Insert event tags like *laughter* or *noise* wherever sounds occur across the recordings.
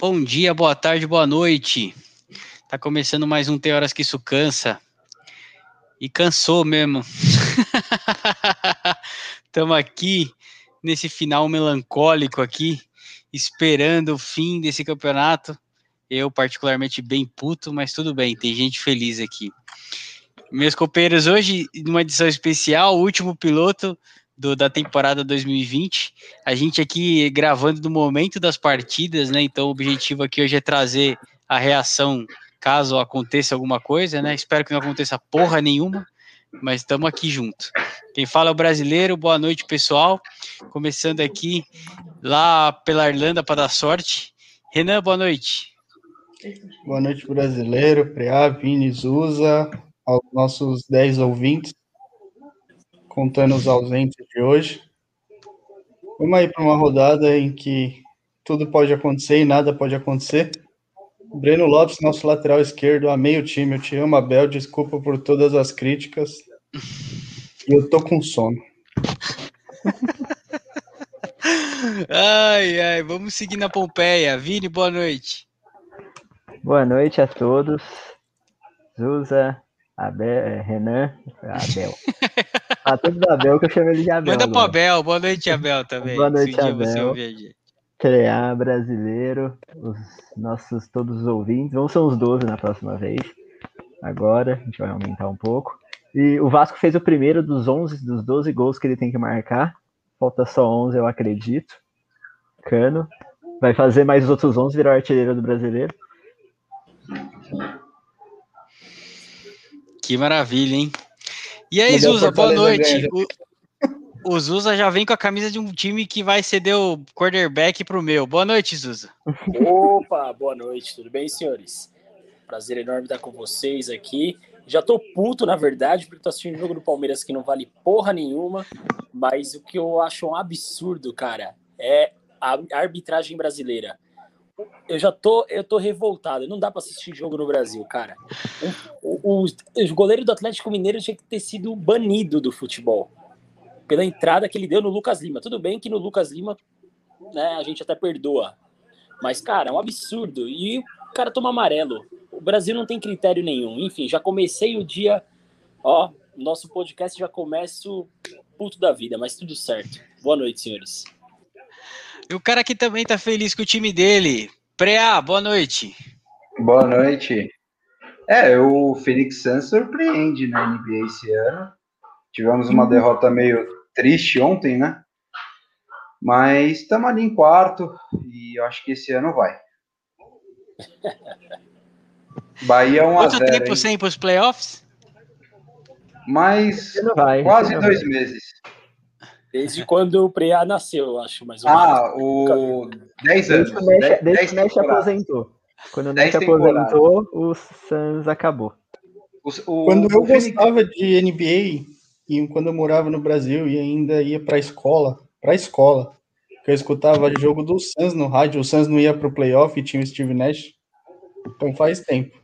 Bom dia, boa tarde, boa noite. Tá começando mais um Tem Horas que Isso Cansa. E cansou mesmo. *laughs* Estamos aqui nesse final melancólico aqui, esperando o fim desse campeonato. Eu, particularmente, bem puto, mas tudo bem, tem gente feliz aqui. Meus companheiros, hoje, numa edição especial, o último piloto do, da temporada 2020. A gente aqui gravando no momento das partidas, né? Então o objetivo aqui hoje é trazer a reação caso aconteça alguma coisa, né? Espero que não aconteça porra nenhuma, mas estamos aqui junto. Quem fala é o brasileiro, boa noite, pessoal. Começando aqui lá pela Irlanda para dar sorte. Renan, boa noite. Boa noite, brasileiro, Preá, Vini, Zuza, aos nossos 10 ouvintes contando os ausentes de hoje. Vamos aí para uma rodada em que tudo pode acontecer e nada pode acontecer. Breno Lopes, nosso lateral esquerdo, amei o time, eu te amo, Abel, desculpa por todas as críticas. E eu tô com sono. ai, ai, vamos seguir na Pompeia. Vini, boa noite. Boa noite a todos. Zuza, Abel, é, Renan, Abel. Ah, tudo da Abel que eu chamo ele de Abel. Manda pro Abel, boa noite, Abel, também. Boa noite, Abel. Crear brasileiro, os nossos todos os ouvintes. Vão ser uns 12 na próxima vez. Agora, a gente vai aumentar um pouco. E o Vasco fez o primeiro dos 11, dos 12 gols que ele tem que marcar. Falta só 11, eu acredito. Cano. Vai fazer mais os outros 11, virar artilheiro do brasileiro. Que maravilha, hein? E aí, Zuza, boa noite. O, o, Zuza já vem com a camisa de um time que vai ceder o quarterback pro meu. Boa noite, Zuza. Opa, boa noite, tudo bem, senhores? Prazer enorme estar com vocês aqui. Já tô puto, na verdade, porque tô assistindo um jogo do Palmeiras que não vale porra nenhuma, mas o que eu acho um absurdo, cara, é a arbitragem brasileira eu já tô, eu tô revoltado. Não dá para assistir jogo no Brasil, cara. O, o, o, goleiro do Atlético Mineiro tinha que ter sido banido do futebol pela entrada que ele deu no Lucas Lima. Tudo bem que no Lucas Lima, né, a gente até perdoa. Mas, cara, é um absurdo. E o cara toma amarelo. O Brasil não tem critério nenhum. Enfim, já comecei o dia, ó, nosso podcast já começa puto da vida, mas tudo certo. Boa noite, senhores. E o cara que também tá feliz com o time dele. Preá, boa noite. Boa noite. É, o Phoenix Suns surpreende na NBA esse ano. Tivemos uma derrota meio triste ontem, né? Mas estamos ali em quarto e eu acho que esse ano vai. *laughs* Bahia 1 Quanto a 0, tempo hein? sem para os playoffs? Mais quase dois meses. Desde quando o Preá nasceu, eu acho, mais ou Ah, o 10 anos. Desde que o Mesh aposentou. Quando o Mesh aposentou, o Suns acabou. O, o, quando eu gostava de NBA, e quando eu morava no Brasil e ainda ia para a escola, para a escola, que eu escutava jogo do Suns no rádio, o Suns não ia para o playoff e tinha o Steve Nash. Então faz tempo.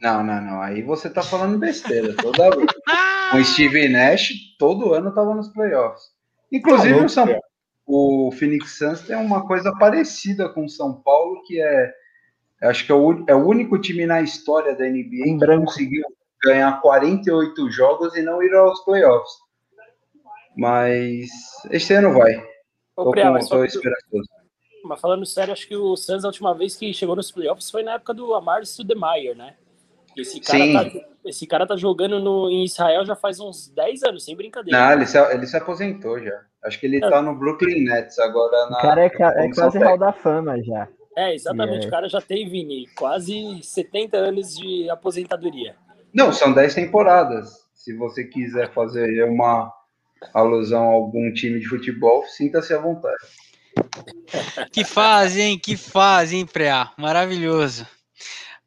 Não, não, não. Aí você tá falando besteira. Toda vez. o Steve Nash todo ano tava nos playoffs. Inclusive, o, São, o Phoenix Suns tem uma coisa parecida com o São Paulo, que é. Acho que é o, é o único time na história da NBA em que branco. conseguiu ganhar 48 jogos e não ir aos playoffs. Mas este ano vai. Ô, tô, Priá, com, tô esperançoso. Mas falando sério, acho que o Suns, a última vez que chegou nos playoffs foi na época do Amar Stoudemire, né? Esse cara, Sim. tá, esse cara tá jogando no, em Israel já faz uns 10 anos, sem brincadeira. Não, ele se, ele se aposentou já. Acho que ele é. tá no Brooklyn Nets agora. Na, o cara é, é quase Hall da Fama já. É, exatamente. É. O cara já tem, Vini, quase 70 anos de aposentadoria. Não, são 10 temporadas. Se você quiser fazer uma alusão a algum time de futebol, sinta-se à vontade. Que fase, hein? Que fase, hein, Preá? Maravilhoso.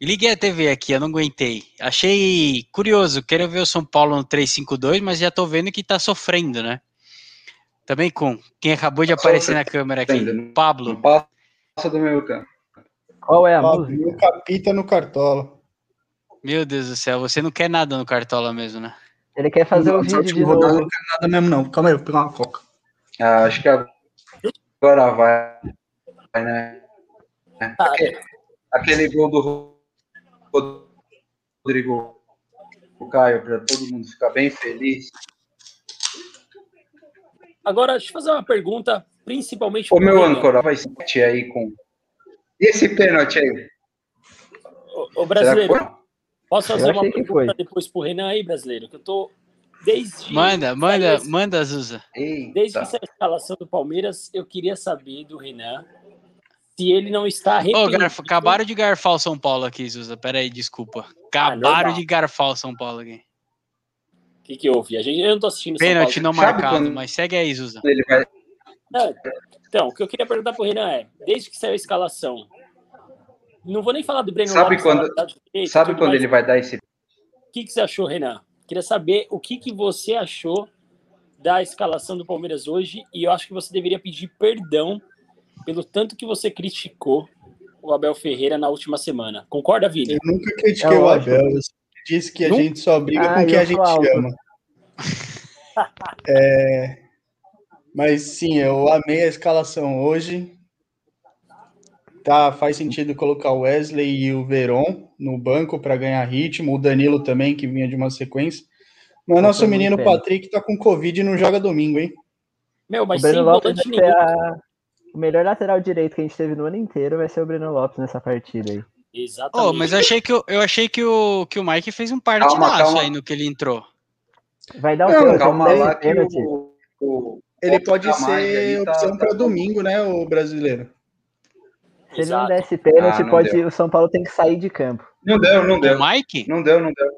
Liguei a TV aqui, eu não aguentei. Achei curioso, quero ver o São Paulo no 3-5-2, mas já tô vendo que tá sofrendo, né? Também com quem acabou de aparecer na câmera aqui, Pablo. Passa do meu campo. Qual é a Fabinho música? capita no Cartola. Meu Deus do céu, você não quer nada no Cartola mesmo, né? Ele quer fazer o vídeo de o novo. não quer nada mesmo, não. Calma aí, eu vou pegar uma coca. Ah, acho que agora vai, vai, né? Aquele, aquele gol do Rodrigo o Caio, para todo mundo ficar bem feliz. Agora, deixa eu fazer uma pergunta, principalmente Ô, pro meu âncora, vai sete aí com. E esse pênalti aí? Será que brasileiro? Posso fazer uma pergunta foi. depois pro Renan aí, brasileiro? Que eu tô desde. Manda, manda, desde- manda, Zuza. Desde Eita. que saiu a escalação do Palmeiras, eu queria saber do Renan se ele não está Ô, arrependido. garfo, acabaram de garfar o São Paulo aqui, Zuza. Pera aí, desculpa. Acabaram normal. de garfar o São Paulo aqui. O que, que houve? A gente, eu não tô assistindo São Pênalti Paulo. não marcado, quando- mas segue aí, Zuza. Ele vai. Então, o que eu queria perguntar pro Renan é, desde que saiu a escalação, não vou nem falar do Breno Sabe Lopes, quando- direito, Sabe quando mais. ele vai dar esse. O que, que você achou, Renan? Queria saber o que, que você achou da escalação do Palmeiras hoje e eu acho que você deveria pedir perdão pelo tanto que você criticou o Abel Ferreira na última semana. Concorda, Vini? Eu nunca critiquei É o. Abel. Eu disse que a Nunca? gente só briga Ah, com quem a gente alto. ama. *laughs* É, mas sim, eu amei a escalação hoje. Tá, faz sentido colocar o Wesley e o Veron no banco para ganhar ritmo, o Danilo também, que vinha de uma sequência. Mas Nossa, nosso muito menino pena. Patrick tá com Covid e não joga domingo, hein? Meu, O mas sem Breno Lopes a... o melhor lateral direito que a gente teve no ano inteiro vai ser o Breno Lopes nessa partida aí. Exatamente. Ô, mas eu achei que, o- eu achei que o, que o Mike fez um partidaço calma. aí no que ele entrou. Vai dar o Não, Calma lá que o. o Ele pode ser tá- opção tá para bom. domingo, né, o brasileiro? Se ele não Exato. desse pênalti, Ah, pode... deu. o São Paulo tem que sair de campo. Não deu, não deu. O Mike? Não deu, não deu.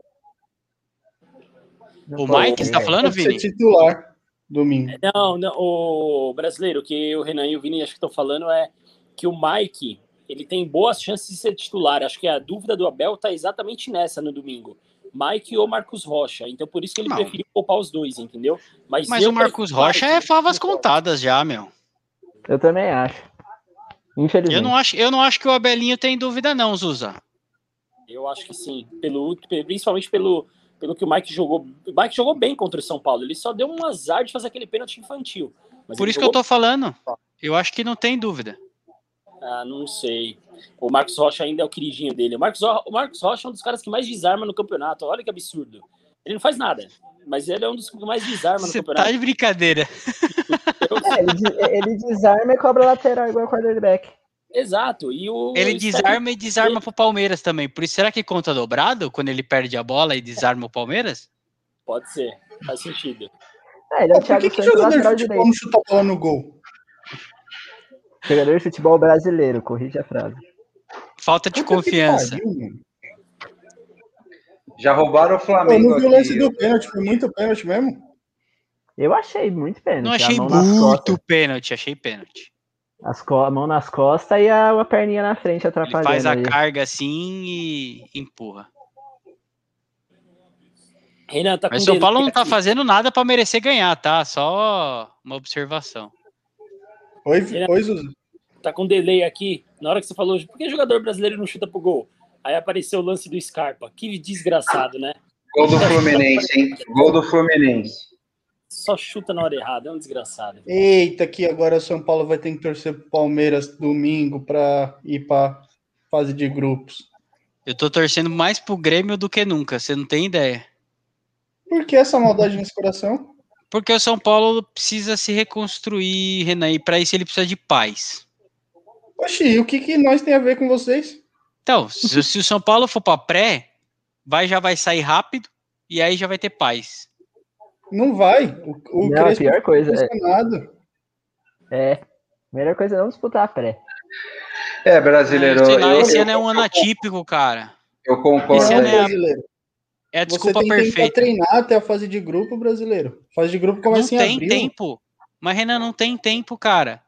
Não O Mike, você tá falando, Pode ser Vini? titular domingo. Não, não, o brasileiro, o que o Renan e o Vini acho que estão falando é que o Mike, ele tem boas chances de ser titular. Acho que a dúvida do Abel tá exatamente nessa no domingo. Mike ou Marcos Rocha. Então por isso que ele Não. preferiu poupar os dois, entendeu? Mas eu o Marcos Rocha Mike, é favas contadas já, meu. Eu também acho. Infelizmente. Eu não acho, eu não acho que o Abelinho tem dúvida, não, Zuza. Eu acho que sim. Pelo, principalmente pelo, pelo que o Mike jogou. O Mike jogou bem contra o São Paulo. Ele só deu um azar de fazer aquele pênalti infantil. Mas Por isso que eu jogou tô falando. Eu acho que não tem dúvida. Ah, não sei. O Marcos Rocha ainda é o queridinho dele. O Marcos, o Marcos Rocha é um dos caras que mais desarma no campeonato. Olha que absurdo. Ele não faz nada, mas ele é um dos que mais desarma no Você tá campeonato. de brincadeira. *laughs* É, ele, de- ele desarma e cobra lateral igual o quarterback. Exato. E o Ele desarma e desarma pro Palmeiras também. Por isso, será que conta dobrado quando ele perde a bola e desarma o Palmeiras? Pode ser. Faz sentido. É, ele é o Thiago que, Santos jogador de lateral futebol direito. não chuta a bola no gol? Jogador de futebol brasileiro, corrige a frase. Falta de confiança. Já roubaram o Eu Flamengo não vi o lance do pênalti, foi muito pênalti mesmo. Eu achei muito pênalti. Não achei muito pênalti, achei pênalti. A mão nas costas e a, a perninha na frente Ele atrapalhando. faz a aí. carga assim e empurra. Renan tá com Mas São Paulo não tá fazendo nada pra merecer ganhar, tá? Só uma observação. Oi, Ele- oi tá com delay aqui. Na hora que você falou, por que jogador brasileiro não chuta pro gol? Aí apareceu o lance do Scarpa. Que desgraçado, né? Gol do Fluminense, hein? Gol do Fluminense. Só chuta na hora errada. É um desgraçado. Eita, que agora o São Paulo vai ter que torcer pro Palmeiras domingo para ir para fase de grupos. Eu tô torcendo mais pro Grêmio do que nunca, você não tem ideia. Por que essa maldade nesse coração? Porque o São Paulo precisa se reconstruir, Renan, e pra isso ele precisa de paz. Oxi, e o que, que nós tem a ver com vocês? Então, se, se o São Paulo for pra pré, vai já vai sair rápido e aí já vai ter paz. Não vai. O, o Não, a Crespo pior coisa não é, é. Melhor coisa é não disputar a pré. É, brasileiro. Lá, eu, esse eu, ano é um ano atípico, cara. eu concordo. esse Não, ano é a- brasileiro. É a Você desculpa tem tempo pra perfeita. treinar até a fase de grupo brasileiro. Fase de grupo Não começa em tem abril. tempo. Mas, Renan, não tem tempo, cara.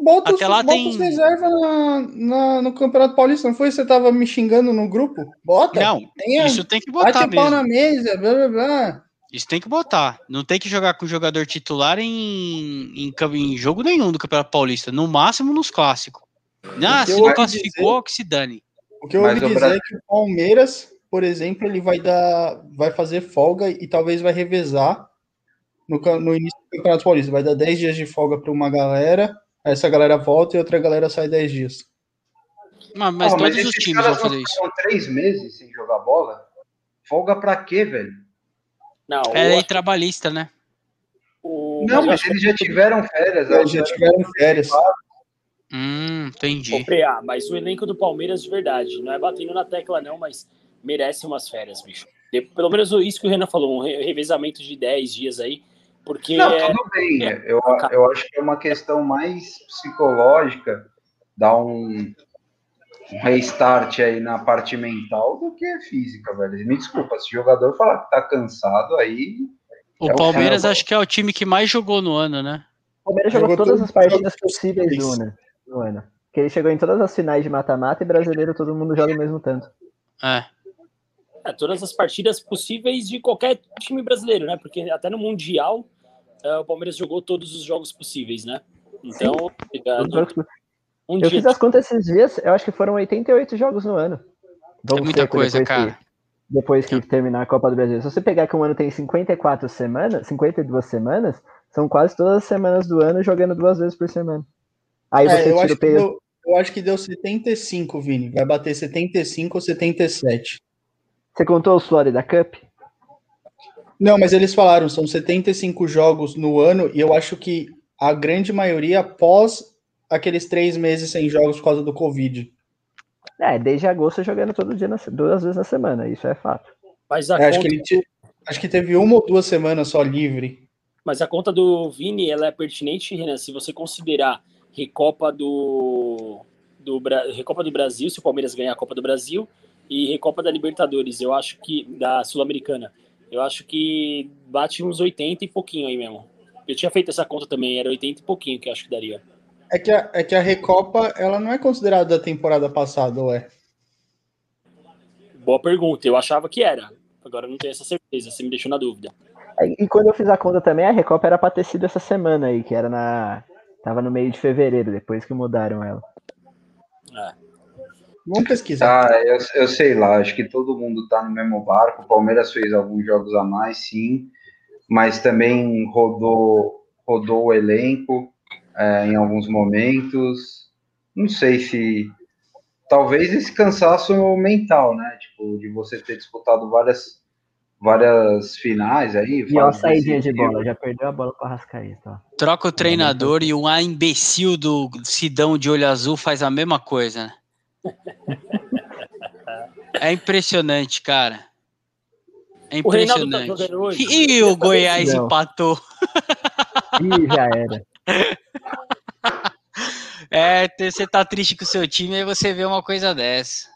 Bota, Até os, lá bota tem- os reserva na, na- no Campeonato Paulista. Não foi? Você tava me xingando no grupo? Bota. Não, Tenha, isso tem que bate botar o pau mesmo. na mesa, blá blá blá. Isso tem que botar. Não tem que jogar com jogador titular em, em, em jogo nenhum do Campeonato Paulista. No máximo nos clássicos. Ah, se não classificou, dizer, que se dane. O que eu ouvi dizer Brasil... é que o Palmeiras, por exemplo, ele vai dar, vai fazer folga e talvez vai revezar no, no início do Campeonato Paulista. Vai dar 10 dias de folga para uma galera, essa galera volta e outra galera sai 10 dias. Mas, mas oh, todos mas os times vão fazer isso. São três meses sem jogar bola? Folga pra quê, velho? Não, é lei trabalhista, né? O... Não, mas eles já tiveram férias. Eles já tiveram férias. Hum, entendi. O mas o elenco do Palmeiras de verdade, não é batendo na tecla não, mas merece umas férias, bicho. Pelo menos isso que o Renan falou, um revezamento de 10 dias aí, porque... Não, tudo bem, é, eu, eu acho que é uma questão mais psicológica, dar um restart aí na parte mental do que física, velho. Me desculpa, se o jogador falar que tá cansado, aí. O é Palmeiras o acho que é o time que mais jogou no ano, né? O Palmeiras jogou, jogou todas as partidas possíveis do ano, no ano. Porque ele chegou em todas as finais de mata-mata e brasileiro todo mundo joga o mesmo tanto. É. é. Todas as partidas possíveis de qualquer time brasileiro, né? Porque até no Mundial é, o Palmeiras jogou todos os jogos possíveis, né? Então, um eu fiz as contas esses dias, eu acho que foram 88 jogos no ano. Vamos é muita coisa, depois cara. Que, depois que terminar a Copa do Brasil. Se você pegar que um ano tem 54 semanas, 52 semanas, são quase todas as semanas do ano jogando duas vezes por semana. Aí é, você eu, acho peso... deu, eu acho que deu 75, Vini. Vai bater 75 ou 77. Você contou o Florida Cup? Não, mas eles falaram, são 75 jogos no ano, e eu acho que a grande maioria após aqueles três meses sem jogos por causa do Covid. É, desde agosto jogando todo dia, duas vezes na semana, isso é fato. Mas a é, conta... acho, que ele te... acho que teve uma ou duas semanas só livre. Mas a conta do Vini, ela é pertinente, Renan, se você considerar Recopa do, do Recopa do Brasil, se o Palmeiras ganhar a Copa do Brasil, e Recopa da Libertadores, eu acho que da Sul-Americana, eu acho que bate uns 80 e pouquinho aí mesmo. Eu tinha feito essa conta também, era 80 e pouquinho que eu acho que daria. É que, a, é que a Recopa, ela não é considerada da temporada passada, ou é? Boa pergunta. Eu achava que era. Agora não tenho essa certeza. Você me deixou na dúvida. E quando eu fiz a conta também, a Recopa era pra ter sido essa semana aí, que era na. Tava no meio de fevereiro, depois que mudaram ela. É. Vamos pesquisar. Ah, eu, eu sei lá, acho que todo mundo tá no mesmo barco. O Palmeiras fez alguns jogos a mais, sim, mas também rodou, rodou o elenco é, em alguns momentos. Não sei se. Talvez esse cansaço mental, né? Tipo, de você ter disputado várias, várias finais aí. E ó, saída de bola, já perdeu a bola para Rascaeta. Troca o treinador e um imbecil do Sidão de olho azul faz a mesma coisa, né? É impressionante, cara. É impressionante. O tá e o Goiás empatou. Ih, já era. *laughs* É, você tá triste com o seu time, aí você vê uma coisa dessa.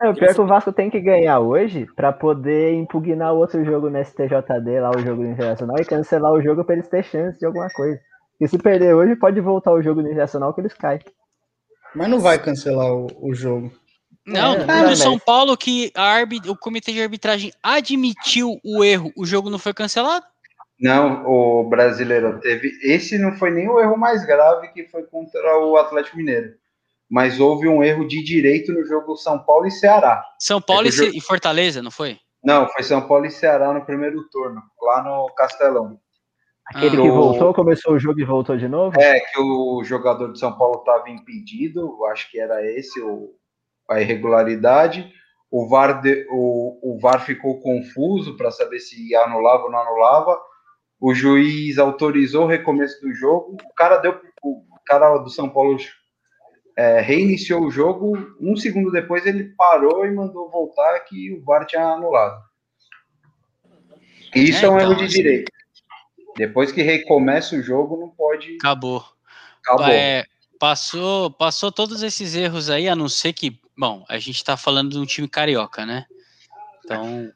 É, o pior é que o Vasco tem que ganhar hoje para poder impugnar o outro jogo no STJD, lá o jogo internacional, e cancelar o jogo para eles terem chance de alguma coisa. E se perder hoje, pode voltar o jogo no internacional que eles caem. Mas não vai cancelar o, o jogo. Não, é, no São Paulo que a o comitê de arbitragem admitiu o erro, o jogo não foi cancelado? Não, o brasileiro teve. Esse não foi nem o erro mais grave que foi contra o Atlético Mineiro. Mas houve um erro de direito no jogo São Paulo e Ceará. São Paulo e, jogo... e Fortaleza, não foi? Não, foi São Paulo e Ceará no primeiro turno, lá no Castelão. Aquele ah. que voltou, começou o jogo e voltou de novo? É, que o jogador de São Paulo estava impedido, acho que era esse o, a irregularidade. O VAR, de, o, o VAR ficou confuso para saber se anulava ou não anulava o juiz autorizou o recomeço do jogo, o cara deu o cara do São Paulo é, reiniciou o jogo, um segundo depois ele parou e mandou voltar que o VAR tinha anulado. Isso é, é um então, erro de assim, direito. Depois que recomeça o jogo, não pode. Acabou. Acabou. É, passou, passou todos esses erros aí, a não ser que, bom, a gente tá falando de um time carioca, né? Então,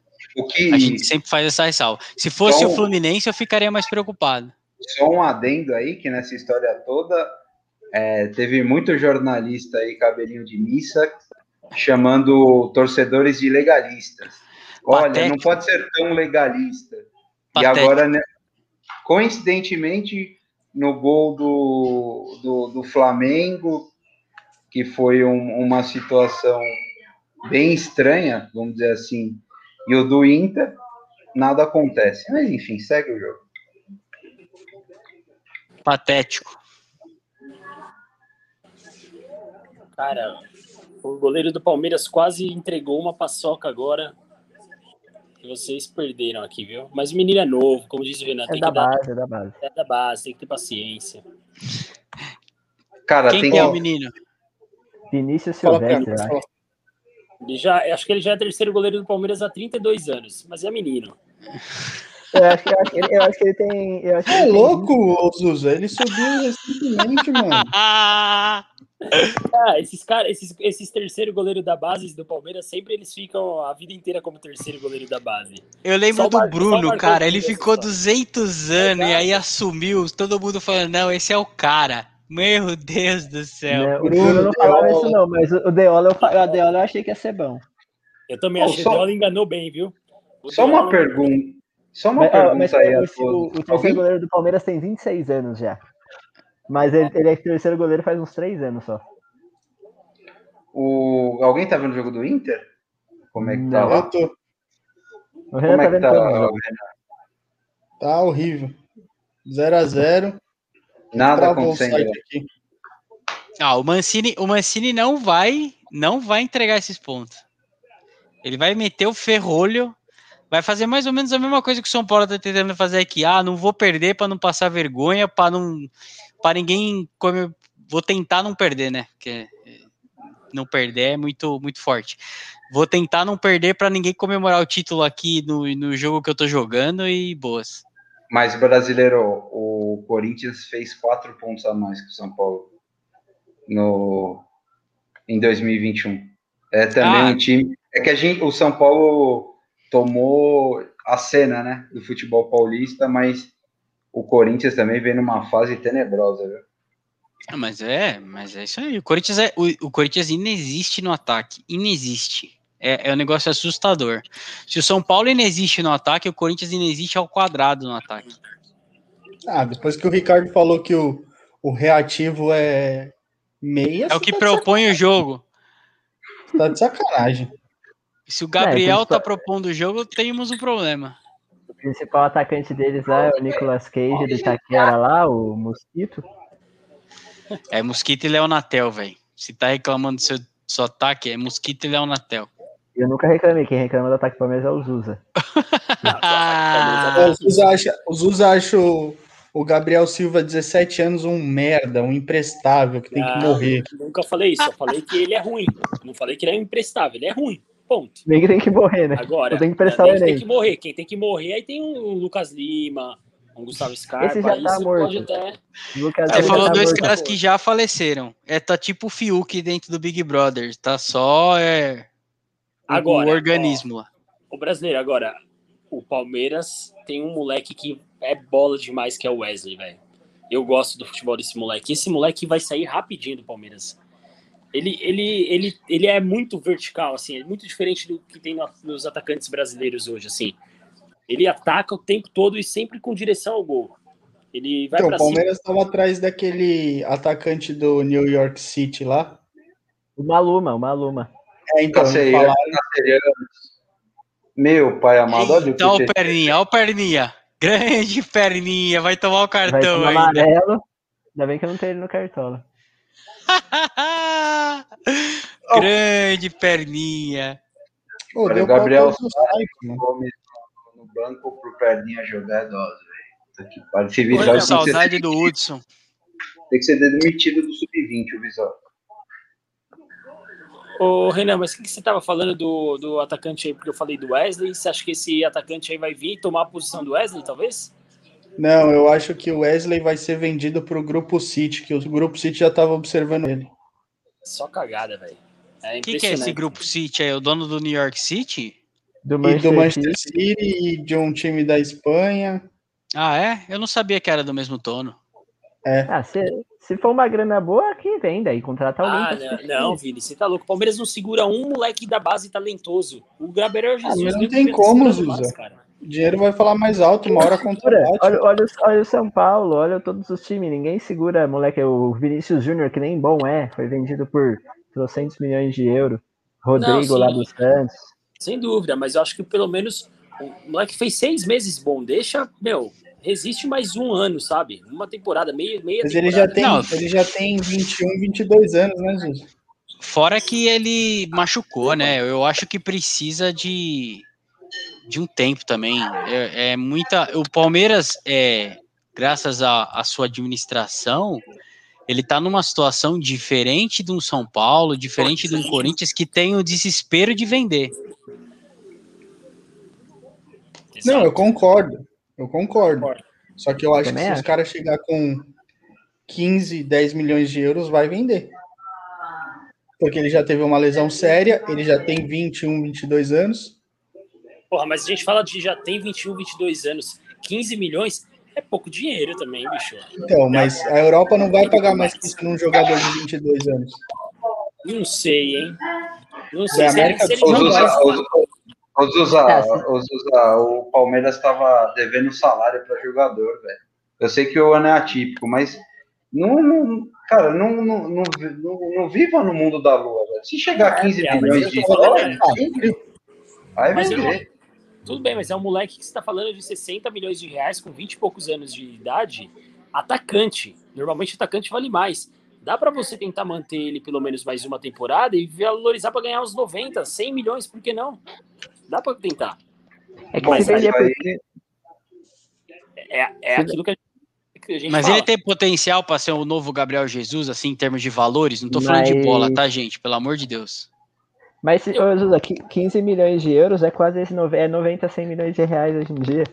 que... A gente sempre faz essa ressalva. Se fosse o Fluminense, eu ficaria mais preocupado. Só um adendo aí, que nessa história toda, é, teve muito jornalista aí, cabelinho de missa, chamando torcedores de legalistas. Olha, não pode ser tão legalista. Patético. E agora, né, coincidentemente, no gol do, do, do Flamengo, que foi um, uma situação bem estranha, vamos dizer assim, e o do Inter, nada acontece. Mas enfim, segue o jogo. Patético. Cara, o goleiro do Palmeiras quase entregou uma paçoca agora. Que vocês perderam aqui, viu? Mas o menino é novo, como disse o Renato. É da base, dar... é da base. É da base, tem que ter paciência. Cara, Quem tem que é o menino? Vinícius Silvestre, fala. Acho. Ele já, acho que ele já é terceiro goleiro do Palmeiras há 32 anos, mas é menino. Eu acho, que- eu acho que ele, eu acho que ele tem. Eu acho que É ele louco, ô Zuza. Ele subiu recentemente, mano. *laughs* Ah, esses caras, esses, esses terceiro goleiro da base do Palmeiras, sempre eles ficam a vida inteira como terceiro goleiro da base. eu lembro Só o do Mar- o Bruno, cara. Ele ficou só. 200 anos e aí assumiu. Todo mundo falando, não, esse é o cara. Meu Deus do céu. né, o Bruno, não falava isso, não, mas o o Deola, eu, a Deola eu achei que ia ser bom. Eu também achei só- que o Deola enganou bem, viu? O Só uma Deola- pergunta. Só uma Mas, pergunta mas aí o, o, o terceiro goleiro do Palmeiras tem 26 anos já. Mas ele, ele é terceiro goleiro faz uns 3 anos só. o- Alguém tá vendo o jogo do Inter? Como é que tá Não. lá? Eu tô. O Renan Como tá é que vendo tá? todo mundo. Tá horrível. 0x0. Nada acontecendo. Ah, o Mancini, o Mancini não vai, não vai entregar esses pontos. Ele vai meter o ferrolho, vai fazer mais ou menos a mesma coisa que o São Paulo tá tentando fazer aqui. Ah, não vou perder para não passar vergonha, para não para ninguém come- vou tentar não perder, né? Porque eh, não perder é muito muito forte. Vou tentar não perder para ninguém comemorar o título aqui no, no jogo que eu tô jogando e boas. Mas, brasileiro, o Corinthians fez quatro pontos a mais que o São Paulo no, em 2021. É também Ah. um time. É que a gente, o São Paulo tomou a cena, né, do futebol paulista, mas o Corinthians também vem numa fase tenebrosa, viu? Ah, mas é, mas é isso aí. O Corinthians, é, o, o Corinthians inexiste no ataque. Inexiste. É, é um negócio assustador. Se o São Paulo inexiste no ataque, o Corinthians inexiste ao quadrado no ataque. Ah, depois que o Ricardo falou que o, o reativo é meia, É o que tá propõe o jogo. Tá de sacanagem. Se o Gabriel É, tá propondo o jogo, temos um problema. O principal atacante deles lá é o Nicolas Cage do Itaquera lá, o Mosquito. É Mosquito e Leonatel, velho. Se tá reclamando do seu, do seu ataque, é Mosquito e Leonatel. Eu nunca reclamei, quem reclama do ataque do Palmeiras é o Zuza. Ah, *laughs* O Zuza acha, o, Zuza acha o, o Gabriel Silva, 17 anos, um merda, um imprestável, que tem que Ah, morrer. Nunca falei isso, só falei que ele é ruim. Não falei que ele é imprestável, ele é ruim. Ponto. Nem que tem que morrer, né? Agora, Eu tenho que prestar o tem, tem que morrer. Quem tem que morrer, aí tem um Lucas Lima, um Gustavo Scarpa. Esse já tá você morto. até. Você falou tá dois morto. caras que já faleceram. É, tá tipo o Fiuk dentro do Big Brother. Tá só é, Agora, o organismo lá. O brasileiro, agora, o Palmeiras tem um moleque que é bola demais, que é o Wesley, velho. Eu gosto do futebol desse moleque. Esse moleque vai sair rapidinho do Palmeiras. Ele, ele, ele, ele é muito vertical, assim, é muito diferente do que tem no- nos atacantes brasileiros hoje, assim. Ele ataca o tempo todo e sempre com direção ao gol. Ele vai Então, pra o Palmeiras estava atrás daquele atacante do New York City lá. O Maluma, o Maluma. É, então, falaram, Castelhanos. Meu pai amado, olha o Eita, ó o que perninha, ó o perninha. Grande perninha, vai tomar o Vai cartão tomar ainda. amarelo. Ainda bem que eu não tenho ele no cartola. *laughs* Grande perninha. Pô, Olha, o Gabriel. Gomes no banco pro Perninha jogar é dose, velho. Puta que pariu. Saudade do Hudson. Tem que ser demitido do sub-20, o Visório. Ô, Renan, mas o que, que você estava falando do, do atacante aí? Porque eu falei do Wesley. Você acha que esse atacante aí vai vir e tomar a posição do Wesley, talvez? Não, eu acho que o Wesley vai ser vendido pro Grupo City, que o Grupo City já estava observando ele. Só cagada, velho. É O que, que é esse grupo City aí? É o dono do New York City? Do E Manchester, do Manchester City. City e de um time da Espanha. Ah, é? Eu não sabia que era do mesmo dono. Ah, se, se for uma grana boa, que vem daí. Contrata alguém Ah, não, não, Vini, você tá louco. O Palmeiras não segura um moleque da base talentoso. O Gabriel Jesus. mas não tem como, cara. O dinheiro vai falar mais alto, uma hora contra olha, olha, olha, o São Paulo, olha todos os times, ninguém segura, moleque. O Vinícius Júnior, que nem bom é, foi vendido por 300 milhões de euros. Rodrigo Não, lá do Santos. Sem dúvida, mas eu acho que pelo menos o moleque fez seis meses bom. Deixa, meu, resiste mais um ano, sabe? Uma temporada, meia, meia Mas temporada. ele já tem, Não, ele já tem 21, 22 anos, né, Jesus? Fora que ele machucou, né? Eu acho que precisa de, de um tempo também. É, é muita. O Palmeiras, é, graças à sua administração, ele tá numa situação diferente de um São Paulo, diferente de um Corinthians que tem o desespero de vender. Não, eu concordo. Eu concordo. Só que eu acho Também que se os caras chegar com 15, 10 milhões de euros, vai vender. Porque ele já teve uma lesão séria, ele já tem 21, 22 anos. Porra, mas a gente fala de já tem 21, 22 anos. 15 milhões é pouco dinheiro também, bicho. Então, mas a Europa não vai pagar mais que isso num jogador de 22 anos. Não sei, hein? Não sei. Se América ele, se ele os Zuza, é, o Palmeiras estava devendo salário para jogador, velho. Eu sei que o ano é atípico, mas não, não cara, não, não, não, não, viva no mundo da lua, velho. Se chegar a 15 é, milhões de dólares, vai vender. Tudo bem, mas é um moleque que está falando de 60 milhões de reais com 20 e poucos anos de idade, atacante. Normalmente atacante vale mais. Dá para você tentar manter ele pelo menos mais uma temporada e valorizar para ganhar uns 90, 100 milhões, por que não? Dá para tentar. É que Mas aí, é, é aquilo que a gente Mas fala. ele tem potencial para ser o novo Gabriel Jesus, assim, em termos de valores? Não tô falando Mas... de bola, tá, gente? Pelo amor de Deus. Mas, se, eu... Zuza, 15 milhões de euros é quase esse, é 90, 100 milhões de reais hoje em dia.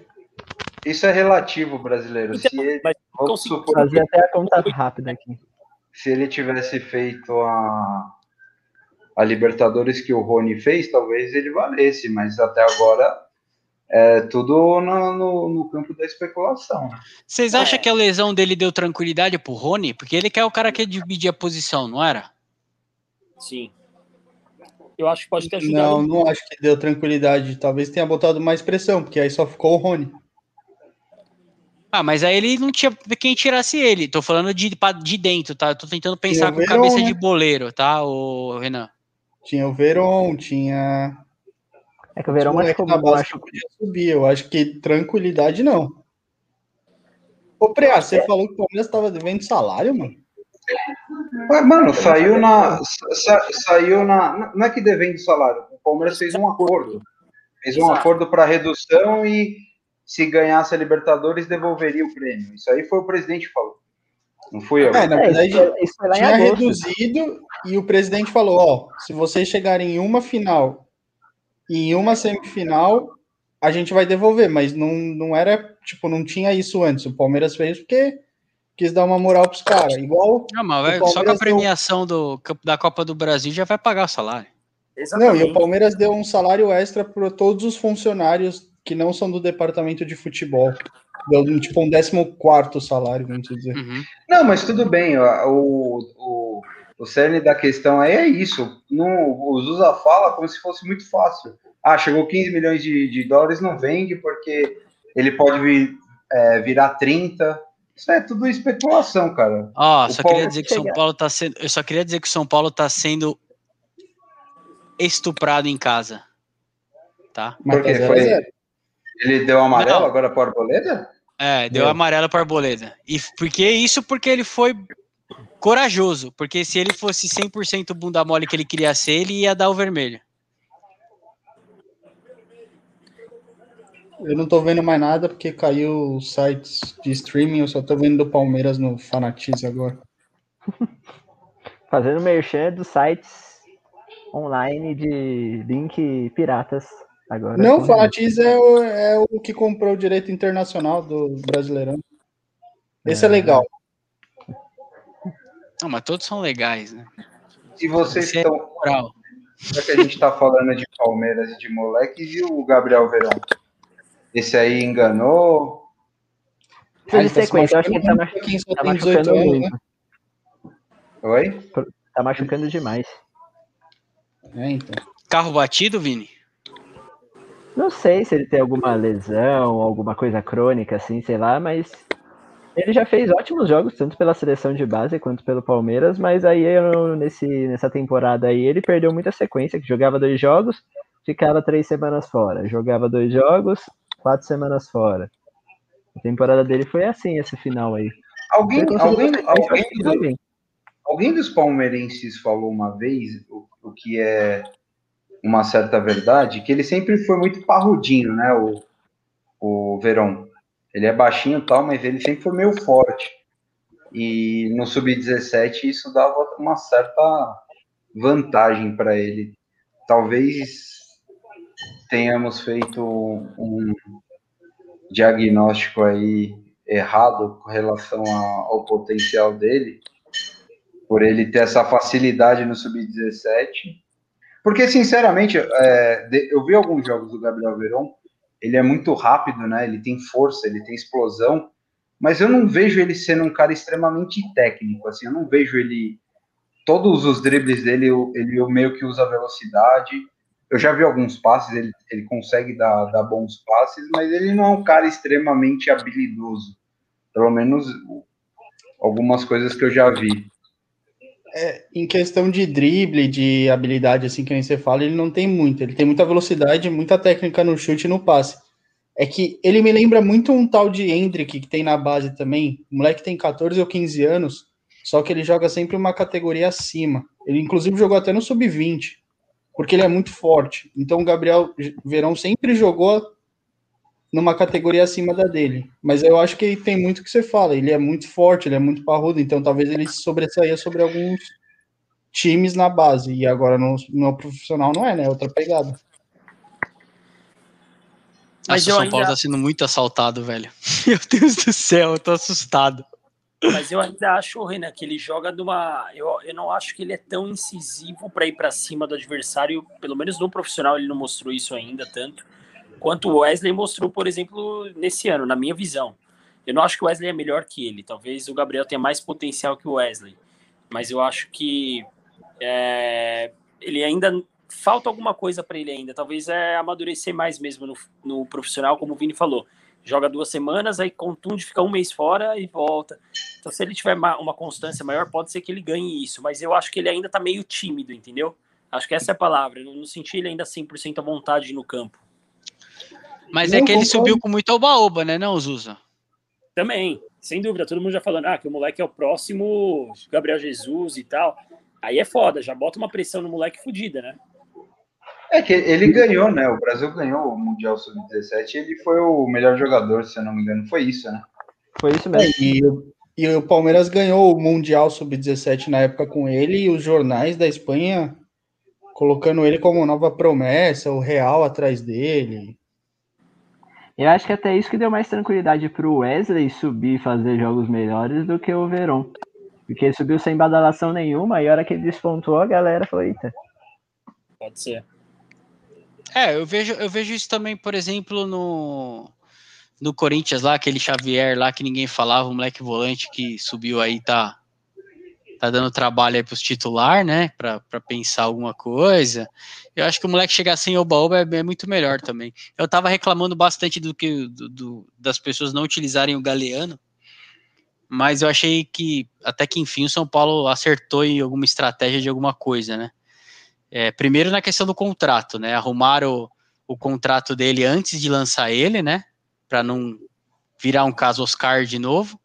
Isso é relativo, brasileiro. Então, se ele, vamos supor, fazer até a conta rápida aqui. Se ele tivesse feito a, a Libertadores que o Rony fez, talvez ele valesse, mas até agora é tudo no, no, no campo da especulação. Vocês acham é. que a lesão dele deu tranquilidade pro Rony? Porque ele quer o cara que dividir a posição, não era? Sim. Eu acho que pode ter ajudado. Não, não acho que deu tranquilidade. Talvez tenha botado mais pressão, porque aí só ficou o Rony. Ah, mas aí ele não tinha quem tirasse ele. Tô falando de, de dentro, tá? Tô tentando pensar com cabeça né? de boleiro, tá, o Renan? Tinha o Veron, tinha. É que o Veron machucou na base acho... podia subir. Eu acho que tranquilidade não. Ô, Preá, você é. falou que o Palmeiras estava devendo salário, mano? Mas, mano, saiu na, sa, saiu na. Não é que devendo salário. O Palmeiras fez um acordo. Fez um acordo para redução e se ganhasse a Libertadores devolveria o prêmio. Isso aí foi o presidente que falou. Não fui eu. É, na verdade, é, isso foi, tinha reduzido e o presidente falou: ó, se vocês chegarem em uma final e em uma semifinal, a gente vai devolver, mas não, não era, tipo, não tinha isso antes. O Palmeiras fez porque quis dar uma moral pros caras. Igual. Não, mas só com a premiação deu... do, da Copa do Brasil já vai pagar o salário. Exatamente. Não, e o Palmeiras deu um salário extra para todos os funcionários que não são do departamento de futebol. Deu tipo um 14 salário, vamos dizer. Uhum. Não, mas tudo bem. O, o, o cerne da questão aí é isso. No, o Zusa fala como se fosse muito fácil. Ah, chegou 15 milhões de, de dólares, não vende porque ele pode vir, é, virar 30. Isso é tudo especulação, cara. Ó, oh, só Paulo... queria dizer que São Paulo tá sendo. Eu só queria dizer que o São Paulo tá sendo estuprado em casa. Tá? Porque foi. Ele deu amarelo não. agora para Arboleda? É, deu amarelo para Arboleda. E por que isso? Porque ele foi corajoso. Porque se ele fosse 100% bunda mole que ele queria ser, ele ia dar o vermelho. Eu não tô vendo mais nada porque caiu os sites de streaming, eu só tô vendo do Palmeiras no Fanatize agora. Fazendo merchan dos sites online de link piratas Agora, não, Fanatiz é o, é o que comprou o direito internacional do Brasileirão. Esse é, é legal. Não, mas todos são legais, né? E vocês Esse estão. É Já que a gente está falando de Palmeiras e de moleques, e o Gabriel Verão? Esse aí enganou? Ah, de sequência, eu acho que ele tá, mach... tá machucando muito. Né? Oi? Tá machucando demais. É, então. Carro batido, Vini? Não sei se ele tem alguma lesão, alguma coisa crônica, assim, sei lá, mas ele já fez ótimos jogos, tanto pela seleção de base quanto pelo Palmeiras, mas aí nesse, nessa temporada aí ele perdeu muita sequência, que jogava dois jogos, ficava três semanas fora. Jogava dois jogos, quatro semanas fora. A temporada dele foi assim, esse final aí. Alguém, alguém, alguém, alguém dos palmeirenses falou uma vez o, o que é uma certa verdade, que ele sempre foi muito parrudinho, né, o, o Verão. Ele é baixinho e tal, mas ele sempre foi meio forte. E no sub-17 isso dava uma certa vantagem para ele. Talvez tenhamos feito um diagnóstico aí errado com relação ao potencial dele, por ele ter essa facilidade no sub-17. Porque, sinceramente, é, eu vi alguns jogos do Gabriel Verón ele é muito rápido, né? Ele tem força, ele tem explosão, mas eu não vejo ele sendo um cara extremamente técnico, assim, eu não vejo ele todos os dribles dele, ele meio que usa velocidade. Eu já vi alguns passes, ele, ele consegue dar, dar bons passes, mas ele não é um cara extremamente habilidoso. Pelo menos algumas coisas que eu já vi. É, em questão de drible, de habilidade, assim que você fala, ele não tem muito. Ele tem muita velocidade, muita técnica no chute e no passe. É que ele me lembra muito um tal de Hendrick que tem na base também. O moleque tem 14 ou 15 anos, só que ele joga sempre uma categoria acima. Ele inclusive jogou até no sub-20, porque ele é muito forte. Então o Gabriel Verão sempre jogou numa categoria acima da dele. Mas eu acho que tem muito que você fala. Ele é muito forte, ele é muito parrudo, então talvez ele sobressaia sobre alguns times na base. E agora no, no profissional não é, né? É outra pegada. Mas Nossa, o São ainda... Paulo tá sendo muito assaltado, velho. *laughs* Meu Deus do céu, eu tô assustado. Mas eu ainda acho, Renan, que ele joga numa. Eu, eu não acho que ele é tão incisivo para ir para cima do adversário. Pelo menos no profissional ele não mostrou isso ainda tanto quanto o Wesley mostrou, por exemplo, nesse ano, na minha visão. Eu não acho que o Wesley é melhor que ele. Talvez o Gabriel tenha mais potencial que o Wesley. Mas eu acho que é, ele ainda falta alguma coisa para ele ainda. Talvez é amadurecer mais mesmo no, no, profissional, como o Vini falou. Joga duas semanas, aí contunde, fica um mês fora e volta. Então, se ele tiver uma, constância maior, pode ser que ele ganhe isso. Mas eu acho que ele ainda está meio tímido, entendeu? Acho que essa é a palavra. Eu não senti ele ainda 100% à vontade no campo. Mas não é que ele subiu com muito oba-oba, né, não, Zusa? Também, sem dúvida. Todo mundo já falando, ah, que o moleque é o próximo Gabriel Jesus e tal. Aí é foda, já bota uma pressão no moleque fodida, né? É que ele ganhou, né? O Brasil ganhou o Mundial Sub-17 ele foi o melhor jogador, se eu não me engano. Foi isso, né? Foi isso mesmo. É, e, e o Palmeiras ganhou o Mundial Sub-17 na época com ele e os jornais da Espanha colocando ele como nova promessa, o Real atrás dele. Eu acho que até isso que deu mais tranquilidade pro Wesley subir e fazer jogos melhores do que o Verón. Porque ele subiu sem badalação nenhuma, e a hora que ele despontou, a galera falou, eita. Pode ser. É, eu vejo, eu vejo isso também, por exemplo, no, no Corinthians lá, aquele Xavier lá que ninguém falava, o moleque volante que subiu aí, tá tá dando trabalho aí pros titular, né, pra, pra pensar alguma coisa. Eu acho que o moleque chegar sem oba-oba é, é, muito melhor também. Eu tava reclamando bastante do que do, do, das pessoas não utilizarem o Galeano, mas eu achei que até que enfim o São Paulo acertou em alguma estratégia de alguma coisa, né. É, primeiro na questão do contrato, né, arrumaram o, o contrato dele antes de lançar ele, né, para não virar um caso Oscar de novo.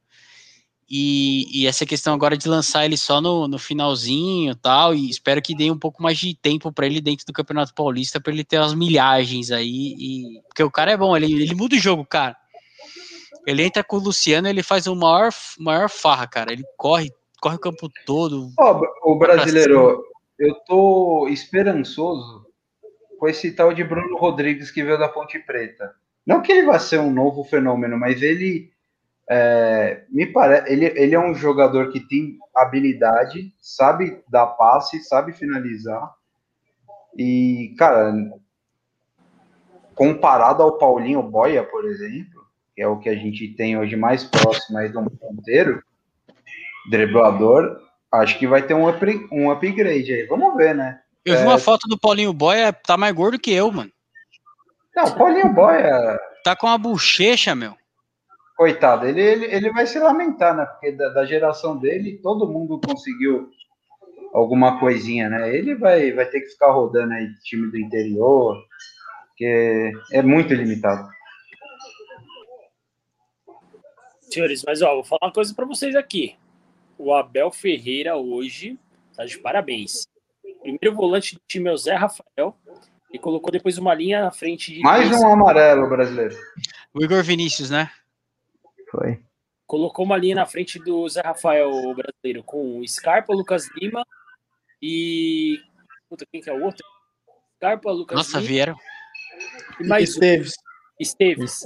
E, e, essa questão agora de lançar ele só no, no finalzinho tal, e espero que dê um pouco mais de tempo para ele dentro do Campeonato Paulista, para ele ter umas milhagens aí. E, porque o cara é bom, ele, ele muda o jogo, cara. Ele entra com o Luciano, ele faz o maior, maior farra, cara. Ele corre, corre o campo todo. Oh, o brasileiro, eu tô esperançoso com esse tal de Bruno Rodrigues que veio da Ponte Preta. Não que ele vá ser um novo fenômeno, mas ele é, me parece, ele, ele é um jogador que tem habilidade, sabe dar passe, sabe finalizar. E, cara, comparado ao Paulinho Boia, por exemplo, que é o que a gente tem hoje mais próximo aí um ponteiro, driblador, acho que vai ter um, up, um upgrade aí. Vamos ver, né? Eu vi uma é. foto do Paulinho Boia, tá mais gordo que eu, mano. Não, Paulinho Boia. Tá com uma bochecha, meu. Coitado, ele, ele, ele vai se lamentar, né? Porque da, da geração dele, todo mundo conseguiu alguma coisinha, né? Ele vai, vai ter que ficar rodando aí time do interior, que é muito limitado. Senhores, mas ó, vou falar uma coisa para vocês aqui. O Abel Ferreira hoje tá de parabéns. Primeiro volante do time é o Zé Rafael e colocou depois uma linha na frente de. Mais um amarelo brasileiro. O Igor Vinícius, né? Foi. Colocou uma linha na frente do Zé Rafael brasileiro com o Scarpa, Lucas Lima e. Puta, quem que é o outro? Scarpa, Lucas Nossa, Lima. vieram. E mais Esteves. Um. Esteves.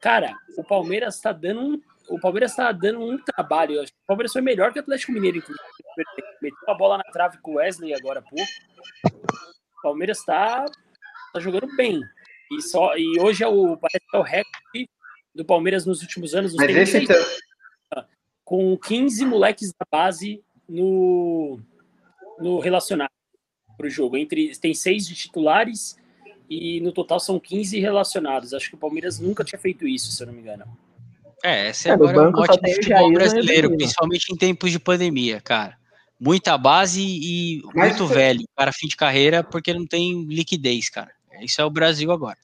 Cara, o Palmeiras está dando um. O Palmeiras está dando um trabalho. O Palmeiras foi melhor que o Atlético Mineiro, inclusive. Meteu a bola na trave com o Wesley agora há pouco. O Palmeiras está tá jogando bem. E, só, e hoje é o, parece que é o recorde do Palmeiras nos últimos anos. Mas esse tá... Com 15 moleques da base no, no relacionado para o jogo. Entre, tem seis de titulares e no total são 15 relacionados. Acho que o Palmeiras nunca tinha feito isso, se eu não me engano. É, esse é, agora é um mote do futebol brasileiro, principalmente em tempos de pandemia, cara. Muita base e Mas muito velho para fim de carreira, porque não tem liquidez, cara. Isso é o Brasil agora.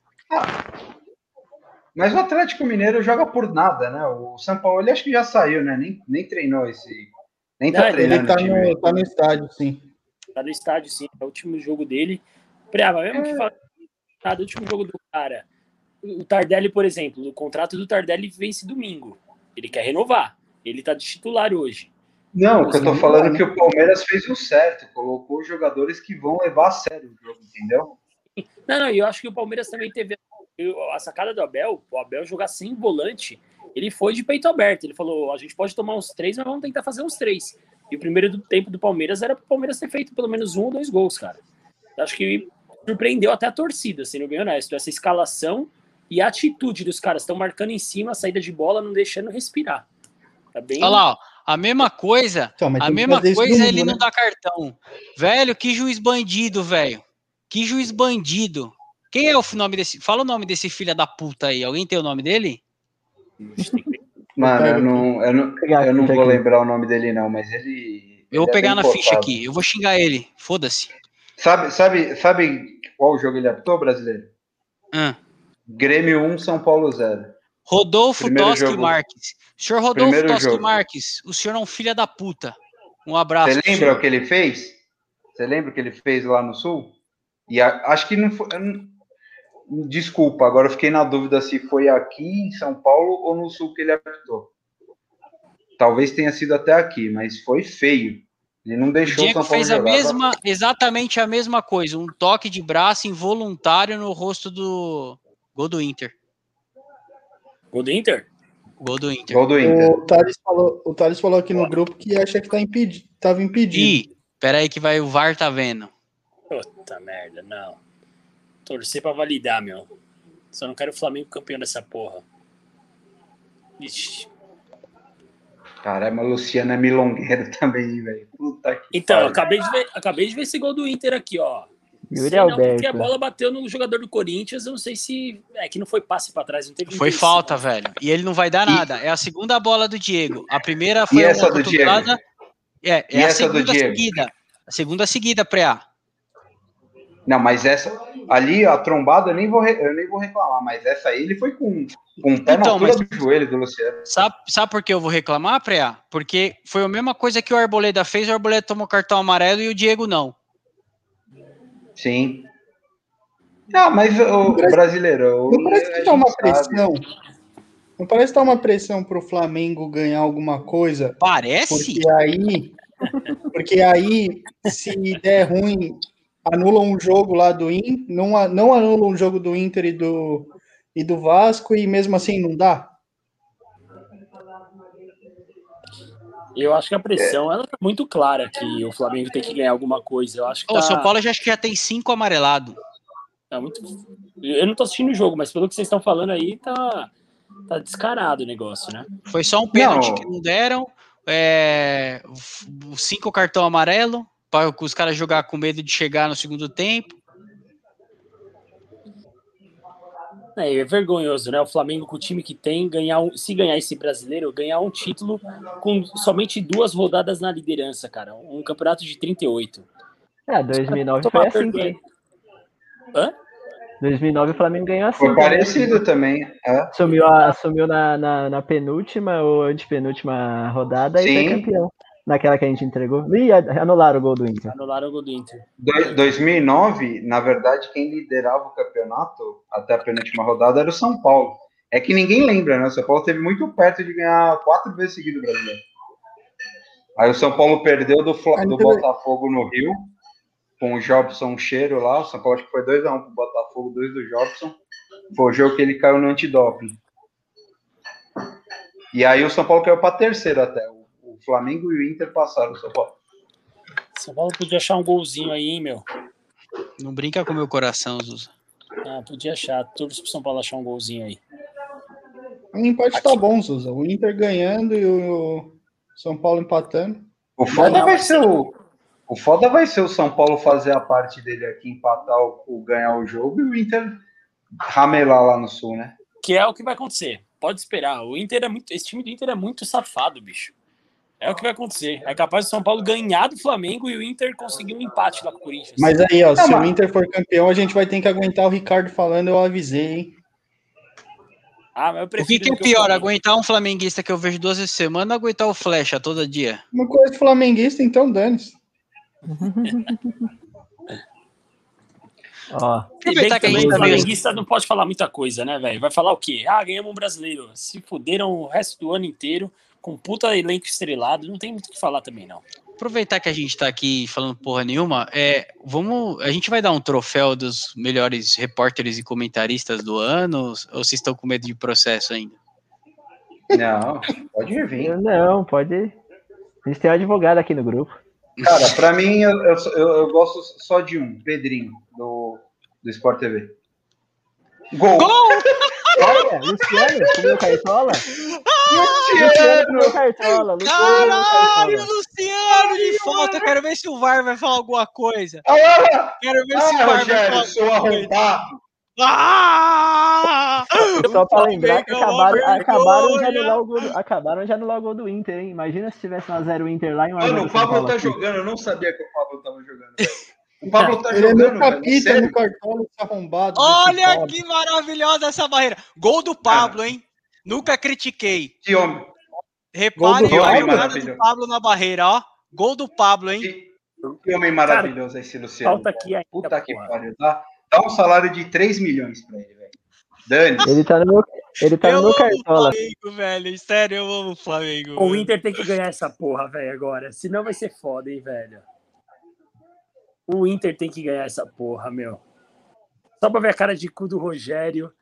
Mas o Atlético Mineiro joga por nada, né? O São Paulo, ele acho que já saiu, né? Nem, nem treinou esse. Nem tá não, treinando. Ele tá no, tá no estádio, sim. Tá no estádio, sim. É o último jogo dele. Preva, mesmo que é. fala tá, do último jogo do cara. O Tardelli, por exemplo, o contrato do Tardelli vence domingo. Ele quer renovar. Ele tá de titular hoje. Não, o que eu tô falando é que o Palmeiras fez o certo, colocou jogadores que vão levar a sério o jogo, entendeu? Não, não, eu acho que o Palmeiras também teve a sacada do Abel, o Abel jogar sem volante, ele foi de peito aberto. Ele falou: a gente pode tomar uns três, mas vamos tentar fazer uns três. E o primeiro do tempo do Palmeiras era para o Palmeiras ter feito pelo menos um ou dois gols, cara. Acho que surpreendeu até a torcida, sendo bem honesto. Essa escalação e a atitude dos caras estão marcando em cima, a saída de bola, não deixando respirar. Tá bem. Olha lá, ó. A mesma coisa, então, a mesma coisa é ele né? não dá cartão. Velho, que juiz bandido, velho. Que juiz bandido. Quem é o nome desse. Fala o nome desse filho da puta aí. Alguém tem o nome dele? Mano, eu não, eu não, eu não vou lembrar o nome dele, não, mas ele. Eu vou pegar na ficha aqui. Eu vou xingar ele. Foda-se. Sabe, sabe, sabe qual jogo ele apitou, brasileiro? Ah. Grêmio 1, São Paulo 0. Rodolfo Primeiro Toschi jogo. Marques. Senhor Rodolfo Primeiro Toschi jogo. Marques, o senhor é um filho da puta. Um abraço. Você lembra o que ele fez? Você lembra o que ele fez lá no Sul? E a, acho que não foi. Desculpa, agora eu fiquei na dúvida se foi aqui em São Paulo ou no Sul que ele apitou. Talvez tenha sido até aqui, mas foi feio. Ele não deixou o Diego São Paulo fez a mesma, exatamente a mesma coisa, um toque de braço involuntário no rosto do gol do Inter. Gol do Inter? Gol do Inter. Gol do Inter. O Thales falou, o Thales falou aqui no grupo que acha que tá impedido, tava impedido. Ih, peraí que vai o VAR tá vendo. Puta merda, não. Torcer pra validar, meu. Só não quero o Flamengo campeão dessa porra. Ixi. Caramba, Luciano é milongueiro *laughs* também, velho. Puta que Então, eu acabei de, ver, acabei de ver esse gol do Inter aqui, ó. Yuri não, Alberto. porque a bola bateu no jogador do Corinthians, eu não sei se. É que não foi passe para trás, não teve Foi falta, velho. E ele não vai dar nada. É a segunda bola do Diego. A primeira foi e essa do Diego? É, é e a segunda seguida. A segunda seguida, pré-A. Não, mas essa ali, a trombada, eu nem vou, eu nem vou reclamar, mas essa aí ele foi com, com um pé então, na do joelho do Luciano. Sabe, sabe por que eu vou reclamar, Preá? Porque foi a mesma coisa que o Arboleda fez, o Arboleda tomou cartão amarelo e o Diego não. Sim. Não, mas o brasileiro. Não parece que tá uma pressão. Não parece que tá uma pressão pro Flamengo ganhar alguma coisa. Parece? Porque aí. Porque aí, se der ruim, anulam um jogo lá do Inter, não, não anulam um jogo do Inter e do, e do Vasco, e mesmo assim não dá? Eu acho que a pressão ela tá muito clara que o Flamengo tem que ganhar alguma coisa. Eu acho que o tá... São Paulo já acho que já tem cinco amarelado. Tá muito... Eu não tô assistindo o jogo, mas pelo que vocês estão falando aí, tá, tá descarado o negócio, né? Foi só um pênalti não. que não deram. É... Cinco cartão amarelo para os caras jogar com medo de chegar no segundo tempo. É, é, vergonhoso, né? O Flamengo com o time que tem, ganhar um, se ganhar esse brasileiro, ganhar um título com somente duas rodadas na liderança, cara. Um campeonato de 38. É, 2009 foi assim. Que... Hã? 2009 o Flamengo ganhou assim. Foi parecido também. É. Sumiu, a, sumiu na, na, na, penúltima ou antepenúltima rodada Sim. e foi campeão. Naquela que a gente entregou. Ih, anularam o gol do Inter. Anularam o gol do Inter. 2009, na verdade, quem liderava o campeonato até a penúltima rodada era o São Paulo. É que ninguém lembra, né? O São Paulo teve muito perto de ganhar quatro vezes seguido o brasileiro. Aí o São Paulo perdeu do, do Botafogo no Rio, com o Jobson Cheiro lá. O São Paulo acho que foi 2x1 um pro Botafogo, 2 do Jobson. Foi o jogo que ele caiu no antidoping. E aí o São Paulo caiu para terceiro até. O Flamengo e o Inter passaram o São Paulo. São Paulo podia achar um golzinho aí, hein, meu? Não brinca com meu coração, Zuza. Ah, podia achar. Todos pro São Paulo achar um golzinho aí. O empate tá bom, Zuza. O Inter ganhando e o São Paulo empatando. O foda vai ser o. O foda vai ser o São Paulo fazer a parte dele aqui, empatar o, o ganhar o jogo e o Inter ramelar lá no sul, né? Que é o que vai acontecer. Pode esperar. O Inter é muito. Esse time do Inter é muito safado, bicho. É o que vai acontecer. É capaz o São Paulo ganhar do Flamengo e o Inter conseguir um empate lá com o Corinthians. Mas aí, ó, se o Inter for campeão, a gente vai ter que aguentar o Ricardo falando, eu avisei, hein? Ah, mas eu prefiro o que, que é pior, aguentar um flamenguista que eu vejo duas vezes por semana ou aguentar o Flecha todo dia? Uma coisa de flamenguista, então dane-se. Ó, Aproveitar que a gente flamenguista não pode falar muita coisa, né, velho? Vai falar o quê? Ah, ganhamos um brasileiro. Se fuderam o resto do ano inteiro com puta elenco estrelado, não tem muito o que falar também, não. Aproveitar que a gente tá aqui falando porra nenhuma, é, vamos, a gente vai dar um troféu dos melhores repórteres e comentaristas do ano, ou vocês estão com medo de processo ainda? Não, pode vir. Não, pode. A gente tem um advogado aqui no grupo. Cara, pra mim, eu, eu, eu, gosto só de um, Pedrinho, do, do Sport TV. Gol! Gol! Olha, Luciano, comeu cartola? Luciano cartola. Caralho, Luciano de falta. Quero ver se o VAR vai falar alguma coisa. Quero ver ah, se o VAR Rogério, vai falar seu arrombado. Ah! *laughs* Só pra lembrar que acabaram, acabaram, de anular o gol do, acabaram de anular o gol do Inter, hein? Imagina se tivesse uma 0 Inter lá em uma Mano, o Pablo tá jogando, eu não sabia que o Pablo tava jogando. O Pablo tá ele jogando. É capita no cartão arrombado. Olha que maravilhosa essa barreira. Gol do Pablo, hein? Nunca critiquei. Que homem. Repare a jogada do Pablo na barreira, ó. Gol do Pablo, hein? Que, que homem maravilhoso Cara, esse Luciano. Falta aqui ainda, Puta que pariu, tá? Dá um salário de 3 milhões pra ele, velho. Dani. Ele tá no, ele tá eu no cartola. Flamengo, velho. Sério, eu amo o Flamengo. O Inter tem que ganhar essa porra, velho, agora. Senão vai ser foda, hein, velho. O Inter tem que ganhar essa porra, meu. Só pra ver a cara de cu do Rogério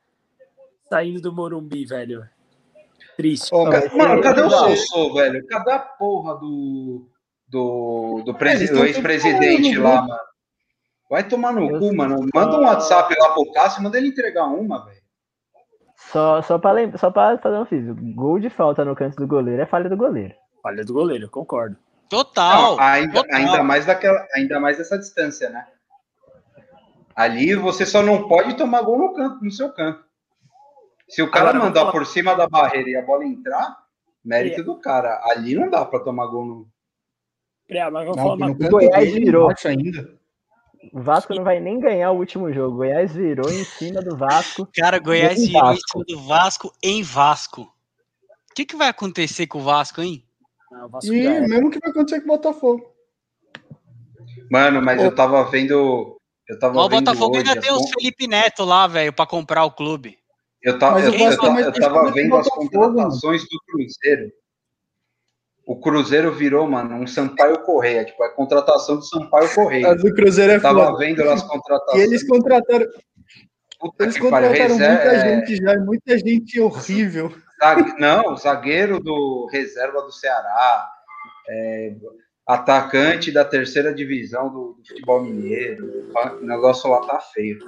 saindo do Morumbi, velho. Triste. Oh, mano, cadê o Soussô, velho? Cadê a porra do, do, do, do ex-presidente lá, mano? Vai tomar no eu cu, mano. Manda um WhatsApp lá pro Cássio, manda ele entregar uma, velho. Só, só, pra lembra, só pra fazer um físico. Gol de falta no canto do goleiro é falha do goleiro. Falha do goleiro, concordo. Total. Não, ainda, total. ainda mais daquela, ainda mais dessa distância, né? Ali você só não pode tomar gol no canto, no seu campo. Se o cara Agora, mandar por cima da barreira e a bola entrar, mérito é. do cara. Ali não dá para tomar gol no. É, mas vou não, falar uma... O Goiás virou. Ainda. O Vasco não vai nem ganhar o último jogo. O Goiás virou em cima do Vasco. Cara, Goiás virou em cima do Vasco em Vasco. O que, que vai acontecer com o Vasco, hein? Não, Vasco e é. mesmo que vai acontecer com o Botafogo. Mano, mas eu tava vendo. Eu tava o Botafogo ainda tem o Felipe Neto lá, velho, pra comprar o clube. Eu, tava, eu, eu, eu, eu tava vendo as contratações do Cruzeiro. O Cruzeiro virou, mano, um Sampaio Correia, tipo, a contratação do Sampaio Correia. Mas o Cruzeiro é Tava foda. vendo as contratações. E eles contrataram. Puta eles contrataram muita gente já, muita gente horrível. Não, zagueiro do reserva do Ceará, é, atacante da terceira divisão do, do futebol mineiro. O negócio lá tá feio.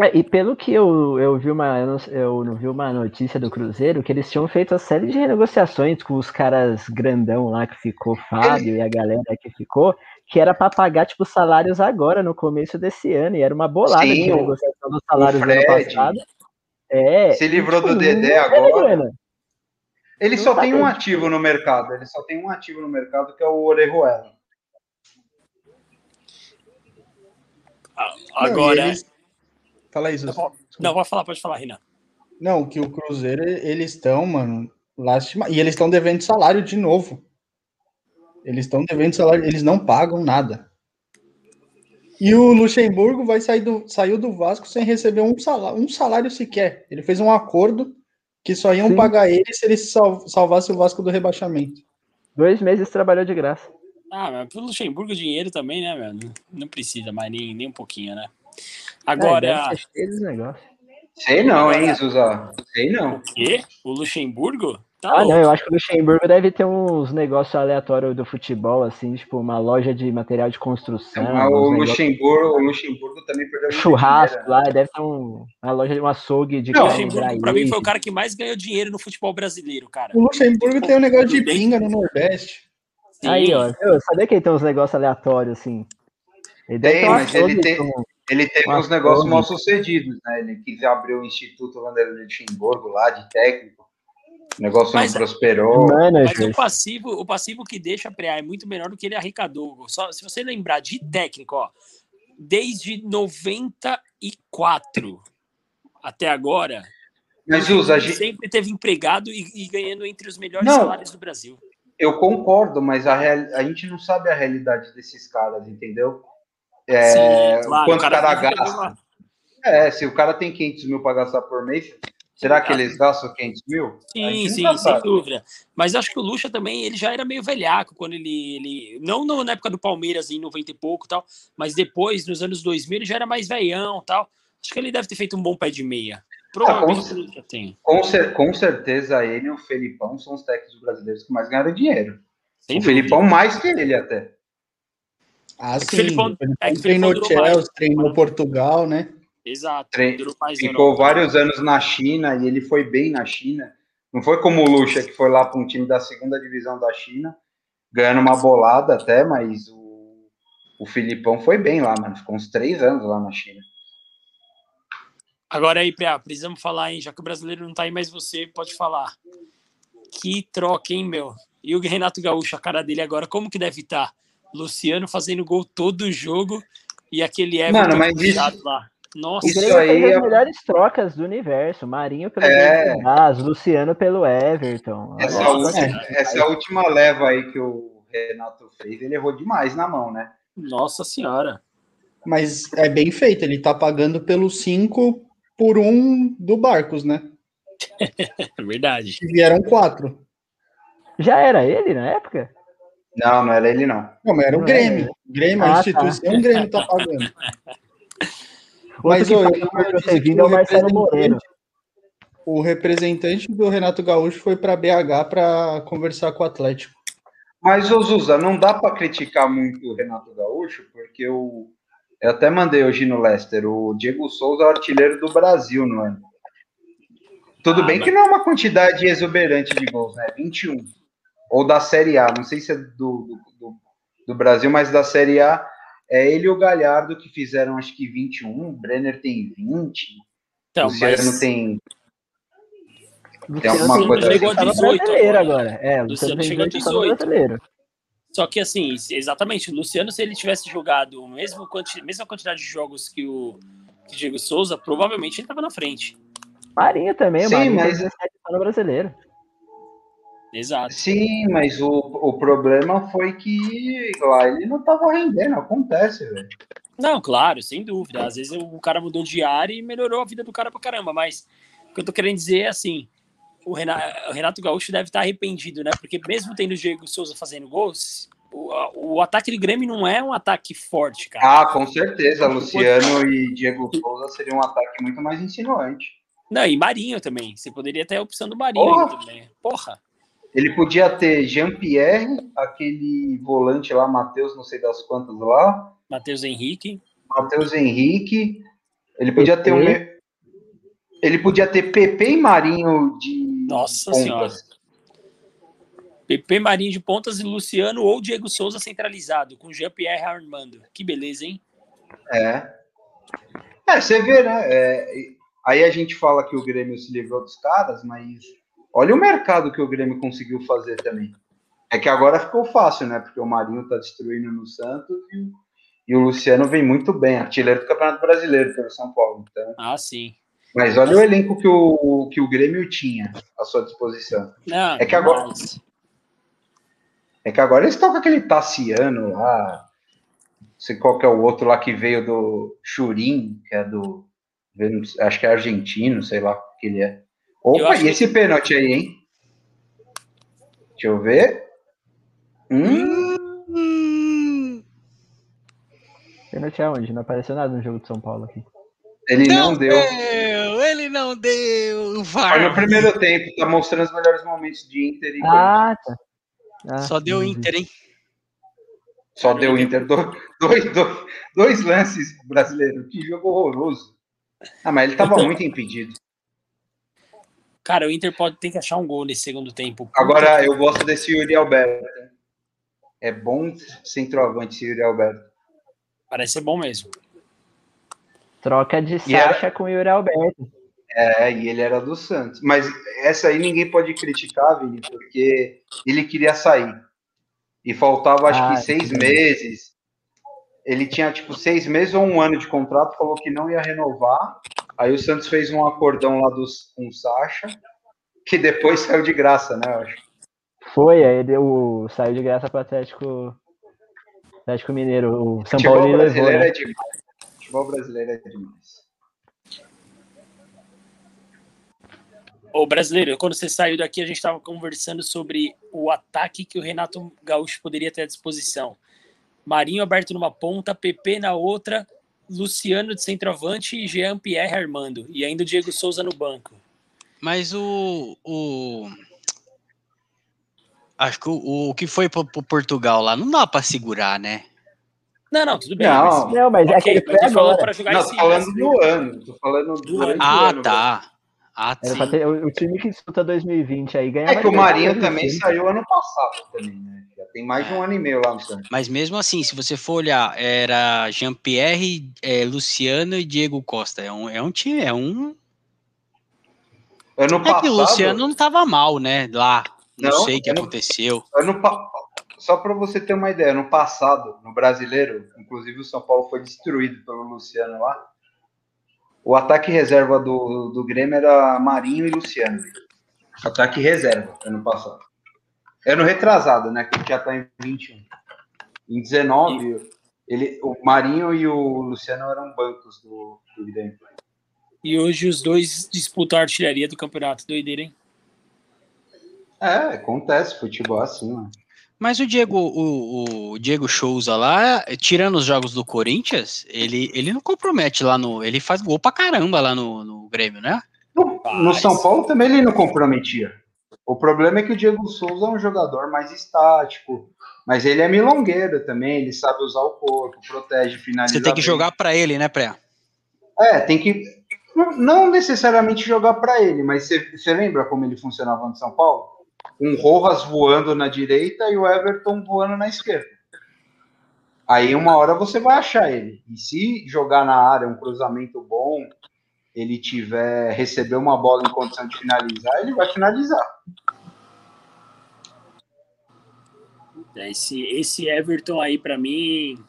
É, e pelo que eu, eu vi uma eu, não, eu não vi uma notícia do Cruzeiro que eles tinham feito a série de renegociações com os caras grandão lá que ficou, Fábio e a galera que ficou, que era para pagar, tipo, salários agora, no começo desse ano, e era uma bolada Sim, de o- negociação dos salários do ano passado. É. Se livrou tipo, do Dedé é agora. Ele Não só tá tem um ativo no mercado. Ele só tem um ativo no mercado que é o Orejuela. A- Não, Agora. eles- Fala isso. Não, pode falar, pode falar, Renan. Não, que o Cruzeiro, eles estão, mano, lastima. E eles estão devendo salário de novo. Eles estão devendo salário, eles não pagam nada. E o Luxemburgo vai sair do, saiu do Vasco sem receber um salário, um salário sequer. Ele fez um acordo que só iam Sim. pagar ele se ele sal, salvasse o Vasco do rebaixamento. Dois meses trabalhou de graça. Ah, mas pro Luxemburgo dinheiro também, né? Não- Não precisa mais nem, nem um pouquinho, né? É, Agora, negócio. Sei não, hein, Zuza? Sei não. o quê? O Luxemburgo? Tá Ah, não, louco. eu acho que o Luxemburgo deve ter uns negócios aleatórios do futebol, assim, tipo uma loja de material de construção. Mas o Luxemburgo, o Luxemburgo também perdeu churrasco dinheiro, lá, deve ter um, uma loja de um açougue de O carne Luxemburgo, pra mim, foi o cara que mais ganhou dinheiro no futebol brasileiro, cara. O Luxemburgo tem um negócio de pinga no Nordeste. Sim. Aí, ó, eu sabia que ele tem uns negócios aleatórios, assim. Ele Tem, mas ele tem- com- Ele teve uns negócios mal sucedidos, né? Ele quis abrir o Instituto Vanderlei Luxemburgo lá, de técnico. O negócio Mas- não prosperou. Mas o passivo, o passivo que deixa a Preá é muito menor do que ele arrecadou. Só, se você lembrar de técnico, ó, desde 94 até agora, Mas, Usa, a ele gente- sempre teve empregado e, e ganhando entre os melhores Não. salários do Brasil. eu concordo, mas a, real- a gente não sabe a realidade desses caras, entendeu? É, Sim, claro, quanto o cara vive gasta. É, se o cara tem 500 mil para gastar por mês, será que eles gastam 500 mil? Sim, sim, sem sabe. dúvida. Mas acho que o Lucha também, ele já era meio velhaco quando ele. ele não no- na época do Palmeiras, em 90 e pouco e tal, mas depois, nos anos 2000, ele já era mais velhão e tal. Acho que ele deve ter feito um bom pé de meia. Provavelmente com- o Lucha tem. Com, cer- com certeza ele e o Felipão são os técnicos brasileiros que mais ganharam dinheiro. Sem o dúvida. Felipão mais que ele até. Ah, sim. o Felipão- é treinou. Chelsea, treinou Portugal, né? Exato. Tre- Ficou Europa. vários anos na China e ele foi bem na China. Não foi como o Lucha, que foi lá para um time da segunda divisão da China, ganhando uma bolada até, mas o, o Filipão foi bem lá, mano. Ficou uns três anos lá na China. Agora aí, Priá, precisamos falar, hein? Já que o brasileiro não tá aí, mas você pode falar. Que troca, hein, meu? E o Renato Gaúcho, a cara dele agora, como que deve estar? Luciano fazendo gol todo jogo e aquele Everton Mano, mas isso- lá. Nossa, Isso aí é- as melhores trocas do universo. Marinho pelo É. Braz, Luciano pelo Everton. Essa. Nossa, última, essa última leva aí que o Renato fez, ele errou demais na mão, né? nossa senhora. Mas é bem feito, ele tá pagando pelos cinco por um do Barcos, né? *laughs* É verdade. E vieram quatro. Já era ele na época? Não, não era ele, não. Não, mas era o Grêmio. é. Grêmio, Ah, a tá. instituição, o Grêmio tá pagando. *laughs* Mas ô, eu ter vindo é o Marcelo. O representante do Renato Gaúcho foi para BH para conversar com o Atlético. Mas, ô Zuza, não dá para criticar muito o Renato Gaúcho, porque o, eu até mandei hoje no Leicester, o Diego Souza é o artilheiro do Brasil no ano. Tudo Ah, bem mas- que não é uma quantidade exuberante de gols, né? 21. Ou da Série A, não sei se é do, do, do- Brasil, mas da Série A é ele e o Galhardo que fizeram acho que 21, o Brenner tem 20, Então, o Luciano mas tem. Luciano alguma tem coisa 18 assim. no 18 brasileiro agora. agora. É, o Luciano Luciano tem chegou a 18 tá no 18. brasileiro. Só que assim, exatamente, o Luciano, se ele tivesse jogado a mesma quanti- mesma quantidade de jogos que o, que o Diego Souza, provavelmente ele estava na frente. Marinho também, Sim, Marinho mas- tem 17 tá no brasileiro. Exato. Sim, mas o, o problema foi que lá ele não tava rendendo, acontece, velho. Não, claro, sem dúvida. Às vezes o cara mudou de área e melhorou a vida do cara pra caramba, mas o que eu tô querendo dizer é assim, o Renato, o Renato Gaúcho deve estar arrependido, né? Porque mesmo tendo o Diego Souza fazendo gols, o, o ataque do Grêmio não é um ataque forte, cara. Ah, com certeza, Luciano e Diego Souza seria um ataque muito mais insinuante. Não, e Marinho também. Você poderia ter a opção do Marinho Porra! também. Porra! Ele podia ter Jean-Pierre, aquele volante lá, Matheus, não sei das quantas lá, Matheus Henrique. Matheus Henrique. Ele podia ter um. Ele podia ter Pepe e Marinho de Nossa pontas. senhora. PP Marinho de pontas e Luciano ou Diego Souza centralizado, com Jean-Pierre Armando. Que beleza, hein? É. É, você vê, né? É, aí a gente fala que o Grêmio se livrou dos caras, mas olha o mercado que o Grêmio conseguiu fazer também. É que agora ficou fácil, né? Porque o Marinho tá destruindo no Santos e, e o Luciano vem muito bem, artilheiro do Campeonato Brasileiro pelo São Paulo. Então... Ah, sim. Mas olha o elenco que o, que o Grêmio tinha à sua disposição. Não, é que agora. Mas... É que agora eles estão com aquele Tassiano lá. Não sei qual que é o outro lá que veio do Churim, que é do. Acho que é argentino, sei lá o que ele é. Opa, e esse que... pênalti aí, hein? Deixa eu ver. Hum. Pênalti é onde? Não apareceu nada no jogo de São Paulo aqui. Ele não, não deu. deu. Ele não deu. Vai. no primeiro tempo, tá mostrando os melhores momentos de Inter e Ah, tá. Ah, Só deu Inter, hein? Só deu Inter. Dois, dois, dois, dois lances brasileiros. Que jogo horroroso. Ah, mas ele tava então, muito impedido. Cara, o Inter pode ter que achar um gol nesse segundo tempo. Agora, eu gosto desse Yuri Alberto. É bom centroavante esse Yuri Alberto. Parece ser bom mesmo. Troca de Sacha era... com o Yuri Alberto. É, e ele era do Santos. Mas essa aí ninguém pode criticar, Vini, porque ele queria sair. E faltava acho ah, que seis meses. Ele tinha tipo seis meses ou um ano de contrato, falou que não ia renovar. Aí o Santos fez um acordão lá dos, com o Sacha, que depois saiu de graça, né? Eu acho. Foi, aí deu, saiu de graça para o Atlético, Atlético Mineiro. O São Paulo levou. Né? É demais. Futebol brasileiro é demais. Ô, brasileiro, quando você saiu daqui, a gente estava conversando sobre o ataque que o Renato Gaúcho poderia ter à disposição. Marinho aberto numa ponta, PP na outra, Luciano de centroavante e Jean-Pierre Armando. E ainda o Diego Souza no banco. Mas o. o... Acho que o, o que foi para Portugal lá não dá para segurar, né? Não, não, tudo bem. Não, mas, não, mas okay, é que ele foi agora. Pra jogar não, tô falando do ano. Tô falando do ano. Ah, ano, tá. Ah, ter, o, time que disputa 2020 aí ganha. É que o Marinho também saiu ano passado também, né? Já tem mais de um ano e meio lá no Santos. Mas mesmo assim, se você for olhar, era Jean-Pierre, é, Luciano e Diego Costa. É um, é um time, é um. Ano é passado. que o Luciano não estava mal, né? Lá. Não, não sei o que ano, aconteceu. Ano, só para você ter uma ideia, no passado, no brasileiro, inclusive o São Paulo foi destruído pelo Luciano lá. O ataque reserva do, do Grêmio era Marinho e Luciano. Ataque reserva, ano passado. Ano retrasado, né? Que já tá em 21. Em 19, ele, o Marinho e o Luciano eram bancos do, do Grêmio. E hoje os dois disputam a artilharia do campeonato. Doideira, hein? É, acontece, futebol é assim, mano. Mas o Diego, o, o, Diego Souza lá, tirando os jogos do Corinthians, ele, ele não compromete lá no. Ele faz gol pra caramba lá no, no Grêmio, né? No, no, São Paulo também ele não comprometia. O problema é que o Diego Souza é um jogador mais estático, mas ele é milongueiro também, ele sabe usar o corpo, protege, finaliza. Você tem que bem. jogar para ele, né, Pré? É, tem que. Não necessariamente jogar para ele, mas você, você lembra como ele funcionava no São Paulo? Um Rojas voando na direita e o Everton voando na esquerda. Aí uma hora você vai achar ele. E se jogar na área um cruzamento bom, ele tiver receber uma bola em condição de finalizar, ele vai finalizar. Esse, esse Everton aí para mim,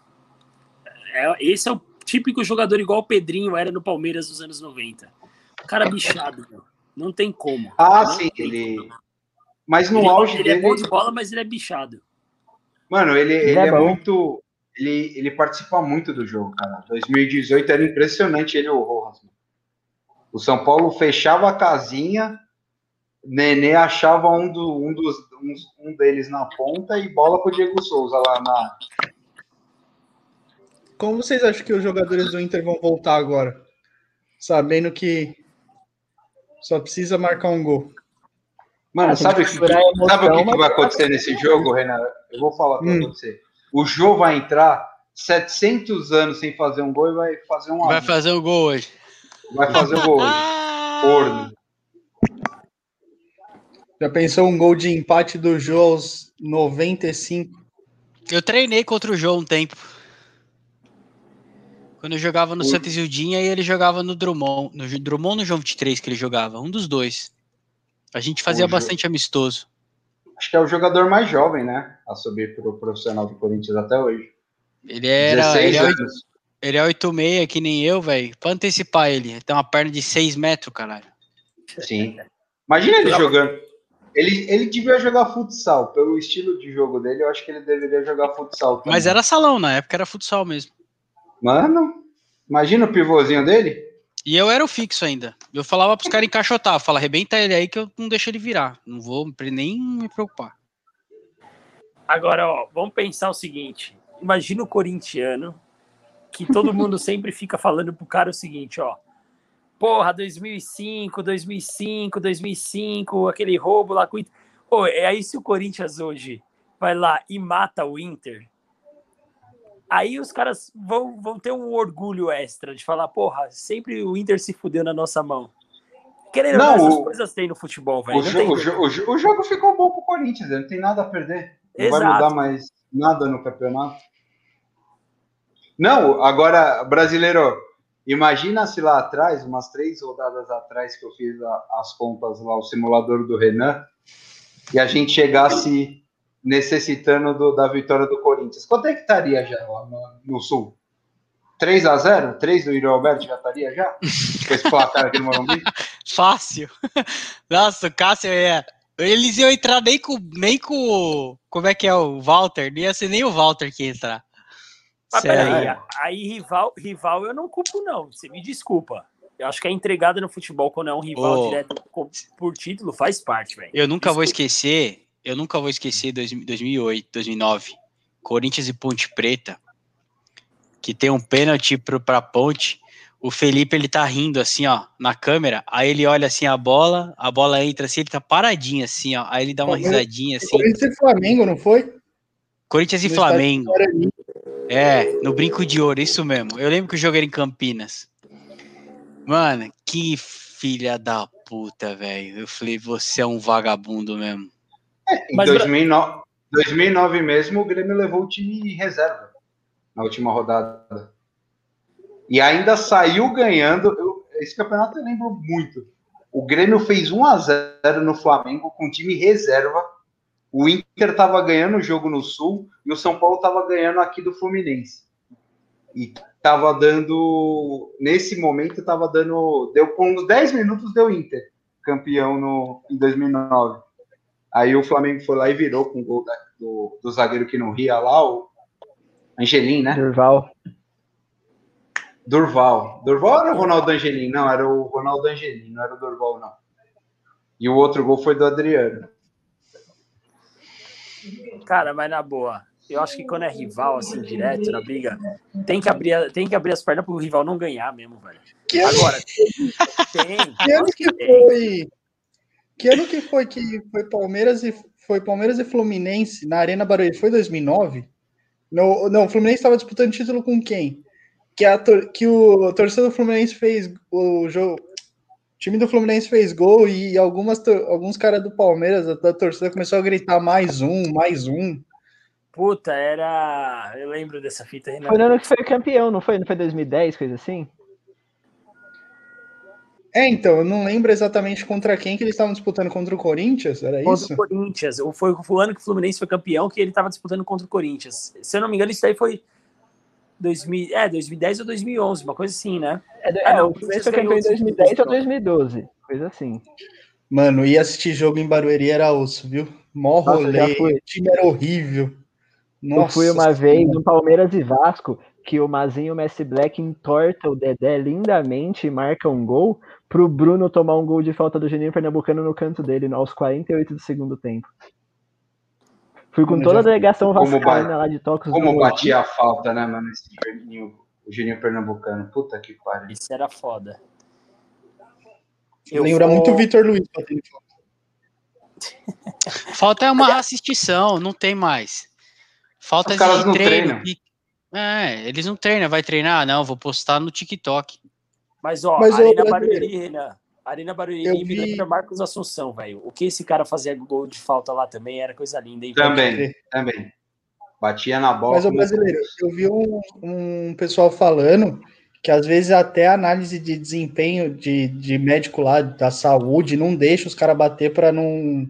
é, esse é o típico jogador igual o Pedrinho era no Palmeiras nos anos 90. Cara bichado, não tem como. Ah, não sim, ele mas no ele, auge ele dele. Ele é bom de bola, mas ele é bichado. Mano, ele, ele, ele é, é muito. Ele, ele participa muito do jogo, cara. 2018 era impressionante ele e o Rojas. O São Paulo fechava a casinha, Nenê achava um, do, um, dos, um, um deles na ponta e bola pro Diego Souza lá na. Como vocês acham que os jogadores do Inter vão voltar agora? Sabendo que só precisa marcar um gol. Mano, sabe, que, emoção, sabe o que, que vai acontecer nesse jogo, Renan? Eu vou falar pra hum. você. O Jô vai entrar 700 anos sem fazer um gol e vai fazer um Vai fazer o um gol hoje. Vai fazer o um gol hoje. *laughs* Corno. Já pensou um gol de empate do Jô aos 95? Eu treinei contra o Jô um tempo. Quando eu jogava no Santa Isildinha e ele jogava no Drummond. No Drummond ou no João 23 que ele jogava? Um dos dois. A gente fazia o bastante amistoso. Acho que é o jogador mais jovem, né? A subir para o profissional do Corinthians até hoje. Ele era. Ele é, 8, ele é 8,6, que nem eu, velho. Pra antecipar ele. Ele tem uma perna de 6 metros, caralho. Sim. Imagina ele jogando. Ele, ele devia jogar futsal. Pelo estilo de jogo dele, eu acho que ele deveria jogar futsal. Também. Mas era salão, na época era futsal mesmo. Mano, imagina o pivôzinho dele. E eu era o fixo ainda. Eu falava pros caras encaixotar. Fala, arrebenta ele aí que eu não deixo ele virar. Não vou nem me preocupar. Agora, ó, vamos pensar o seguinte. Imagina o corintiano que todo mundo *laughs* sempre fica falando pro cara o seguinte, ó. Porra, 2005, 2005, 2005, aquele roubo lá com o Inter. Pô, é aí se o Corinthians hoje vai lá e mata o Inter, aí os caras vão, vão ter um orgulho extra de falar, porra, sempre o Inter se fudeu na nossa mão. Querendo não, essas o, coisas tem no futebol, velho. O, jo, o, o, jogo ficou bom pro Corinthians, não tem nada a perder. Não Exato. vai mudar mais nada no campeonato. Não, agora, brasileiro, imagina se lá atrás, umas três rodadas atrás que eu fiz a, as contas lá, o simulador do Renan, e a gente chegasse necessitando do, da vitória do Corinthians. Quanto é que estaria já lá no, no Sul? 3 a 0 3 do Yuri Alberto já estaria já? Com esse placar aqui no Morumbi? *laughs* Fácil. Nossa, o Cássio é... Eles iam entrar nem com, nem com. Como é que é o Walter? Não ia ser nem o Walter que ia entrar. Mas peraí, aí rival, rival eu não culpo, não. Você me desculpa. Eu acho que a entregada no futebol, quando é um rival oh. direto por título, faz parte, velho. Eu nunca desculpa. vou esquecer eu nunca vou esquecer 2008, 2009, Corinthians e Ponte Preta, que tem um pênalti para Ponte. O Felipe ele tá rindo assim, ó, na câmera. Aí ele olha assim a bola, a bola entra assim, ele tá paradinho assim, ó. Aí ele dá uma risadinha assim. Corinthians e Flamengo, não foi? Corinthians e no Flamengo. É, no Brinco de Ouro, isso mesmo. Eu lembro que o jogo era em Campinas. Mano, que filha da puta, velho. Eu falei, você é um vagabundo mesmo. Em Mas, 2009, 2009 mesmo, o Grêmio levou o time reserva na última rodada. E ainda saiu ganhando. Eu, esse campeonato eu lembro muito. O Grêmio fez 1 a 0 no Flamengo com time reserva. O Inter estava ganhando o jogo no Sul e o São Paulo estava ganhando aqui do Fluminense. E estava dando. Nesse momento, estava dando. Deu com uns 10 minutos, deu Inter, campeão no, em 2009. Aí o Flamengo foi lá e virou com o gol da, do, do, zagueiro que não ria lá, o Angelim, né? Durval. Durval. Durval era o Ronaldo Angelim? Não, era o Ronaldo Angelim, não era o Durval, não. E o outro gol foi do Adriano. Cara, mas na boa, eu acho que quando é rival, assim, direto na briga, tem que abrir, tem que abrir as pernas pro rival não ganhar mesmo, velho. Que Agora, tem. Que ano que foi? Que ano que foi que foi Palmeiras e foi Palmeiras e Fluminense na Arena Barueri? Foi 2009? No, não, o Fluminense estava disputando título com quem? Que, a, que o a torcida do Fluminense fez o jogo. O time do Fluminense fez gol e algumas, alguns caras do Palmeiras, da, da torcida, começou a gritar mais um, mais um. Puta, era. Eu lembro dessa fita aí. Foi no ano que foi campeão, não foi? Não foi 2010, coisa assim? É, então, eu não lembro exatamente contra quem que eles estavam disputando contra o Corinthians, era contra isso? Contra o Corinthians. Foi, foi o ano que o Fluminense foi campeão que ele estava disputando contra o Corinthians. Se eu não me engano, isso daí foi 2000, é, 2010 ou 2011, uma coisa assim, né? É, ah, não, o Fluminense foi campeão em 2010 ou 2012, coisa assim. Mano, ia assistir jogo em Barueri era osso, viu? Mó rolê, o time era horrível. Nossa, eu fui uma vez no Palmeiras e Vasco, que o Mazinho Messi Black entorta o Dedé lindamente e marca um gol pro Bruno tomar um gol de falta do Geninho Pernambucano no canto dele, aos 48 do segundo tempo. Fui com toda a delegação vascaína lá de Tocos. Como batia a falta, né, mano, esse Geninho, o Geninho Pernambucano. Puta que pariu. Isso era foda. Eu Lembra vou... muito o Vitor Luiz batendo falta. Falta é uma assistição, não tem mais. Falta de treino. É, eles não treinam, vai treinar? Não, vou postar no TikTok. Mas, ó, Mas, Arena Barueri, Renan. Arena Barueri vi... Marcos Assunção, velho. O que esse cara fazia gol de falta lá também era coisa linda, hein? Também, também. Batia na bola. Mas o brasileiro, eu vi um, um pessoal falando que às vezes até a análise de desempenho de, de médico lá da saúde não deixa os caras bater para não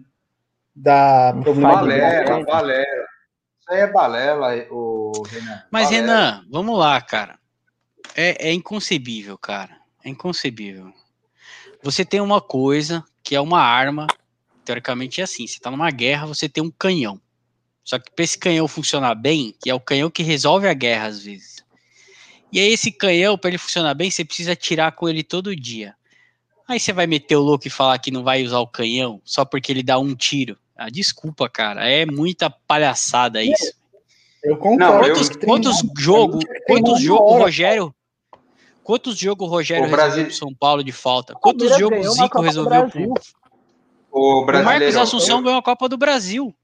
dar problema. Valera, valera. Aí é balela, o Renan. Mas, balela. Renan, vamos lá, cara. É, é inconcebível, cara. É inconcebível. Você tem uma coisa que é uma arma, teoricamente é assim, você tá numa guerra, você tem um canhão. Só que para esse canhão funcionar bem, que é o canhão que resolve a guerra às vezes. E aí esse canhão, para ele funcionar bem, você precisa atirar com ele todo dia. Aí você vai meter o louco e falar que não vai usar o canhão só porque ele dá um tiro. Ah, desculpa, cara, é muita palhaçada isso. Eu concordo. Quantos, quantos jogos, quantos jogos, Rogério, Quantos jogos o Rogério o Brasil... resolveu São Paulo de falta? Quantos jogos o Zico resolveu pro... O, o Marcos Assunção ganhou a Copa do Brasil.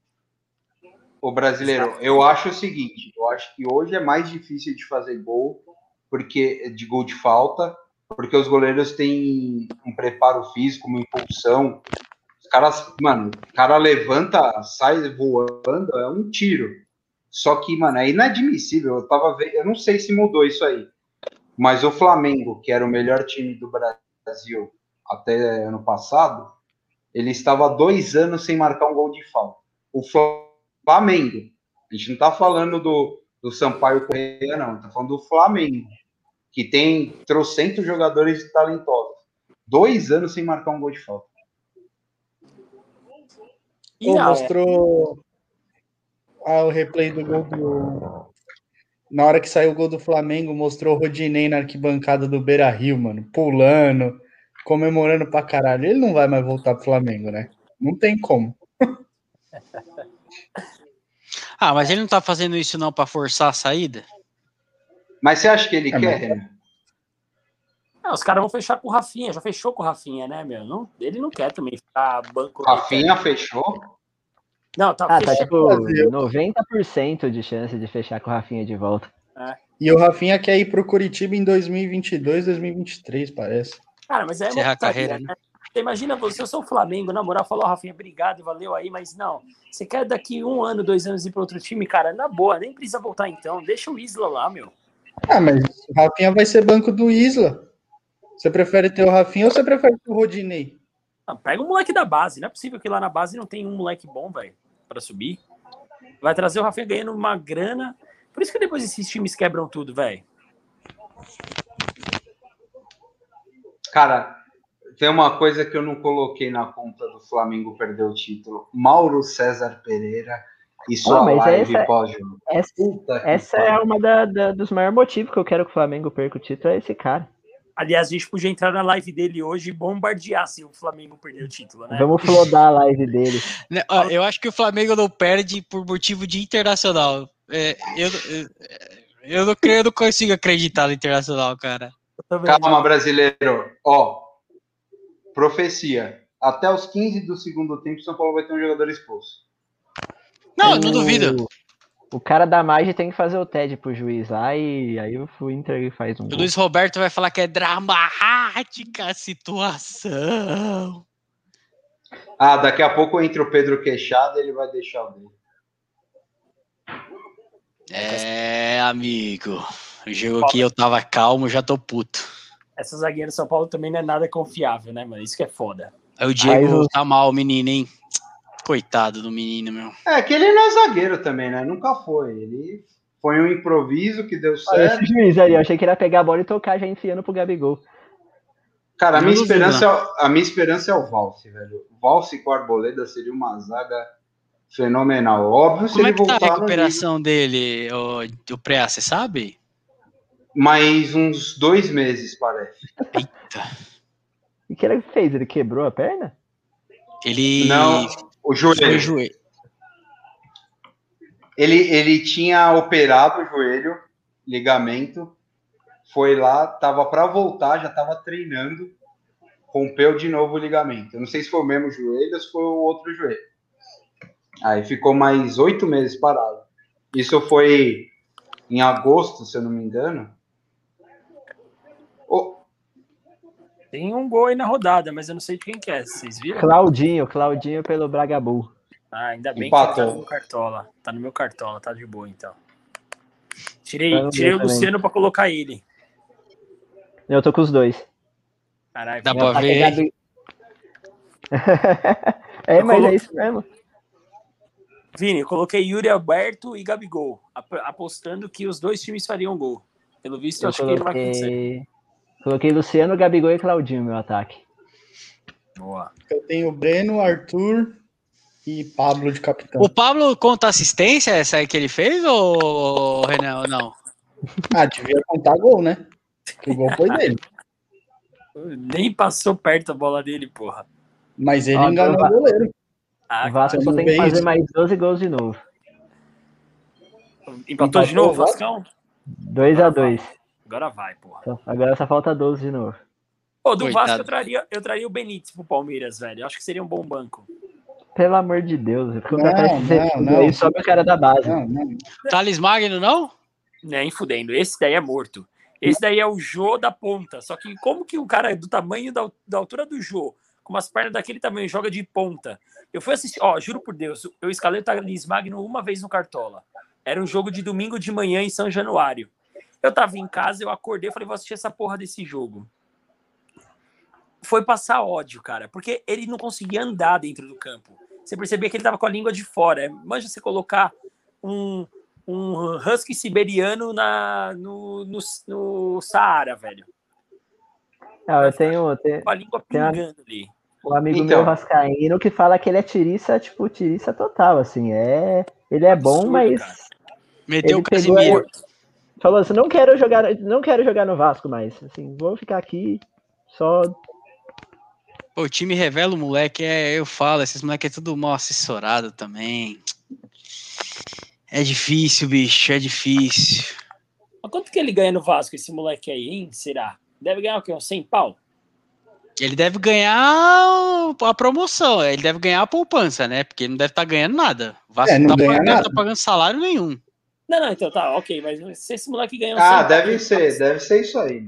O brasileiro, eu acho o seguinte, eu acho que hoje é mais difícil de fazer gol, porque de gol de falta, porque os goleiros têm um preparo físico, uma impulsão. Os caras, mano, o cara levanta, sai voando, é um tiro. Só que, mano, é inadmissível. Eu tava vendo, eu não sei se mudou isso aí. Mas o Flamengo, que era o melhor time do Brasil até ano passado, ele estava dois anos sem marcar um gol de falta. O Flamengo, a gente não está falando do, do Sampaio Correia, não, está falando do Flamengo, que tem trocentos jogadores talentosos. Dois anos sem marcar um gol de falta. E mostrou ah, o replay do gol do, na hora que saiu o gol do Flamengo, mostrou o Rodinei na arquibancada do Beira Rio, mano, pulando, comemorando pra caralho. Ele não vai mais voltar pro Flamengo, né? Não tem como. *laughs* ah, mas ele não tá fazendo isso não para forçar a saída? Mas você acha que ele é, quer, mas... Não, os caras vão fechar com o Rafinha, já fechou com o Rafinha, né, meu? Não, ele não quer também ficar banco. Rafinha fechou? Não, tá, ah, tá tipo 90% de chance de fechar com o Rafinha de volta. É. E o Rafinha quer ir pro Curitiba em 2022, 2023, parece. Cara, mas é uma carreira, né? Imagina você, eu sou o Flamengo, na moral, falou, Rafinha, obrigado, valeu aí, mas não. Você quer daqui um ano, dois anos ir para outro time, cara, na boa, nem precisa voltar então. Deixa o Isla lá, meu. Ah, mas o Rafinha vai ser banco do Isla. Você prefere ter o Rafinha ou você prefere ter o Rodinei? Ah, pega o moleque da base. Não é possível que lá na base não tem um moleque bom, velho para subir. Vai trazer o Rafinha ganhando uma grana. Por isso que depois esses times quebram tudo, velho. Cara, tem uma coisa que eu não coloquei na conta do Flamengo perder o título. Mauro César Pereira e sua oh, live essa, pós-jogo. Essa, essa é uma da, da, dos maiores motivos que eu quero que o Flamengo perca o título, é esse cara. Aliás, a gente podia entrar na live dele hoje e bombardear se o Flamengo perder o título, né? Vamos flodar a live dele. *laughs* Né, eu acho que o Flamengo não perde por motivo de internacional. É, eu, eu, eu, não, eu não consigo acreditar no internacional, cara. Calma, brasileiro. Ó, profecia. Até os 15 do segundo tempo, São Paulo vai ter um jogador expulso. Não, não duvido. O cara da margem tem que fazer o TED pro juiz lá e aí o Inter faz um. O Luiz Roberto vai falar que é dramática a situação. Ah, daqui a pouco entra o Pedro Queixada ele vai deixar o dele. É, amigo. O jogo aqui eu tava calmo, já tô puto. Essa zagueira do São Paulo também não é nada confiável, né, mano? Isso que é foda. Aí o Diego aí, tá mal, menino, hein? Coitado do menino, meu. É que ele não é zagueiro também, né? Nunca foi. Ele foi um improviso que deu certo. Olha esse juiz aí, eu achei que ele ia pegar a bola e tocar já enfiando pro Gabigol. Cara, a minha, esperança é, a minha esperança é o Valse, velho. O Valse com a Arboleda seria uma zaga fenomenal. Óbvio, Como se é ele que tá a recuperação dele, o, o pré, você sabe? Mais uns dois meses, parece. Eita. E o que ele fez? Ele quebrou a perna? Ele. Não, o joelho. O joelho. Ele, ele tinha operado o joelho, ligamento, foi lá, tava para voltar, já tava treinando, rompeu de novo o ligamento. Eu não sei se foi o mesmo joelho ou se foi o outro joelho. Aí ficou mais oito meses parado. Isso foi em agosto, se eu não me engano. Tem um gol aí na rodada, mas eu não sei de quem que é. Vocês viram? Claudinho, Claudinho pelo Bragabu. Ah, ainda bem Empatou. que tá no meu cartola. Tá no meu cartola, tá de boa então. Tirei, Tá tirei o. Luciano pra colocar ele. Eu tô com os dois. Caralho, Dá pra ver. *laughs* é, Eu mas colo- é isso mesmo. Vini, eu coloquei Yuri Alberto e Gabigol, ap- apostando que os dois times fariam gol. Pelo visto, eu Eu acho que não vai acontecer. Coloquei, Luciano, Gabigol e Claudinho no meu ataque. Boa. Eu tenho Breno, Arthur e Pablo de capitão. O Pablo conta assistência, essa aí que ele fez, ou Renan, ou não? Ah, devia contar gol, né? Que o gol foi dele. *laughs* Nem passou perto a bola dele, porra. Mas ele Ah, enganou então o goleiro. Ah, o Vasco só não tem que fazer isso? mais 12 gols de novo. empatou de Empatou novo, o Vasco? Vascão? 2 a 2 Agora vai, porra. Só- Agora só falta 12 de novo. Pô, do Coitado. Vasco eu traria, eu traria o Benítez pro Palmeiras, velho. Eu acho que seria um bom banco. Pelo amor de Deus. Não, esse não, Zé não. aí sobe o cara da base. Não, não. Thales Magno, não? Nem fudendo. Esse daí é morto. Esse daí é o Jô da ponta. Só que como que um cara do tamanho da, da altura do Jô, com umas pernas daquele tamanho, joga de ponta? Eu fui assistir, ó, juro por Deus, eu escalei o Thales Magno uma vez no Cartola. Era um jogo de domingo de manhã em São Januário. Eu tava em casa, eu acordei e falei, vou assistir essa porra desse jogo. Foi passar ódio, cara, porque ele não conseguia andar dentro do campo. Você percebia que ele tava com a língua de fora. Manja você colocar um, um husky siberiano na, no, no, no Saara, velho. Ah, eu tenho, eu tenho Com a língua pingando ali. um amigo Então. meu vascaíno que fala que ele é tiriça, tipo, tiriça total, assim. É, ele é bom, Absurdo, mas cara. Meteu o pegou Casimiro. Falou assim, não quero jogar, não quero jogar no Vasco mais. Assim, vou ficar aqui só Pô, o time revela o moleque, é, eu falo, esses moleques é tudo mal assessorado também. É difícil, bicho, é difícil. Mas quanto que ele ganha no Vasco, esse moleque aí, hein? Será? Deve ganhar o quê? Uns 100 pau? Ele deve ganhar a promoção, ele deve ganhar a poupança, né? Porque ele não deve estar ganhando nada. O Vasco É, não tá ganha pagando, nada. tá pagando salário nenhum. Não, não, então tá, ok. Mas se esse moleque ganhar uns Ah, 100 deve pau, ser, deve ser isso aí.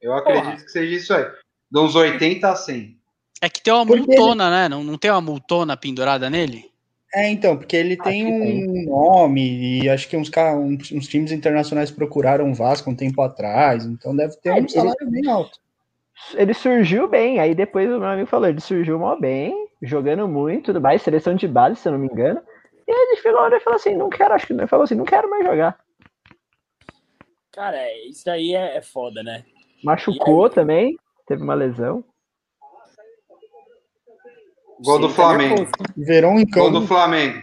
Eu acredito Porra. que seja isso aí. De uns 80 a 100. É que tem uma Porque multona, né? Não, não tem uma multona pendurada nele? É, então, porque ele tem que um nome e acho que uns, uns, uns times internacionais procuraram o Vasco um tempo atrás, então deve ter É, um ele- salário bem alto. ele surgiu bem, aí depois o meu amigo falou, ele surgiu mal bem, jogando muito, tudo mais, seleção de base, se eu não me engano. E aí ele chegou e falou assim, não quero, acho que ele falou assim, não quero mais jogar. Cara, é, isso daí é, é foda, né? Machucou também, teve uma lesão. Gol do Sim, Flamengo. Verão em Gol campo. do Flamengo.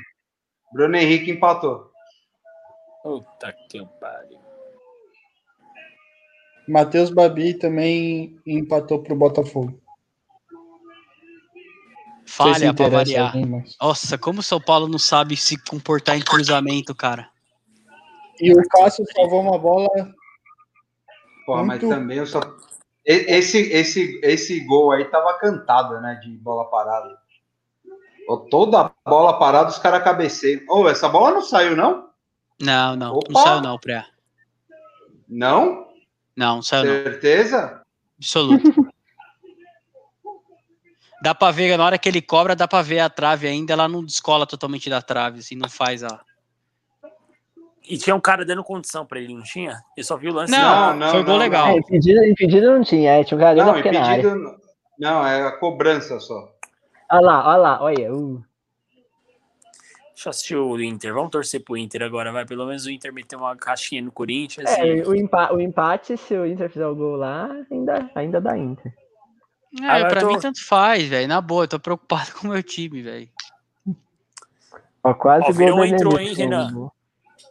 Bruno Henrique empatou. Puta que pariu. Matheus Babi também empatou pro Botafogo. Não Falha pra interessa variar. alguém, mas- Nossa, como o São Paulo não sabe se comportar em cruzamento, cara. E o Cássio salvou uma bola. Porra, mas Muito- também eu só. E- Esse, esse, esse gol aí tava cantado, né? De bola parada. Toda bola parada, os caras cabeceiam. Ô, essa bola não saiu, não? Não, não. Opa! Não saiu não, Pré. Não? Não, não saiu não. Certeza? Absoluto. *laughs* Dá pra ver, na hora que ele cobra, dá pra ver a trave ainda, ela não descola totalmente da trave, assim, não faz a. E tinha um cara dando condição pra ele, não tinha? Eu só vi o lance. Não, não, foi gol não, legal. É, impedido, impedido não tinha, é, tinha um cara Não, na pequena área. impedido. Não, é a cobrança só. Olha lá, olha lá, olha. Uh, Deixa eu assistir o Inter. Vamos torcer pro Inter agora, vai. Pelo menos o Inter meteu uma caixinha no Corinthians. é, e- o, empa- o empate, se o Inter fizer o gol lá, ainda, ainda dá Inter. É, Agora pra tô- mim tanto faz, velho. Na boa, eu tô preocupado *laughs* com o meu time, velho. Ó, quase Ó, gol Verão do entrou, hein. Renan?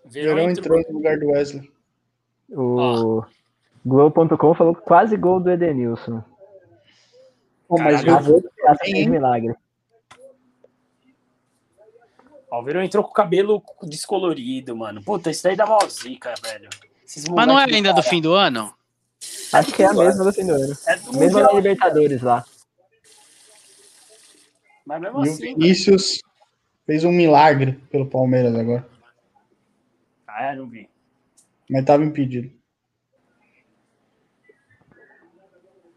Verão entrou no lugar do Wesley. O Globo.com falou que quase gol do Edenilson. Pô, mas o gol fez hein? milagre. Ó, o Verão entrou com o cabelo descolorido, mano. Puta, isso daí dá mó zica, velho. Esses Mas não é ainda do fim do ano? Acho que é a mesma do fim do ano. É do Mesmo na Mundial, Libertadores lá. Mas mesmo E o assim. velho. Vinícius fez um milagre pelo Palmeiras agora. Ah, é, não vi. Mas tava impedido.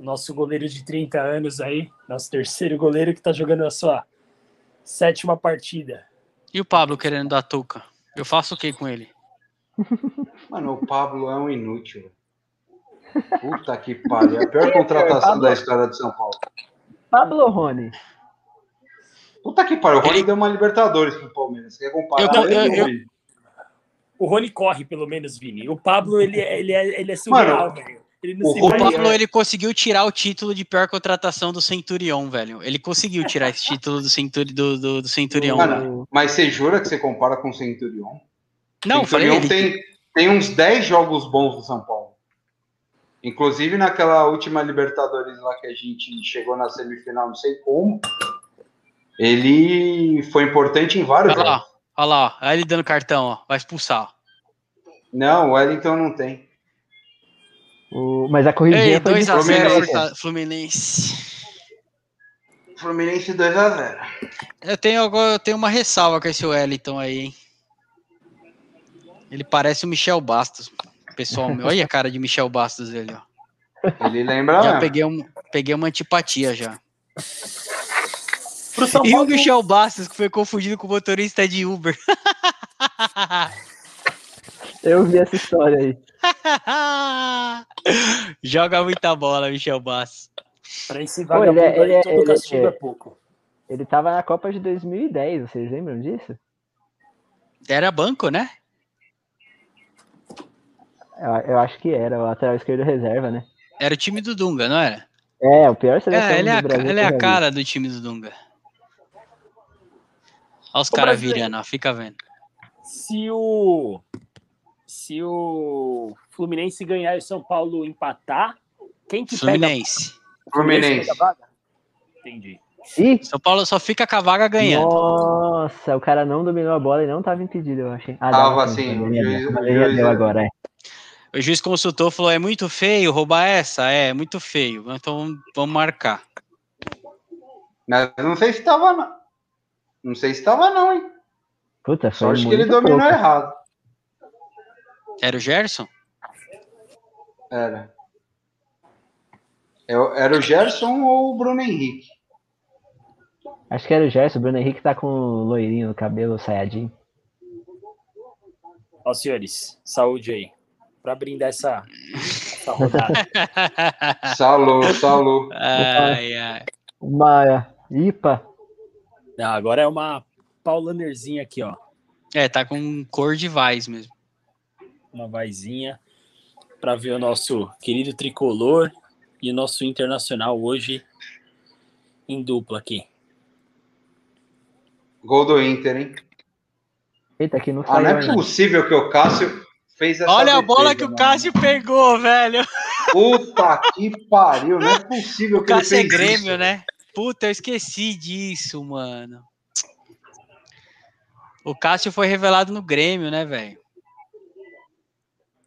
nosso goleiro de 30 anos aí, nosso terceiro goleiro que tá jogando a sua sétima partida. E o Pablo querendo dar touca? Eu faço o que com ele? Mano, o Pablo é um inútil. Puta que pariu. É a pior *laughs* contratação da história de São Paulo. Pablo Rony? Puta que pariu. O Rony ele... deu uma Libertadores pro Palmeiras. Você quer comparar? Eu, eu, eu, o Rony corre, pelo menos, Vini. O Pablo, ele, é, ele, é, ele é surreal, velho. o Pablo, ele conseguiu tirar o título de pior contratação do Centurion, velho. Ele conseguiu tirar esse título do, Centuri, do, do, do Centurion. Mano, mas você jura que você compara com o Centurion? Não, Centurion falei, tem, ele... tem uns 10 jogos bons do São Paulo. Inclusive naquela última Libertadores lá que a gente chegou na semifinal, não sei como. Ele foi importante em vários olha jogos. Lá, olha lá, olha ele dando cartão, ó. Vai expulsar. Não, o Wellington não tem. O... Mas a corridinha Ei, foi 2x0 Fluminense. Fluminense 2x0. Eu tenho, eu tenho uma ressalva com esse Wellington aí, hein? Ele parece o Michel Bastos. Pessoal, olha a cara de Michel Bastos ele, ó. Ele lembra Já peguei, um, peguei uma antipatia já. E o Michel Bastos, que foi confundido com o motorista de Uber. *laughs* Eu vi essa história aí. *laughs* Joga muita bola, Michel Bastos. Pra esse vagabundo ele, é, ele, todo ele, castigo é, é pouco. Ele tava na Copa de 2010, vocês lembram disso? Era banco, né? Eu, eu acho que era, o lateral esquerdo reserva, né? Era o time do Dunga, não era? É, o pior seleção é, ele é, a, ele é a cara do time do Dunga. Olha os caras virando, ó, fica vendo. Se o se o Fluminense ganhar e o São Paulo empatar, quem que Fluminense. pega? Fluminense. Fluminense. Entendi. E? São Paulo só fica com a vaga ganhando. Nossa, o cara não dominou a bola e não tava impedido, eu achei. Ah, tava assim. O juiz, o juiz, agora, é. O juiz consultou falou: é muito feio roubar essa? É, é muito feio. Então vamos marcar. Mas não sei se tava, não. Não sei se tava, não, hein? Puta, Só acho que ele dominou pouco. errado. Era o Gerson? Era. Era o Gerson ou o Bruno Henrique? Acho que era o Gerson. O Bruno Henrique tá com o loirinho no cabelo, saiadinho. Ó, senhores, saúde aí. Pra brindar essa, essa rodada. *laughs* salô, salô. Ai, ai. Uma IPA. Não, agora é uma Paulanerzinha aqui, ó. É, tá com cor de Vaz mesmo uma vaizinha para ver o nosso querido tricolor e o nosso internacional hoje em dupla aqui. Gol do Inter, hein? Eita, aqui não ah, não é possível que o Cássio fez essa Olha defesa, a bola que o Cássio mano. pegou, velho. Puta que pariu, não é possível o que Cássio ele é fez é Grêmio, isso. né? Puta, eu esqueci disso, mano. O Cássio foi revelado no Grêmio, né, velho?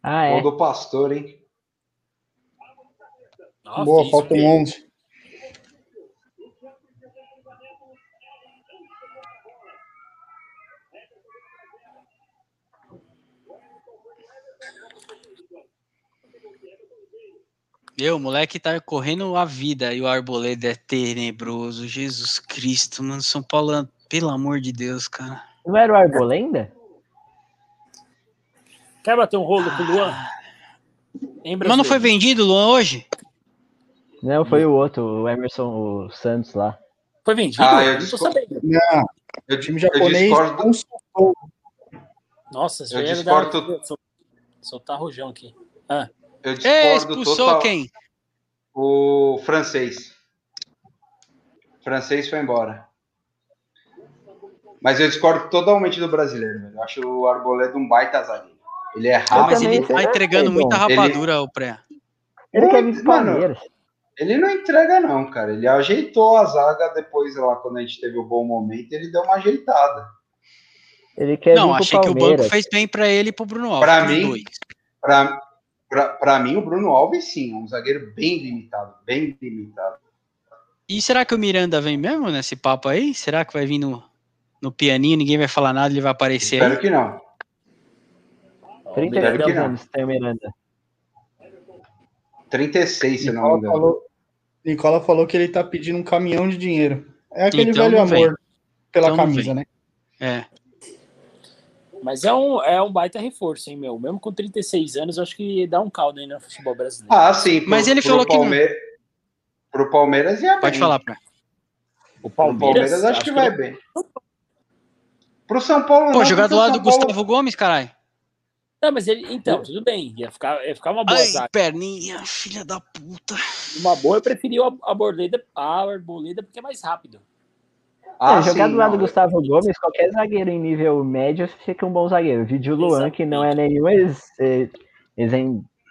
Ah, é. Gol do Pastor, hein? Nossa, Boa, falta um 11. Meu, o moleque tá correndo a vida e o Arboleda é tenebroso. Jesus Cristo, mano. São Paulo, pelo amor de Deus, cara. Não era o Arboleda? Quer bater um rolo com o Luan? Mas não foi vendido, Luan, hoje? Não, foi o outro, o Emerson o Santos lá. Foi vendido? Ah, eu não tô sabendo. Não, o time japonês não soltou. Nossa, eu discordo. Dar... Soltar rojão aqui. Ah. Eu discordo Ei, expulsou total... quem? O francês. O francês foi embora. Mas eu discordo totalmente do brasileiro. Eu acho o Arboleda um baita zagueiro. Ele é rápido. Mas ele tá entregando muita rapadura, ele... o pré. Ele quer vir Palmeiras. Ele não entrega, não, cara. Ele ajeitou a zaga depois lá, quando a gente teve o bom momento, ele deu uma ajeitada. Ele quer não, achei que o banco fez bem para ele e pro Bruno Alves. Para mim, pra, pra, pra, mim, o Bruno Alves sim, um zagueiro bem limitado, bem limitado. E será que o Miranda vem mesmo nesse papo aí? Será que vai vir no, no pianinho, ninguém vai falar nada, ele vai aparecer Espero aí? que não. 32 anos tem o Miranda. 36, se não me engano. Nicola falou que ele tá pedindo um caminhão de dinheiro. É aquele então, velho amor vem. pela então, camisa, né? É. Mas é um, é um baita reforço, hein, meu? Mesmo com 36 anos, acho que dá um caldo aí no futebol brasileiro. Ah, sim. Pro, Mas ele falou Palme... que. Pro Palmeiras ia Pode bem. falar, pra. O Palmeiras, Palmeiras acho, acho que, que vai bem. Pro São Paulo, Pô, não. jogar do lado do Paulo... Gustavo Gomes, caralho. Não, mas ele. Então, tudo bem. Ia ficar, ia ficar uma boa. Ai, perninha, filha da puta. Uma boa, eu preferi a, a Arboleda, a Arboleda porque é mais rápido. Ah, é, jogar do lado do Gustavo Gomes, qualquer zagueiro em nível médio fica um bom zagueiro. Vídeo Luan, que não é nenhum ex, ex, ex,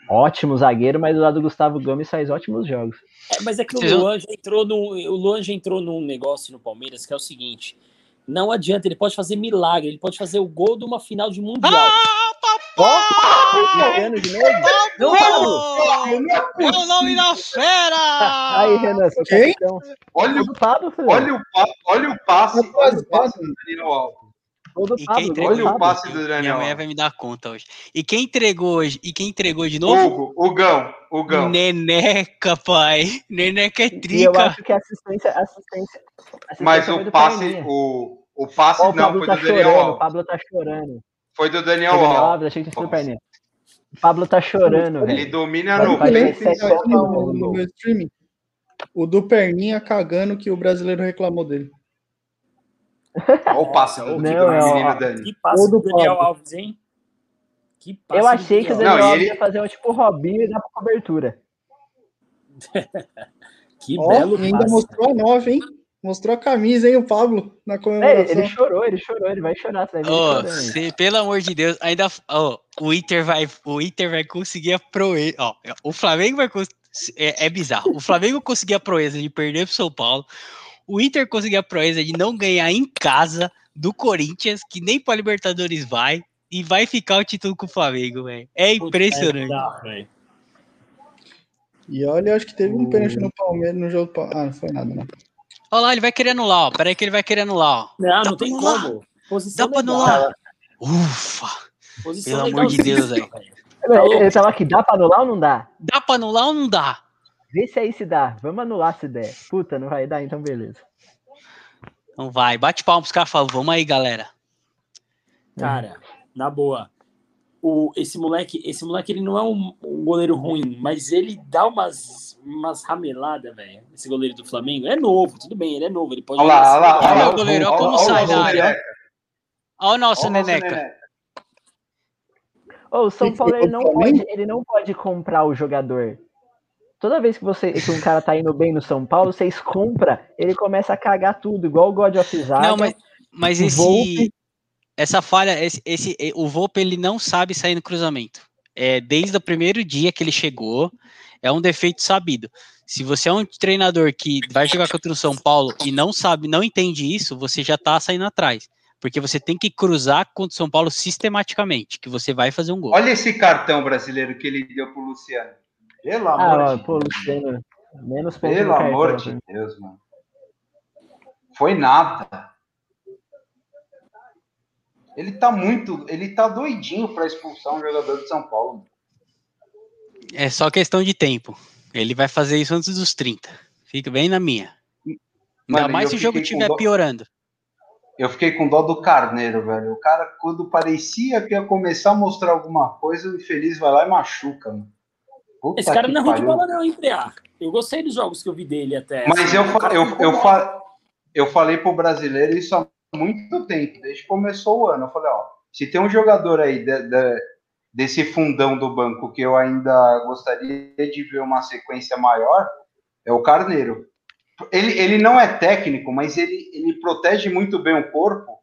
ótimo zagueiro, mas do lado do Gustavo Gomes faz ótimos jogos. É, mas é que o Luan já entrou no, o Luan já entrou num negócio no Palmeiras que é o seguinte: não adianta, ele pode fazer milagre, ele pode fazer o gol de uma final de mundial. Ah, Oh, de novo? Não, Pablo! É o nome da fera! Aí, Renan, seu Quem? Olha o, Pablo, olha o, olha o passe, olha o passe do Daniel Alves. E quem entregou, olha o passe do Daniel. Minha mulher vai me dar conta hoje. E quem entregou hoje? E quem entregou de novo? Hugo, o Gão, o Gão. Neneca, pai. Neneca é trica. E eu acho que a assistência, assistência, assistência Mas o passe, o, o passe oh, não, foi tá do Daniel chorando, O Pablo tá chorando. Foi do Daniel, Daniel Alves. Alves. Achei que tinha sido. O Pablo tá chorando, Ele velho. domina no. No, no meu streaming. O do Perninha cagando que o brasileiro reclamou dele. Olha o passe do não, menino Dani. Que passe do Daniel Alves, hein? Que passe Eu achei que o Daniel Alves ele... ia fazer um tipo Robinho e dar pra cobertura. *laughs* que oh, belo ainda passe. mostrou a nove, hein? Mostrou a camisa, hein, o Pablo, na comemoração. É, ele chorou, ele chorou, ele vai chorar. Você vai oh, se, pelo amor de Deus, ainda oh, o Inter vai, o Inter vai conseguir a proeza. Oh, o Flamengo vai é, é bizarro. O Flamengo conseguir a proeza de perder pro São Paulo. O Inter conseguir a proeza de não ganhar em casa do Corinthians, que nem para Libertadores vai, e vai ficar o título com o Flamengo, velho. É impressionante. É e olha, acho que teve um pênalti no Palmeiras no jogo. Ah, não foi nada, não. Olha lá, ele vai querer anular, ó. Peraí que ele vai querer anular, ó. Não, Dá não tem anular. como. Posição Dá pra anular. Ufa! Posição Pelo amor de Deus, velho. Ele tava aqui, dá pra anular ou não dá? Dá pra anular ou não dá? Vê se aí se dá. Vamos anular se der. Puta, não vai dar, então beleza. Não vai. Bate palma pros caras falam, vamos aí, galera. Cara, na boa. O, esse moleque, esse moleque, ele não é um, um goleiro ruim, mas ele dá umas, umas rameladas, velho. Esse goleiro do Flamengo. É novo, tudo bem, ele é novo. Ele pode olha lá, olha lá, olha o goleiro, olha como sai da área. Olha o nosso Neneca. Oh, o São Paulo ele não, pode, ele não pode comprar o jogador. Toda vez que você que um cara tá indo bem no São Paulo, vocês compram, ele começa a cagar tudo, igual o God of Zaga. Não, mas, mas esse, Volpe. Essa falha, esse, esse, o Volpe ele não sabe sair no cruzamento. É, desde o primeiro dia que ele chegou, é um defeito sabido. Se você é um treinador que vai jogar contra o São Paulo e não sabe, não entende isso, você já tá saindo atrás. Porque você tem que cruzar contra o São Paulo sistematicamente, que você vai fazer um gol. Olha esse cartão brasileiro que ele deu pro Luciano. Pelo amor ah, de pô, Deus. menos Pelo amor de Deus, mano. Foi nada. Ele tá muito. Ele tá doidinho para expulsar um jogador de São Paulo. É só questão de tempo. Ele vai fazer isso antes dos 30. Fica bem na minha. Ainda mais se o jogo estiver dó... piorando. Eu fiquei com dó do Carneiro, velho. O cara, quando parecia que ia começar a mostrar alguma coisa, o infeliz vai lá e machuca, mano. Puta Esse cara não é ruim de bola, não, hein, Preá? Eu gostei dos jogos que eu vi dele até. Mas assim, eu, eu, eu, fa eu falei pro brasileiro isso há muito tempo, desde que começou o ano. Eu falei, ó, se tem um jogador aí de, de, desse fundão do banco que eu ainda gostaria de ver uma sequência maior, é o Carneiro. Ele, ele não é técnico, mas ele, ele protege muito bem o corpo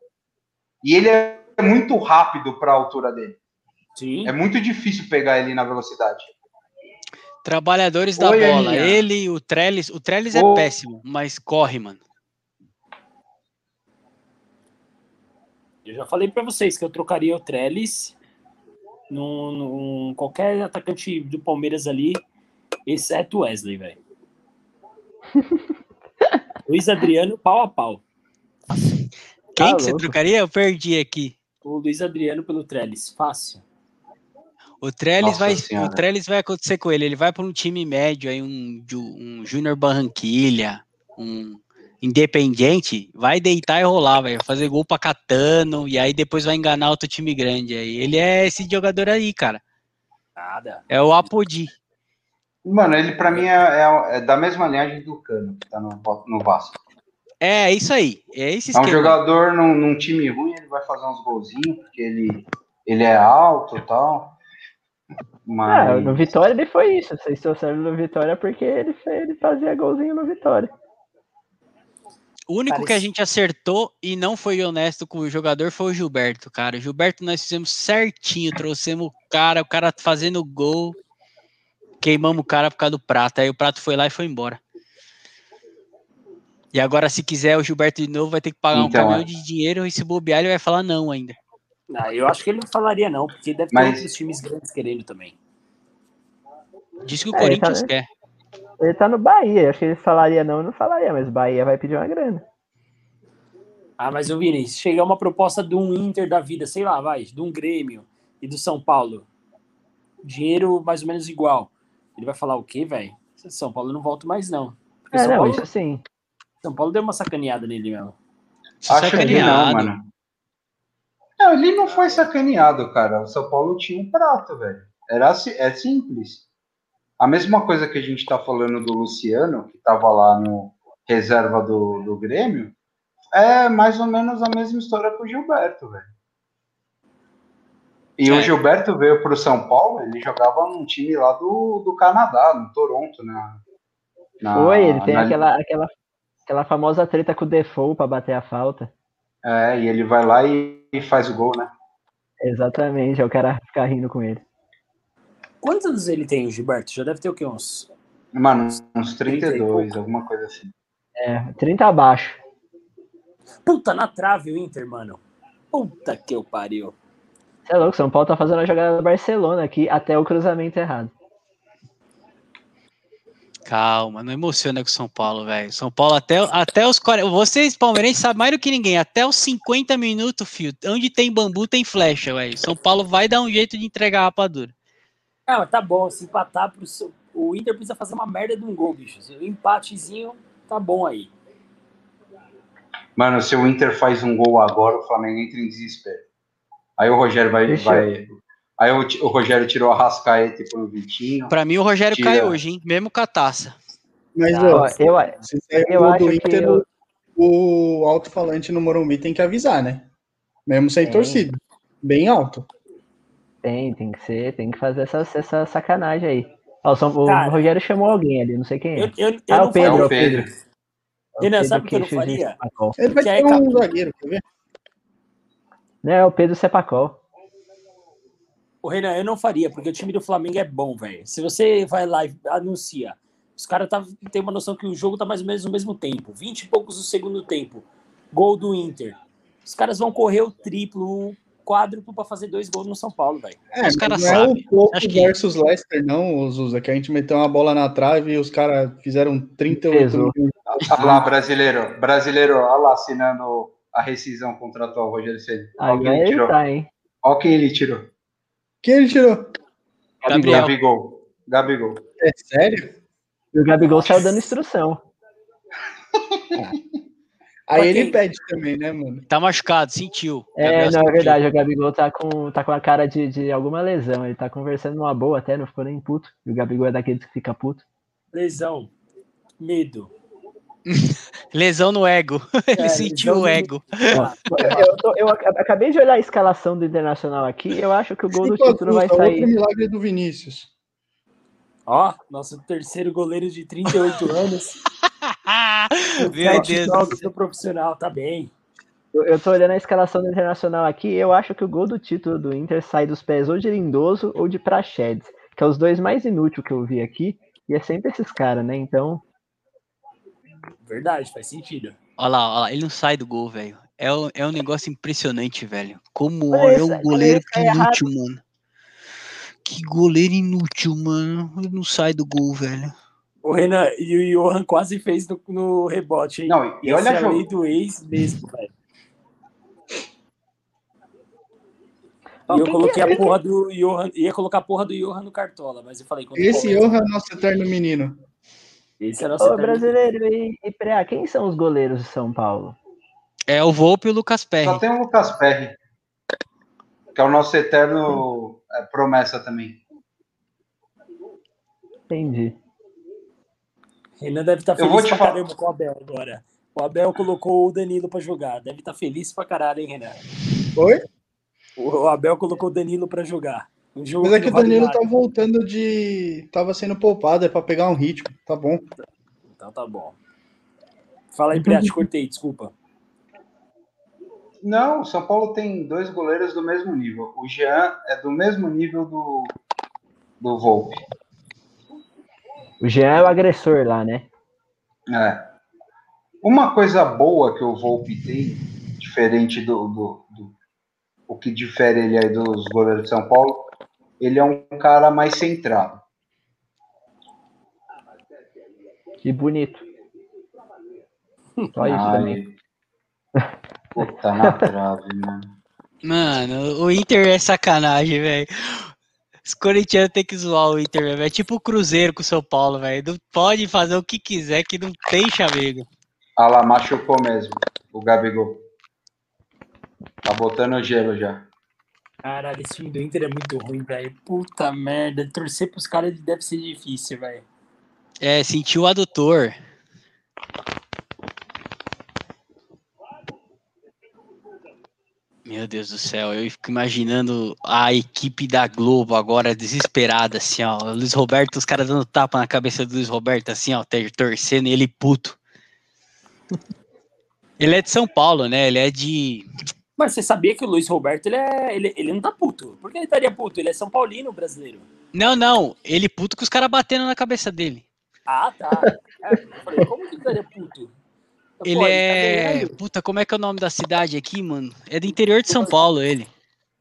e ele é muito rápido para a altura dele. Sim. É muito difícil pegar ele na velocidade. Trabalhadores da Oi, bola. Aninha. Ele, o Trellis. O Trellis é péssimo, mas corre, mano. Eu já falei para vocês que eu trocaria o Trellis num, num, qualquer atacante do Palmeiras ali, exceto o Wesley, velho. *laughs* Luiz Adriano, pau a pau. Quem tá que você trocaria? Eu perdi aqui. O Luiz Adriano pelo Trellis, fácil. O Trellis, vai, o Trellis vai acontecer com ele. Ele vai para um time médio, aí um, um Júnior Barranquilha, um Independente, vai deitar e rolar, vai fazer gol pra Catano, e aí depois vai enganar outro time grande. Aí ele é esse jogador aí, cara. Nada. É o Apodi. Mano, ele para mim é, é, é, da mesma linhagem do Cano, que tá no, no Vasco. É, é isso aí. É esse É um jogador num, num, time ruim, ele vai fazer uns golzinhos, porque ele, ele é alto e tal. Mas... É, no Vitória ele foi isso. Vocês trouxeram no Vitória porque ele, ele fazia golzinho no Vitória. O único Parece... que a gente acertou e não foi honesto com o jogador foi o Gilberto, cara. O Gilberto nós fizemos certinho, trouxemos o cara, o cara fazendo gol, queimamos o cara por causa do prato. Aí o prato foi lá e foi embora. E agora, se quiser o Gilberto de novo, vai ter que pagar então, um caminhão é. de dinheiro e se bobear, ele vai falar não ainda. Não, eu acho que ele não falaria não, porque deve ter Mas... outros times grandes querendo também. Diz que o é, Corinthians tá, quer. Ele tá no Bahia, acho que ele falaria não, não falaria, mas Bahia vai pedir uma grana. Ah, mas eu Vini, se chegar uma proposta de um Inter da vida, sei lá, vai, de um Grêmio e do São Paulo, dinheiro mais ou menos igual, ele vai falar o quê, velho? São Paulo não volta mais, não. Porque é, São não, Paulo, isso sim. São Paulo deu uma sacaneada nele mesmo. Acho que não, mano. Não, ele não foi sacaneado, cara. O São Paulo tinha um prato, velho. Era é simples. A mesma coisa que a gente está falando do Luciano, que estava lá no reserva do, do Grêmio, é mais ou menos a mesma história com o Gilberto, velho. E é. o Gilberto veio para o São Paulo, ele jogava num time lá do, do Canadá, no Toronto, né? Na, Foi, ele tem na... aquela, aquela, aquela famosa treta com o Defoe para bater a falta. É, e ele vai lá e, e faz o gol, né? Exatamente, é o cara ficar rindo com ele. Quantos anos ele tem, o Gilberto? Já deve ter o quê? Uns. Mano, uns 32, alguma coisa assim. É, 30 abaixo. Puta, na trave o Inter, mano. Puta que eu pariu. Você é louco, São Paulo tá fazendo a jogada do Barcelona aqui até o cruzamento errado. Calma, não emociona com São Paulo, velho. São Paulo até, até os 40. Vocês, palmeirenses, sabem mais do que ninguém. Até os 50 minutos, fio. Onde tem bambu, tem flecha, velho. São Paulo vai dar um jeito de entregar a rapadura. Ah, mas tá bom, se empatar pro seu... o Inter precisa fazer uma merda de um gol, bicho. O empatezinho tá bom aí. Mano, se o Inter faz um gol agora, o Flamengo entra em desespero. Aí o Rogério vai. vai... Aí o, o, Rogério tirou a Rascaeta e foi o Vitinho. Pra mim, o Rogério tira... cai hoje, hein? Mesmo com a taça. Mas, ó, eu, se sair eu acho do Inter, eu... o alto-falante no Morumbi tem que avisar, né? Mesmo sem torcida. Bem alto. Tem, tem que ser, tem que fazer essa, essa sacanagem aí. Ó, o, Cara, Rogério chamou alguém ali, não sei quem é. Eu, eu, eu ah, o Pedro, é o Pedro. Pedro. sabe o que eu não faria? Ele vai ter um zagueiro, quer ver? Não, é o Pedro Sepacol. O Renan, eu não faria, porque o time do Flamengo é bom, velho. Se você vai lá e anuncia, os caras tá, tem uma noção que o jogo tá mais ou menos no mesmo tempo, 20 e poucos do segundo tempo. Gol do Inter. Os caras vão correr o triplo, quádruplo para fazer dois gols no São Paulo, velho. É, os caras não sabem. é o pouco que... versus Leicester, não, Zuza, que a gente meteu uma bola na trave e os caras fizeram 38 Olha lá, brasileiro. Brasileiro, olha lá, assinando a rescisão contratual, Rogério Ceni. Olha quem ele tirou. Tá, hein? Olha quem ele tirou. Quem ele tirou? Gabriel. Gabigol. Gabigol. É sério? E o Gabigol saiu dando instrução. Aí ele pede também, né, mano? Tá machucado, sentiu. É, não, é verdade. O Gabigol tá com, tá com a cara de, de alguma lesão. Ele tá conversando numa boa até, não ficou nem puto. E o Gabigol é daqueles que fica puto. Lesão. Medo. *laughs* lesão no ego. *laughs* Ele é, sentiu o ego. Eu, tô, eu, acabei de olhar a escalação do Internacional aqui. Eu acho que o gol do título vai sair. Outro milagre do Vinícius. Ó, nosso terceiro goleiro de 38 *laughs* anos. Meu Deus. jogos do profissional, tá bem. Eu, eu tô olhando a escalação do Internacional aqui, eu acho que o gol do título do Inter sai dos pés ou de Lindoso ou de Prachedes, que é os dois mais inúteis que eu vi aqui, e é sempre esses caras, né? Então. Verdade, faz sentido. Olha lá, olha lá, ele não sai do gol, velho. É, um, é um negócio impressionante, velho. Como é um goleiro que inútil, mano. Que goleiro inútil, mano. Ele não sai do gol, velho. O Renan e o Johan quase fez no, no rebote, hein? Não, e olha a lei do ex mesmo, velho. E eu coloquei a porra do Johan, ia colocar a porra do Johan no Cartola, mas eu falei... Esse Johan é nosso eterno menino. Esse é nosso Ô, brasileiro, e, e Preá, quem são os goleiros de São Paulo? É o Volpe e o Lucas Perry. Só tem o Lucas Perry, que é o nosso eterno é, promessa também. Entendi. Renan deve estar tá feliz pra falar... caramba com o Abel agora. O Abel colocou o Danilo para jogar. Deve estar tá feliz pra caralho, hein, Renan? Oi? O Abel colocou o Danilo para jogar. Um jogo Mas é que, o Danilo tá voltando de. Tava sendo poupado, é pra pegar um ritmo. Tá bom. Então tá bom. Fala aí, Priate, *laughs* cortei, desculpa. Não, o São Paulo tem dois goleiros do mesmo nível. O Jean é do mesmo nível do, do Volpe. O Jean é o agressor lá, né? É. Uma coisa boa que o Volpe tem, diferente do, do, do o que difere ele aí dos goleiros de São Paulo, ele é um cara mais centrado. E bonito. Só isso também. Puta na trave, mano. Mano, o Inter é sacanagem, velho. Os corintianos tem que zoar o Inter, velho. É tipo o Cruzeiro com o São Paulo, velho. Não pode fazer o que quiser que não tem chamego. Ah lá, machucou mesmo. O Gabigol. Tá botando gelo já. Caralho, esse time do Inter é muito ruim, velho. Puta merda. Torcer pros caras deve ser difícil, velho. É, sentiu o adutor. Meu Deus do céu, eu fico imaginando a equipe da Globo agora desesperada, assim, ó. Luiz Roberto, os caras dando tapa na cabeça do Luiz Roberto, assim, ó, torcendo ele puto. Ele é de São Paulo, né? Ele é de. Mas você sabia que o Luiz Roberto, ele, é, ele, ele não tá puto. Por que ele estaria puto? Ele é São Paulino brasileiro. Não, não. Ele puto com os caras batendo na cabeça dele. Ah, tá. É, falei, como que ele estaria puto? Ele Pô, é. Ele tá Puta, como é que é o nome da cidade aqui, mano? É do interior de São Paulo, ele.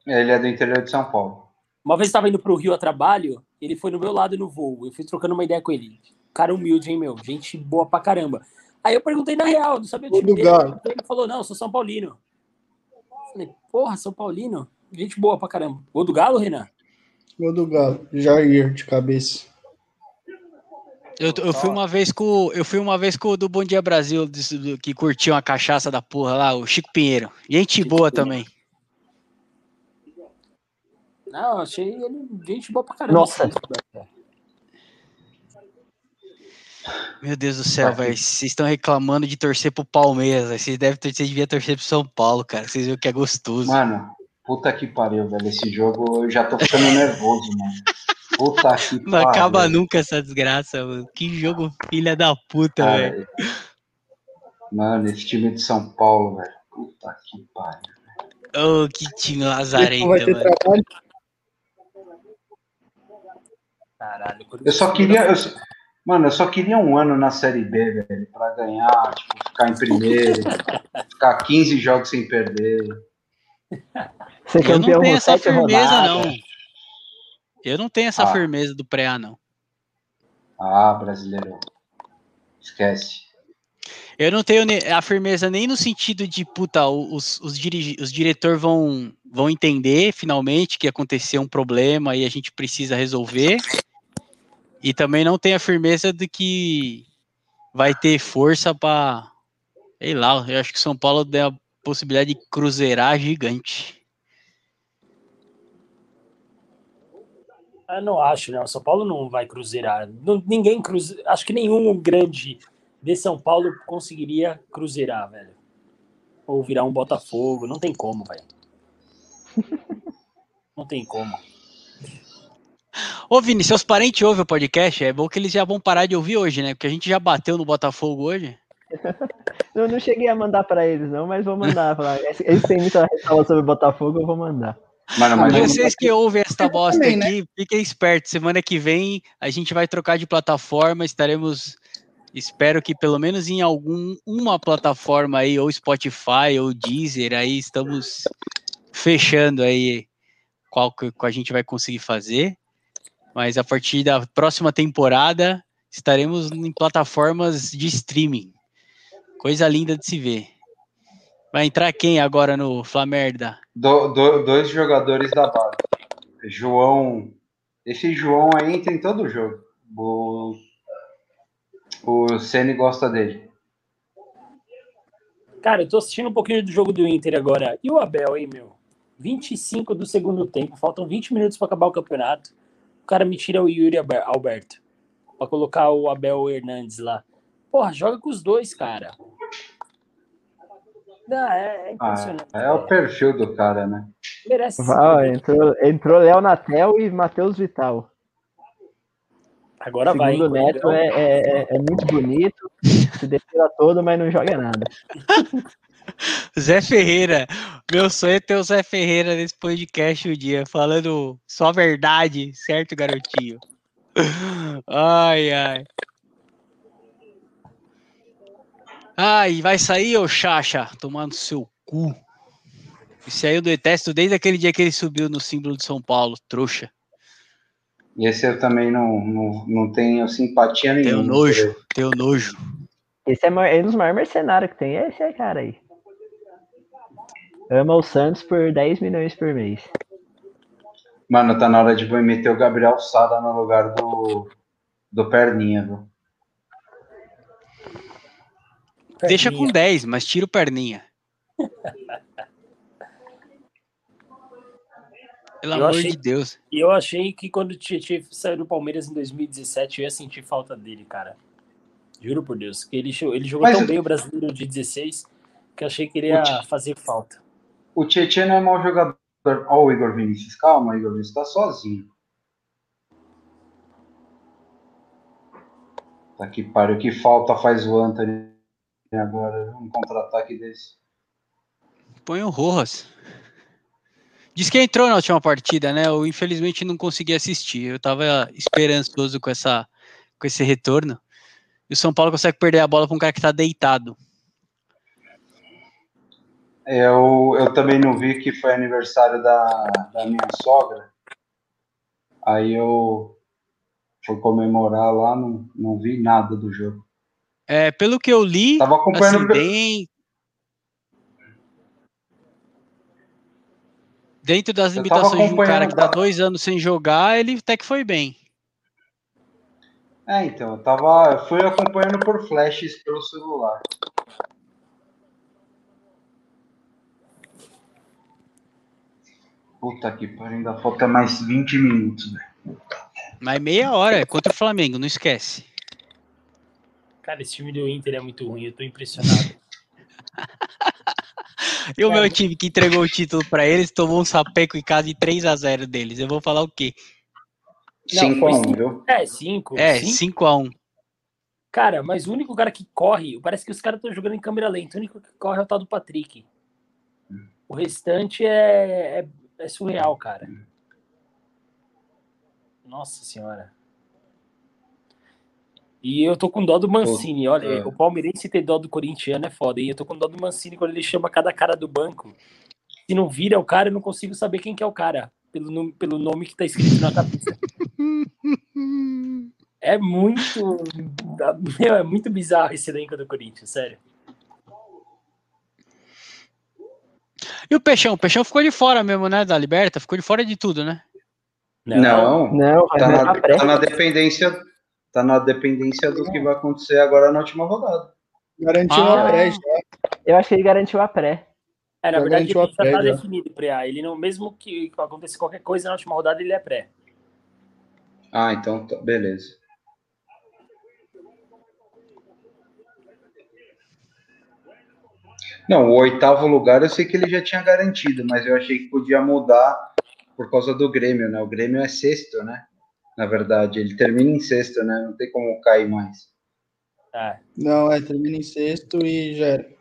Ele é do interior de São Paulo. Uma vez estava indo pro Rio a trabalho, ele foi no meu lado no voo. Eu fui trocando uma ideia com ele. Cara humilde, hein, meu? Gente boa pra caramba. Aí eu perguntei na real, não sabia o time dele. Ele falou, não, sou São Paulino. falei, porra, São Paulino? Gente boa pra caramba. Gol do Galo, Renan? Gol do Galo. Jair de cabeça. Eu, eu, fui uma vez com eu fui uma vez com o do Bom Dia Brasil que curtiu a cachaça da porra lá, o Chico Pinheiro. Gente Chico boa Pinheiro. também. Não, achei ele gente boa pra caramba. Nossa. Meu Deus do céu, velho. Vocês estão reclamando de torcer pro Palmeiras. Vocês devem torcer, devia torcer pro São Paulo, cara. Vocês viram que é gostoso. Mano, puta que pariu, velho. Esse jogo eu já tô ficando nervoso, mano. Puta que *laughs* Não pariu. acaba nunca essa desgraça, mano. Que jogo filha da puta, velho. Mano, esse time de São Paulo, velho. Puta que pariu. Ô, oh, que time lazarento, mano. Trabalho. Caralho, eu só queria. Eu, Mano, eu só queria um ano na Série B, velho, pra ganhar, tipo, ficar em primeiro, *laughs* ficar 15 jogos sem perder. Ser eu não tenho essa firmeza, não. Eu não tenho essa ah. firmeza do pré não. Ah, brasileiro. Esquece. Eu não tenho a firmeza nem no sentido de, puta, os, os, dirige, os diretores vão, vão entender finalmente que aconteceu um problema e a gente precisa resolver. E também não tem a firmeza de que vai ter força para. Sei lá, eu acho que São Paulo tem a possibilidade de cruzeirar gigante. Eu não acho, né? O São Paulo não vai cruzeirar. ninguém cruze... Acho que nenhum grande de São Paulo conseguiria cruzeirar, velho. Ou virar um Botafogo. Não tem como, velho. *laughs* Não tem como. Ô, Vini, seus parentes ouvem o podcast? É bom que eles já vão parar de ouvir hoje, né? Porque a gente já bateu no Botafogo hoje. *laughs* eu não cheguei a mandar para eles, não, mas vou mandar. Falar. Eles têm muita ressalva sobre o Botafogo, eu vou mandar. Mano, mas Vocês que ouvem esta bosta também, né? aqui, né? fiquem espertos. Semana que vem a gente vai trocar de plataforma, estaremos. Espero que pelo menos em alguma plataforma aí, ou Spotify, ou Deezer, aí estamos fechando aí qual que a gente vai conseguir fazer. Mas a partir da próxima temporada estaremos em plataformas de streaming. Coisa linda de se ver. Vai entrar quem agora no Flamerda? Do, do, dois jogadores da base. João. Esse João aí entra em todo jogo. O, o Ceni gosta dele. Cara, eu tô assistindo um pouquinho do jogo do Inter agora. E o Abel, hein, meu? 25 do segundo tempo, faltam 20 minutos para acabar o campeonato. O cara me tira o Yuri Alberto para colocar o Abel Hernandes lá. Porra, joga com os dois, cara. Não, é, é impressionante. Ah, é o perfil do cara, né? Merece. Vai, entrou, entrou Léo Natel e Matheus Vital. Agora vai. O Neto é, é, é, muito bonito, se defila todo, mas não joga nada. *laughs* Zé Ferreira, meu sonho é ter o Zé Ferreira nesse podcast um dia, falando só a verdade, certo, garotinho? *laughs* Ai, ai. Ai, vai sair, ô Chacha, tomando seu cu. Esse aí eu detesto desde aquele dia que ele subiu no símbolo de São Paulo, trouxa. E esse eu também não, não, não tenho simpatia nenhuma. Tenho nojo, tenho nojo. Esse é, é um dos maiores mercenários que tem, é esse cara aí. Ama o Santos por 10 milhões por mês. Mano, tá na hora de meter o Gabriel Sada no lugar do, do Perninha, viu? Deixa com 10, mas tira o Perninha. *laughs* Pelo eu amor achei, de Deus. E eu achei que quando o Tietchan saiu do Palmeiras em 2017, eu ia sentir falta dele, cara. Juro por Deus. Que ele, ele jogou Mas tão bem o brasileiro de 16 que eu achei que ele ia fazer falta. O Tietchan não é mau jogador. Olha o Igor Vinícius. Calma, Igor Vinícius tá sozinho. Tá que pariu. Que falta faz o Anthony agora. Um contra-ataque desse. Põe o Rojas. Diz que entrou na última partida, né? Eu infelizmente não consegui assistir. Eu tava esperançoso com, essa, com esse retorno. E o São Paulo consegue perder a bola para um cara que tá deitado. Eu, eu também não vi que foi aniversário da, da minha sogra. Aí eu fui comemorar lá, não, não vi nada do jogo. É, pelo que eu li, Tava acompanhando assim, bem, Dentro das limitações de um cara que dá dois anos sem jogar, ele até que foi bem. É, então, eu tava. Eu fui acompanhando por flashes pelo celular. Puta que pariu, ainda falta mais 20 minutos, velho. Mais meia hora, é contra o Flamengo, não esquece. Cara, esse time do Inter é muito ruim, eu tô impressionado. *laughs* E o meu time que entregou o título para eles tomou um sapeco em casa de 3 a 0 deles. Eu vou falar o quê? 5x1, viu? É, 5. É, 5x1. Cara, mas o único cara que corre, parece que os caras estão jogando em câmera lenta. O único que corre é o tal do Patrick. O restante é, é, é surreal, cara. Nossa senhora. E eu tô com dó do Mancini. Olha, é. o palmeirense ter dó do corintiano é foda. E eu tô com dó do Mancini quando ele chama cada cara do banco. Se não vira o cara, eu não consigo saber quem que é o cara. Pelo nome, pelo nome que tá escrito na cabeça. *laughs* é muito. Meu, é muito bizarro esse elenco do Corinthians, sério. E o Peixão? O Peixão ficou de fora mesmo, né? Da Liberta? Ficou de fora de tudo, né? Não, não, tá, na, tá na dependência tá na dependência do que vai acontecer agora na última rodada. Garantiu ah, a pré já. Eu achei que ele garantiu a pré. É, na já verdade, ele já tá já. definido pré. Ele não, mesmo que aconteça qualquer coisa na última rodada, ele é pré. Ah, então tá, beleza. Não, o oitavo lugar eu sei que ele já tinha garantido, mas eu achei que podia mudar por causa do Grêmio, né? O Grêmio é sexto, né? Na verdade. Ele termina em sexto, né? Não tem como cair mais. É. Não, é, termina em sexto e já era.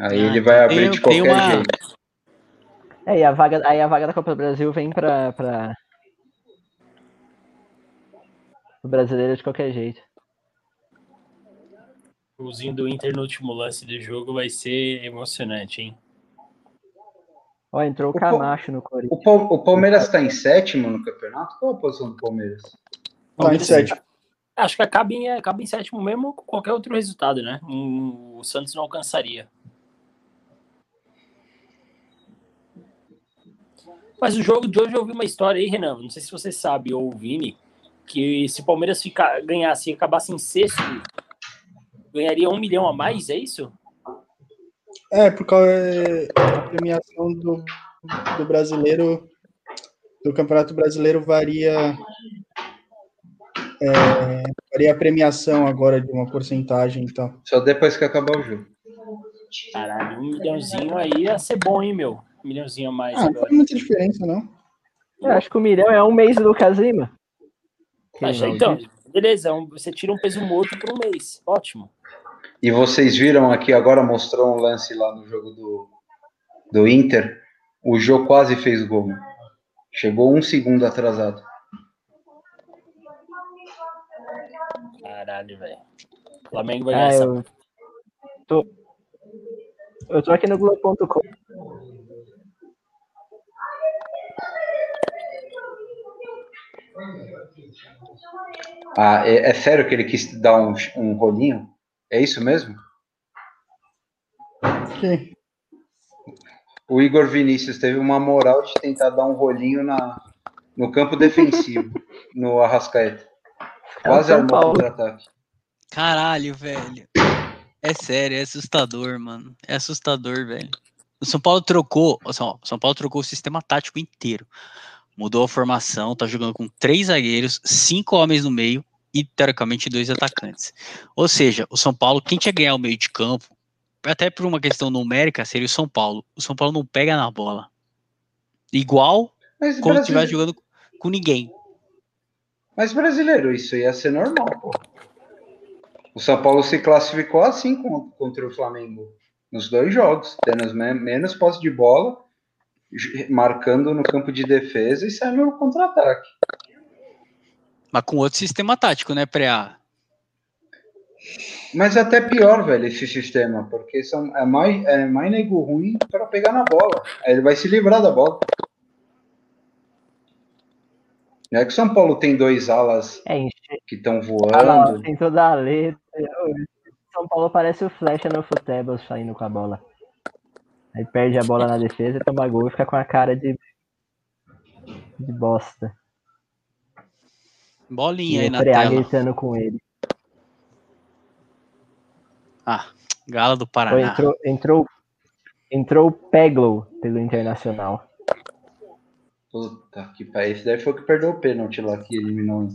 Aí ah, ele vai abrir tem, de qualquer uma... jeito. É, e a vaga, aí a vaga da Copa do Brasil vem para pra... o brasileiro de qualquer jeito. O golzinho do Inter no último lance do jogo vai ser emocionante, hein? Ó, entrou o, Camacho no Corinthians. O, o Palmeiras está em sétimo no campeonato? Qual a posição do Palmeiras? Está em tá sétimo. Acho que acaba em, acaba em sétimo mesmo com qualquer outro resultado, né? O Santos não alcançaria. Mas o jogo de hoje eu ouvi uma história aí, Renan. Não sei se você sabe ou o Vini, que se o Palmeiras ficar, ganhasse e acabasse em sexto, ganharia um milhão a mais, é isso? É, por causa da premiação do, do brasileiro, do Campeonato Brasileiro varia, é, varia a premiação agora de uma porcentagem então. Só depois que acabar o jogo. Caralho, um milhãozinho aí ia ser bom, hein, meu? Um milhãozinho a mais. Ah, não tem muita diferença, não. Eu acho que o milhão é um mês do Lucas Lima. então, beleza, você tira um peso morto por um mês. Ótimo. E vocês viram aqui, agora mostrou um lance lá no jogo do, do Inter. O Jô quase fez gol. Chegou um segundo atrasado. Caralho, velho. Flamengo vai ganhar ah, eu... Tô... eu tô aqui no Globo.com. Ah, é, é, sério que ele quis dar um, um rolinho? É isso mesmo? Sim. O Igor Vinícius teve uma moral de tentar dar um rolinho na, no campo defensivo, *laughs* no Arrascaeta. É Quase armou o contra-ataque. Caralho, velho. É sério, é assustador, mano. É assustador, velho. O São Paulo trocou, o São Paulo trocou o sistema tático inteiro mudou a formação, tá jogando com três zagueiros, cinco homens no meio e, teoricamente, dois atacantes. Ou seja, o São Paulo, quem tinha ganhar o meio de campo, até por uma questão numérica, seria o São Paulo. O São Paulo não pega na bola. Igual Mas quando estiver jogando com ninguém. Mas brasileiro, isso ia ser normal, pô. O São Paulo se classificou assim contra o Flamengo nos dois jogos, tendo menos posse de bola marcando no campo de defesa e saindo no contra-ataque. Mas com outro sistema tático, né, Preá? Mas até pior, velho, esse sistema, porque são, é, mais, é mais nego ruim para pegar na bola. Aí ele vai se livrar da bola. Não é que São Paulo tem dois alas é, que estão voando. Ah, tem toda a letra. São Paulo parece o Flecha no futebol saindo com a bola. Aí perde a bola na defesa, toma gol e fica com a cara de, de bosta. Bolinha e aí na tela. gritando com ele. Ah, Gala do Paraná. entrou, entrou, entrou o Peglow pelo Internacional. Puta que pariu. Esse daí foi o que perdeu o pênalti lá que eliminou.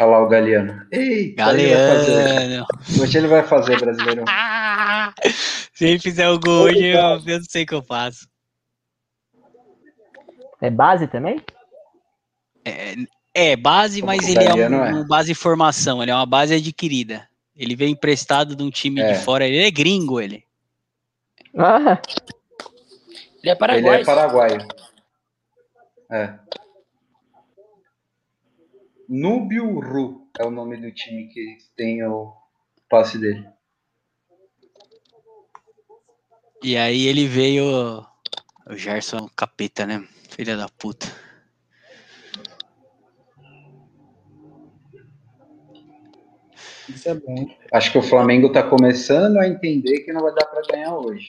Olha lá o Galeano. Ei, Galeano. Hoje ele vai fazer, brasileiro. *laughs* Se ele fizer o gol hoje, eu, eu não sei o que eu faço. É base também? É, é base, mas ele é, um, é uma base formação, ele é uma base adquirida. Ele veio emprestado de um time é. de fora, ele é gringo, ele. Ah. Ele é paraguaio. Ele é paraguaio. É. Núbio Ru é o nome do time que tem o passe dele. E aí ele veio. O Gerson capeta, né? Filha da puta. Isso é bom. Acho que o Flamengo tá começando a entender que não vai dar para ganhar hoje.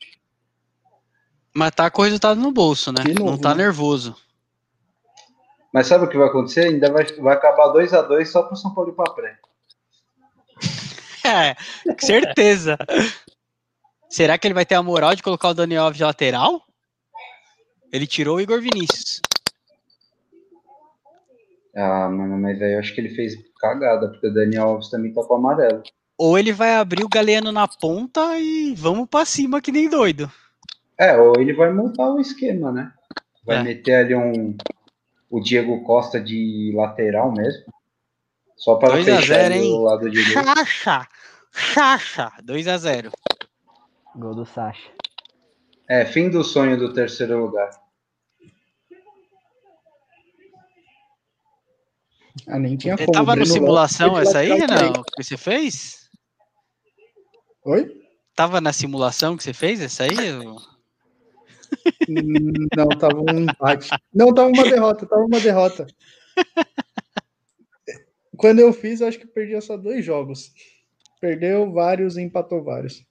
Mas tá com o resultado no bolso, né? Novo, não tá né? nervoso. Mas sabe o que vai acontecer? Ainda vai, vai acabar 2 a 2 só pro São Paulo ir pra pré. *laughs* é, certeza. Será que ele vai ter a moral de colocar o Daniel Alves de lateral? Ele tirou o Igor Vinícius. Ah, mano, mas aí eu acho que ele fez cagada, porque o Daniel Alves também tá com amarelo. Ou ele vai abrir o Galeano na ponta e vamos para cima que nem doido. É, ou ele vai montar o esquema, né? Vai é. meter ali um o Diego Costa de lateral mesmo. Só para fechar 0, o lado direito. Chacha! Chacha! 2 a 0 Gol do Sacha. É, fim do sonho do terceiro lugar. Ah, nem tinha como. Tava no simulação essa aí, não? Que você fez? Oi? Tava na simulação que você fez essa aí? Não, tava um empate. Não, tava uma derrota, tava uma derrota. Quando eu fiz, eu acho que perdi só dois jogos. Perdeu vários e empatou vários.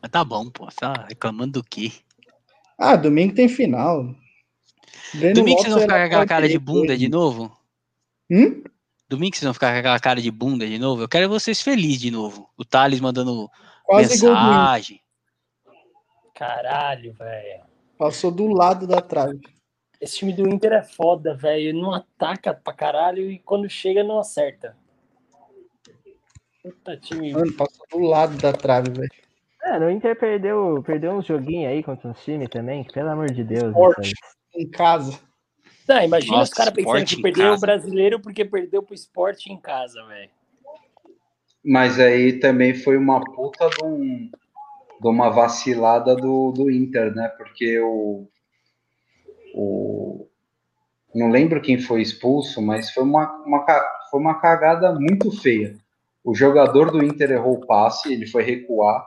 Mas tá bom, pô. Tá reclamando do quê? Ah, domingo tem final. Domingo vocês vão ficar com aquela cara de bunda de novo? Hum? Domingo vocês vão ficar com aquela cara de bunda de novo? Eu quero vocês felizes de novo. O Thales mandando Quase mensagem. Caralho, velho. Passou do lado da trave. Esse time do Inter é foda, velho. Não ataca pra caralho e quando chega não acerta. Puta time. Mano, passou do lado da trave, velho. É, no Inter perdeu, perdeu uns joguinhos aí contra uns times também, que, pelo amor de Deus. Forte, em casa. Não, imagina Nossa, os caras pensando que perdeu o brasileiro porque perdeu pro esporte em casa, velho. Mas aí também foi uma puta de, um, de uma vacilada do, do Inter, né? Porque o, o. Não lembro quem foi expulso, mas foi uma, uma, foi uma cagada muito feia. O jogador do Inter errou o passe, ele foi recuar.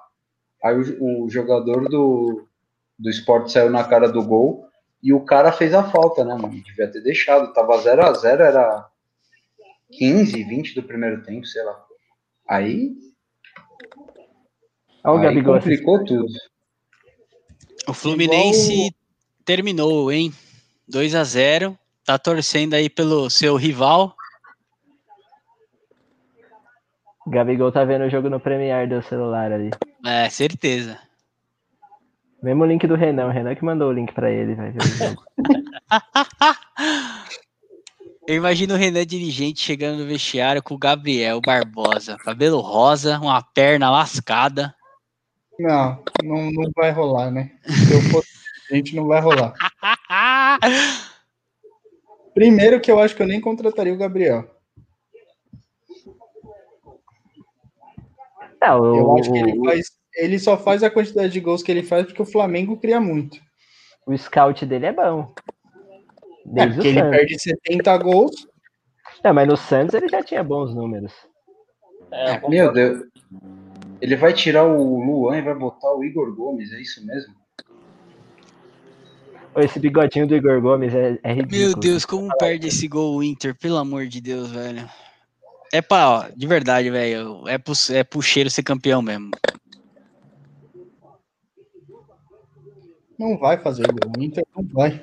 Aí o, o jogador do, do esporte saiu na cara do gol e o cara fez a falta, né, mano? Devia ter deixado. Tava 0 a 0 era 15, 20 do primeiro tempo, sei lá. Aí. Olha o Gabigol. Complicou tudo. O Fluminense Igual... terminou, hein? 2 a 0 Tá torcendo aí pelo seu rival. Gabigol tá vendo o jogo no Premiere do celular ali. É, certeza. Mesmo link do Renan, o Renan que mandou o link pra ele, vai ver o jogo. *laughs* Eu imagino o Renan dirigente chegando no vestiário com o Gabriel Barbosa, cabelo rosa, uma perna lascada. Não, não, não vai rolar, né? Se eu fosse gente, não vai rolar. *laughs* Primeiro que eu acho que eu nem contrataria o Gabriel. É, o, eu acho que ele, faz, ele só faz a quantidade de gols que ele faz porque o Flamengo cria muito. O scout dele é bom. É, porque ele perde 70 gols. É, mas no Santos ele já tinha bons números. É, Meu Deus. Ele vai tirar o Luan e vai botar o Igor Gomes, é isso mesmo? Esse bigodinho do Igor Gomes é, é ridículo. Meu Deus, como perde esse gol o Inter, pelo amor de Deus, velho. É pra, ó, de verdade, velho. É pro, é pro cheiro ser campeão mesmo. Não vai fazer gol. O Inter não vai.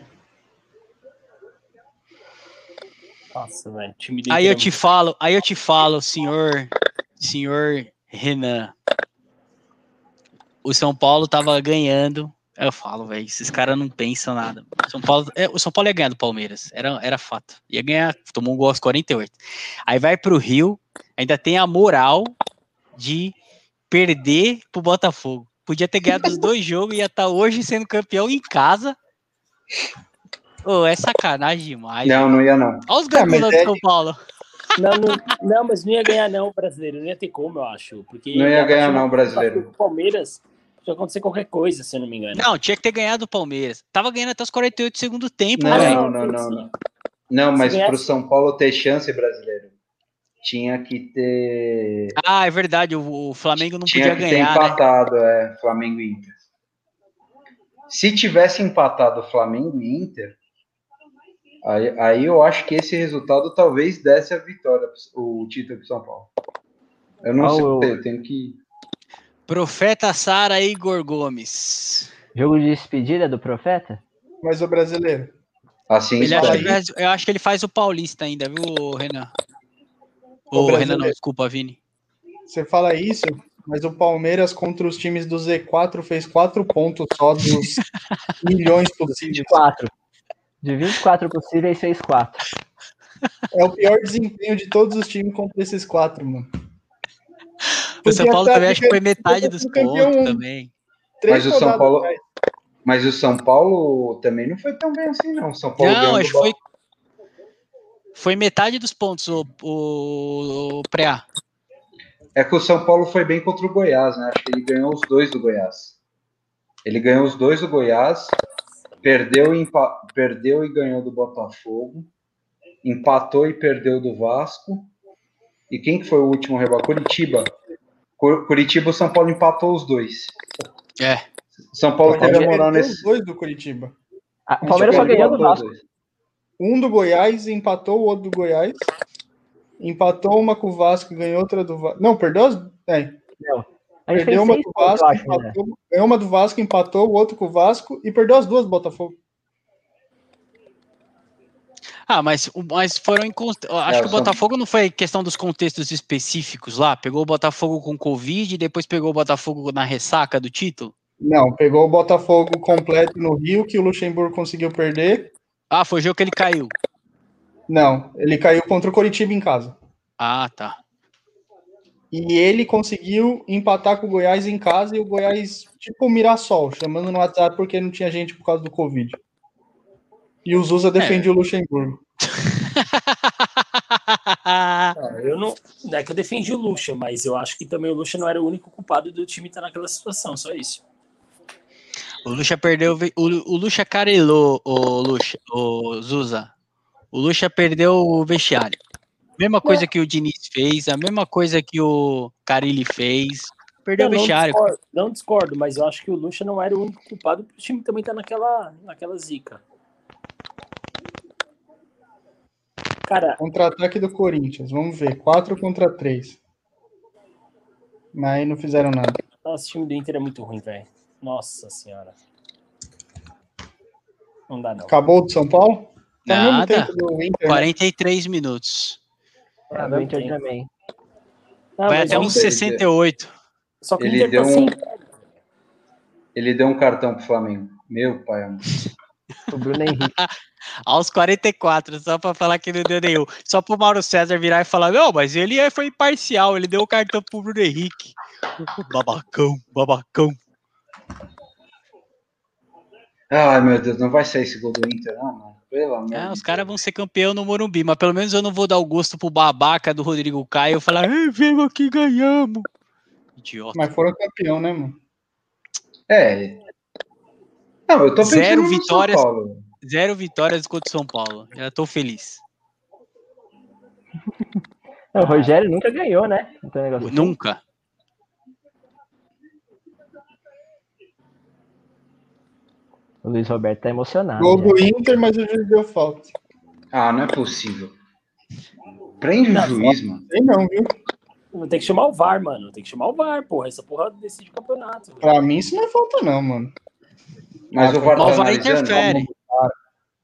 Nossa, velho. Aí eu te falo, aí eu te falo, senhor, senhor Renan. O São Paulo tava ganhando. Eu falo, velho, esses caras não pensam nada. São Paulo, é, o São Paulo ia ganhar do Palmeiras, era, era fato. Ia ganhar, tomou um gol aos 48. Aí vai pro Rio, ainda tem a moral de perder pro Botafogo. Podia ter ganhado os dois jogos e ia estar tá hoje sendo campeão em casa. Oh, é sacanagem demais. Não, não ia não. Olha os ganhos ah, do é... São Paulo. Não, não, não, mas não ia ganhar não o brasileiro. Não ia ter como, eu acho. Porque não ia ganhar não o brasileiro. O Palmeiras podia acontecer qualquer coisa, se eu não me engano. Não, tinha que ter ganhado o Palmeiras. Tava ganhando até os 48 do segundo tempo, não, né? Não, não, não, não. Não, mas para o São Paulo ter chance brasileiro, tinha que ter. Ah, é verdade. O, o Flamengo não tinha podia ganhar. Tinha que ter né? empatado, né? é, Flamengo e Inter. Se tivesse empatado Flamengo e Inter, Aí, aí eu acho que esse resultado talvez desse a vitória, o título para São Paulo. Eu não oh, sei, eu tenho que. Profeta Sara Igor Gomes. Jogo de despedida do Profeta? Mas o brasileiro. Assim ele acha Eu acho que ele faz o Paulista ainda, viu, Renan? O, o Renan, não, desculpa, Vini. Você fala isso, mas o Palmeiras contra os times do Z4 fez quatro pontos só dos *laughs* milhões possíveis. Quatro. De 24 possíveis, fez 4. É o pior desempenho de todos os times contra esses quatro, mano. O São Paulo também acho que foi metade dos pontos também. Mas o São Paulo. Mas o São Paulo também não foi tão bem assim, não. São Paulo não, acho que foi. Foi metade dos pontos o, o, o pré-A. É que o São Paulo foi bem contra o Goiás, né? Acho que ele ganhou os dois do Goiás. Ele ganhou os dois do Goiás Perdeu, perdeu e ganhou do Botafogo. Empatou e perdeu do Vasco. E quem que foi o último rebate? Curitiba. Curitiba o São Paulo empatou os dois. É. São Paulo teve a moral nesse. Os dois do Curitiba. o Palmeiras só ganhou do Vasco. Um do Goiás empatou o outro do Goiás. Empatou uma com o Vasco, ganhou outra do Vasco. Não, perdeu as. É. Não. Perdeu uma do Vasco, acho, né? empatou, né? uma do Vasco, empatou o outro com o Vasco e perdeu as duas do Botafogo. Ah, mas, mas foram em. Acho é, que o Botafogo não foi questão dos contextos específicos lá. Pegou o Botafogo com Covid e depois pegou o Botafogo na ressaca do título? Não, pegou o Botafogo completo no Rio, que o Luxemburgo conseguiu perder. Ah, foi o jogo que ele caiu. Não, ele caiu contra o Coritiba em casa. Ah, tá. E ele conseguiu empatar com o Goiás em casa e o Goiás, tipo o Mirassol, chamando no WhatsApp porque não tinha gente por causa do Covid. E o Zusa defendia é. o Luxemburgo. *laughs* não, eu não, não é que eu defendi o Luxa, mas eu acho que também o Luxa não era o único culpado do time estar naquela situação, só isso. O Luxa perdeu. O, o Luxa carelou, o Luxa, o Zusa. O Luxa perdeu o vestiário. Mesma coisa que o Diniz fez, a mesma coisa que o Carilli fez. Perdeu não, o vestiário. Não discordo, não discordo, mas eu acho que o Lucha não era o único culpado, porque o time também tá naquela, naquela zica. Cara. Contra-ataque do Corinthians, vamos ver. 4 contra 3. Mas não fizeram nada. Nossa, o time do Inter é muito ruim, velho. Nossa senhora. Não dá, não. Acabou o de São Paulo? Tá nada. Inter, 43 né? minutos. Ah, do Inter também. Ah, Vai até uns 68. Só que ele deu tá um... Ele deu um cartão pro Flamengo. Meu pai, amor. o Bruno Henrique. *laughs* Aos 44, só para falar que não deu nenhum. Só pro Mauro César virar e falar: não, mas ele é, foi imparcial, ele deu o cartão pro Bruno Henrique. Babacão, babacão. Ai, meu Deus, não vai sair esse gol do Inter, não, mano. Pelo amor é, os caras vão ser campeão no Morumbi, mas pelo menos eu não vou dar o gosto pro babaca do Rodrigo Caio e falar: vemos aqui, ganhamos. Idiota. Mas foram campeão, né, mano? É. Não, eu tô Zero vitórias. Zero vitórias contra o São Paulo. Já tô feliz. o Rogério nunca ganhou, né? Assim. Nunca. O Luiz Roberto tá emocionado. Gol do Inter, mas o juiz deu falta. Ah, não é possível. Prende o juiz, mano. Tem não, viu? Tem que chamar o VAR, mano. Tem que chamar o VAR, porra. Essa porra decide o campeonato. Velho. Pra mim isso não é falta, não, mano. Mas ah, o VAR tá analisando. Interfere.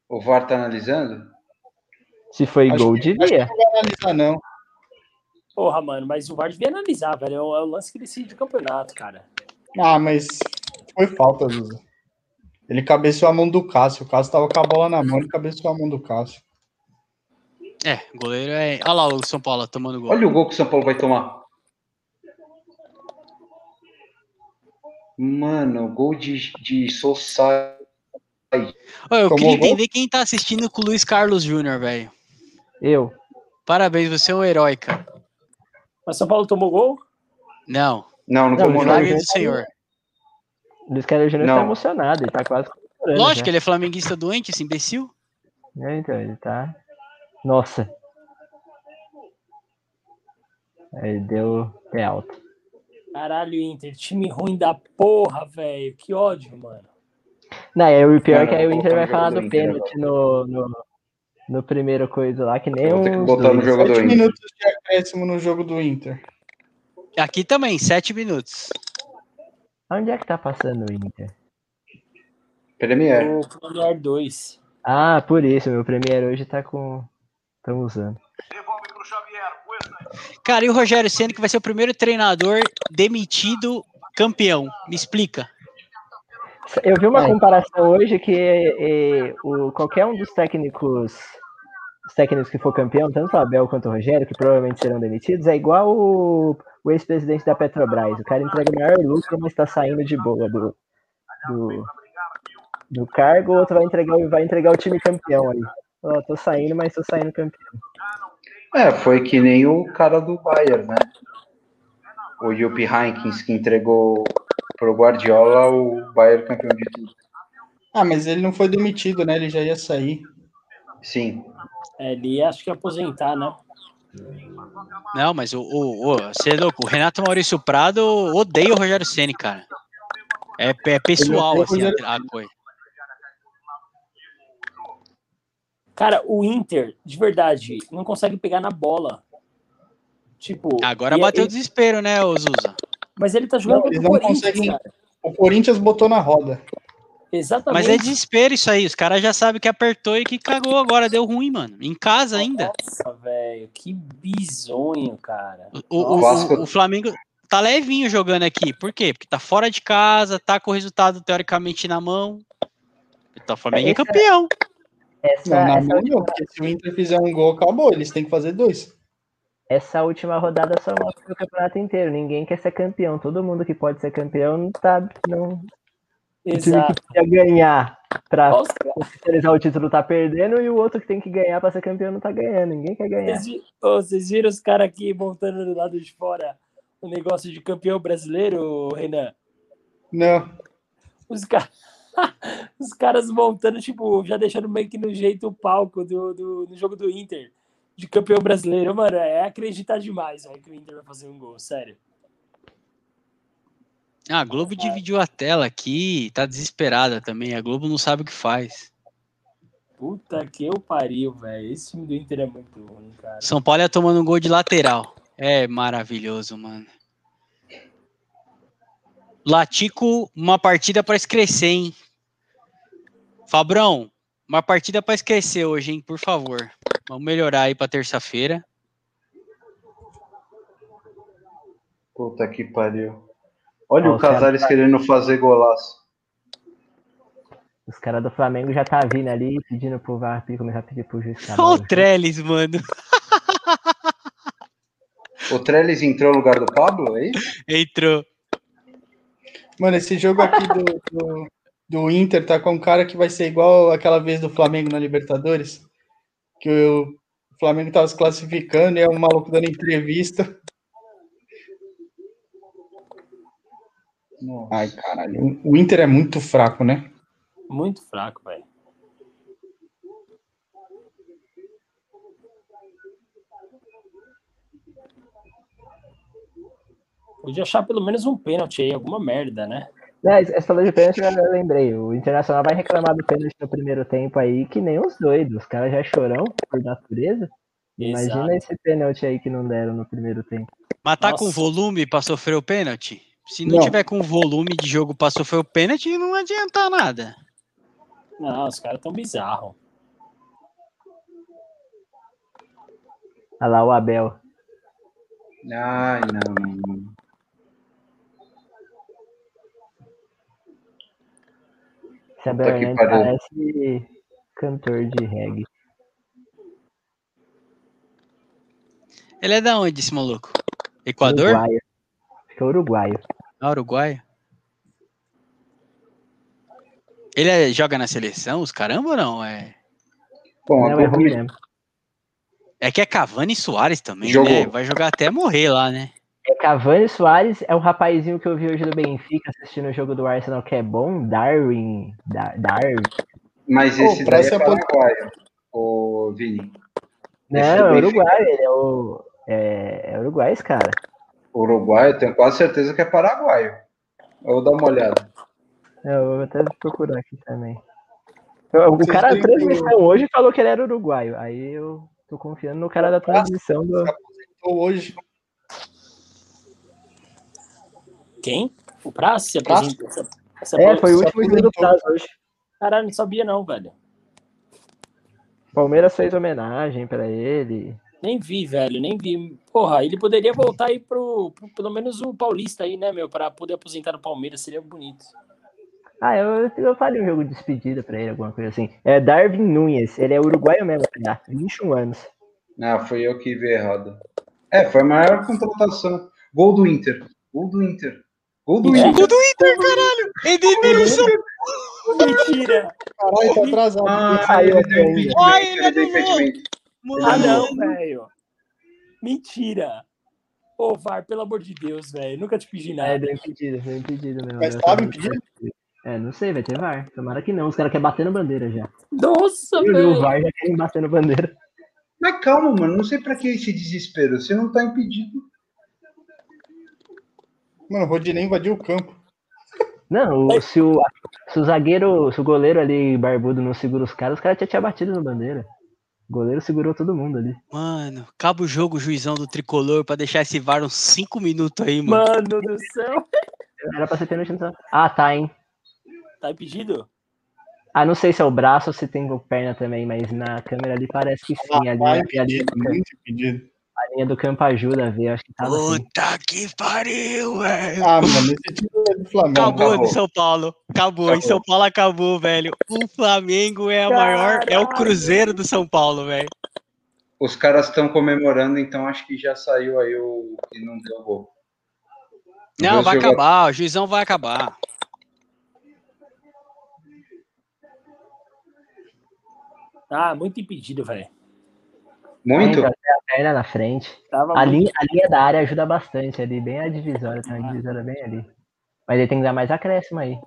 O VAR tá analisando? Se foi acho gol, que, devia. Acho que não vai analisar, não. Porra, mano, mas o VAR devia analisar, velho. É o, é o lance que decide o campeonato, cara. Ah, mas foi falta, Zuza. Ele cabeceou a mão do Cássio. O Cássio tava com a bola na mão e cabeceou a mão do Cássio. É, goleiro é. Olha lá o São Paulo tomando gol. Olha o gol que o São Paulo vai tomar. Mano, gol de, de Sossai. eu Tomou queria entender gol? quem tá assistindo com o Luiz Carlos Júnior, velho. Eu. Parabéns, você é um herói, cara. Mas São Paulo tomou gol? Não. Não, não, não tomou nada. do Senhor. Luiz Carlos Júnior tá emocionado, ele tá quase. Lógico, já. ele é flamenguista doente, esse imbecil. É, então, ele tá. Nossa. Ele deu pé alto. Caralho, Inter, time ruim da porra, velho. Que ódio, mano. Não, é o pior é que aí o Inter vai falar do pênalti no, no, no, primeiro coisa lá, que nem o. Tem que botar no jogo do Inter. minutos de acréscimo no jogo do Inter. Aqui também, sete minutos. Onde é que tá passando o Inter? Premiere. O Premiere 2. Ah, por isso, meu Premiere hoje tá com. Estão usando. Cara, e o Rogério Senna, que vai ser o primeiro treinador demitido campeão? Me explica. Eu vi uma comparação hoje que é, o, qualquer um dos técnicos os técnicos que for campeão, tanto o Abel quanto o Rogério, que provavelmente serão demitidos, é igual o, o ex-presidente da Petrobras. O cara entrega o maior lucro, mas está saindo de boa do, do, do cargo, o outro vai entregar, vai entregar o time campeão ali. Ó, tô saindo, mas tô saindo campeão. É, foi que nem o cara do Bayern, né? O Jupp Heynckes, que entregou pro Guardiola o Bayern campeão de tudo. Ah, mas ele não foi demitido, né? Ele já ia sair. Sim. É, ele ia, acho que aposentar, né? Não, mas o, o, o, você é louco, o Renato Maurício Prado odeia o Rogério Ceni, cara. É, é pessoal, assim, a, a coisa. Cara, o Inter, de verdade, não consegue pegar na bola. Tipo. Agora bateu o desespero, né, Zusa? Mas ele tá jogando não, não Corinthians, conseguem... O Corinthians botou na roda. Exatamente. Mas é desespero isso aí. Os caras já sabem que apertou e que cagou agora. Deu ruim, mano. Em casa ainda. Nossa, velho. Que bizonho, cara. O, o, o, o, Flamengo tá levinho jogando aqui. Por quê? Porque tá fora de casa, tá com o resultado teoricamente na mão. Então o Flamengo é, é campeão. Essa, não, na essa mão não, porque se o Inter fizer um gol, acabou. Eles têm que fazer dois. Essa última rodada só mostra o campeonato inteiro. Ninguém quer ser campeão. Todo mundo que pode ser campeão não tá, não, o time que quer ganhar para oficializar o título tá perdendo e o outro que tem que ganhar para ser campeão não tá ganhando. Ninguém quer ganhar. Vocês, vocês viram os caras aqui montando do lado de fora o negócio de campeão brasileiro, Renan? Não. Os caras. *laughs* Os caras montando, tipo, já deixando meio que no jeito o palco do, do, do jogo do Inter, de campeão brasileiro. Mano, é acreditar demais véio, que o Inter vai fazer um gol, sério. Ah, a Globo dividiu a tela aqui, tá desesperada também. A Globo não sabe o que faz. Puta que eu pariu, velho. Esse time do Inter é muito ruim, cara. São Paulo ia tomando um gol de lateral. É maravilhoso, mano. Latico, uma partida para escrever, hein? Fabrão, uma partida para esquecer hoje, hein? Por favor. Vamos melhorar aí para terça-feira. Puta que pariu. Olha o Casares tá... querendo fazer golaço. Os caras do Flamengo já tá vindo ali pedindo pro VAR começar a pedir pro juiz. Olha o Trellis, mano. O Trellis entrou no lugar do Pablo, é isso? Entrou. Mano, esse jogo aqui do, do, do, Inter tá com um cara que vai ser igual aquela vez do Flamengo na Libertadores. Que o Flamengo tava se classificando e é um maluco dando entrevista. Nossa. Ai, caralho. O Inter é muito fraco, né? Muito fraco, velho. Podia achar pelo menos um pênalti aí, alguma merda, né? É, essa falou de pênalti, eu lembrei. O Internacional vai reclamar do pênalti no primeiro tempo aí, que nem os doidos. Os caras já chorão por natureza. Imagina Exato. esse pênalti aí que não deram no primeiro tempo. Matar tá com volume pra sofrer o pênalti? Se não, não. tiver com volume de jogo pra sofrer o pênalti, não adianta nada. Não, os caras tão bizarros. Olha lá o Abel. Ai, não, não, não. Esse Abel Hernandes parece cantor de reggae. Ele é da onde, esse maluco? Equador? Uruguaio. Acho que é uruguaio. Ah, Uruguai? Ele é, joga na seleção, os caramba ou não? É... Bom, não, é ruim mesmo. É que é Cavani e Soares também, Jogou. né? Vai jogar até morrer lá, né? É Cavani e Soares, é o rapazinho que eu vi hoje do Benfica assistindo o jogo do Arsenal, que é bom, Darwin, Dar Darwin. Mas esse oh, daí é paraguaio, o Vini. Não, é Uruguai, ele é o... É, é Uruguai esse cara. Uruguai, eu tenho quase certeza que é paraguaio. Eu vou dar uma olhada. É, eu vou até procurar aqui também. O Vocês cara da transmissão hoje falou que ele era uruguaio. Aí eu tô confiando no cara da transmissão do. hoje. Quem? O Praça se apresentou. É, foi o último dia do Praça hoje. Caralho, não sabia não, velho. Palmeiras fez homenagem para ele. Nem vi, velho, nem vi. Porra, ele poderia voltar aí pro, pro pelo menos o Paulista aí, né, meu, para poder aposentar no Palmeiras, seria bonito. Ah, eu, eu falei um jogo de despedida pra ele, alguma coisa assim. É Darwin Nunes, ele é uruguaio mesmo, tá? 21 anos. Ah, foi eu que vi errado. É, foi a maior contratação. Gol do Inter. Gol do Inter. Gol do Inter. Gol do Inter, caralho! Edenilson! Mentira! Caralho, tá atrasado. Ah, ele deu impedimento. Ele deu impedimento. Ah, não, velho. Mentira. Ô, VAR, pelo amor de Deus, velho. Nunca te pedi nada. É, deu impedido, deu impedido mesmo. Mas tava impedido? É, não sei, vai ter VAR. Tomara que não. Os caras querem bater na bandeira já. Nossa, velho. O VAR já querem bater na bandeira. Mas calma, mano. Não sei pra que esse desespero. Você não tá impedido. Mano, o Rodinei invadiu o campo. Não, se o, se o zagueiro, se o goleiro ali barbudo não segura os caras, os caras tinham batido na bandeira. O goleiro segurou todo mundo ali. Mano, acaba o jogo, juizão do tricolor, pra deixar esse VAR uns 5 minutos aí, mano. Mano do céu. Era pra ser pênalti. Ah, tá, hein? Tá impedido? Ah, não sei se é o braço ou se tem perna também, mas na câmera ali parece que sim. Ali, Vai, ali, ali, muito pedido. A linha do campo ajuda a ver, acho que tava assim. Puta que pariu, velho. Ah, mano, esse time é do Flamengo. Acabou acabou. em São Paulo. Acabou. Em Acabou. São Paulo acabou, velho. O Flamengo é a maior. É o Cruzeiro do São Paulo, velho. Os caras estão comemorando, então acho que já saiu aí o que não deu gol. Não, vai acabar. O juizão vai acabar. Ah, muito impedido, velho. Muito? Tem a perna na frente. Tava A linha, a linha da área ajuda bastante ali, bem a divisória, tem uma divisória bem ali. Mas ele tem que dar mais acréscimo aí.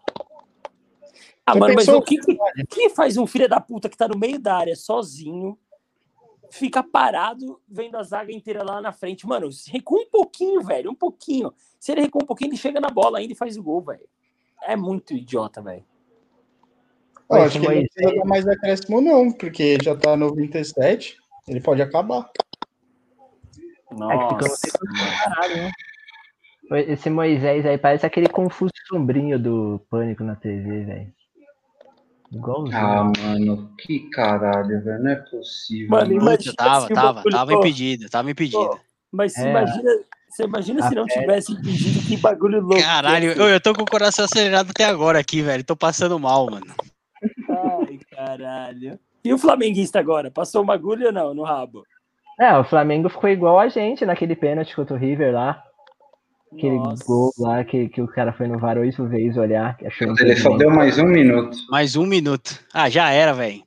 Ah, mano, mas o que, que, que faz um filho da puta que tá no meio da área sozinho, fica parado vendo a zaga inteira lá na frente? Mano, recua um pouquinho, velho, um pouquinho. Se ele recua um pouquinho, ele chega na bola ainda e faz o gol, velho. É muito idiota, velho. Eu acho que ele não precisa dar mais acréscimo, não, porque já tá 97, ele pode acabar. É que ficou Nossa. Caralho, né? Esse Moisés aí parece aquele confuso sombrinho do Pânico na TV, velho. Igualzinho. Ah, mano, que caralho, velho. Não é possível. Mano, imagina Puta, tava, tava, tava impedido, tava impedido. pô, Mas você É. imagina, você imagina se não Até- tivesse impedido, que bagulho louco. Caralho, eu, eu tô com o coração acelerado até agora aqui, velho. Tô passando mal, mano. Ai, caralho. E o flamenguista agora? Passou uma agulha ou não no rabo? É, o Flamengo ficou igual a gente naquele pênalti contra o River lá. Aquele Nossa. gol lá que, que o cara foi no VAR oito vezes olhar. Achou Ele só deu mais um minuto. Mais um minuto. Ah, já era, velho.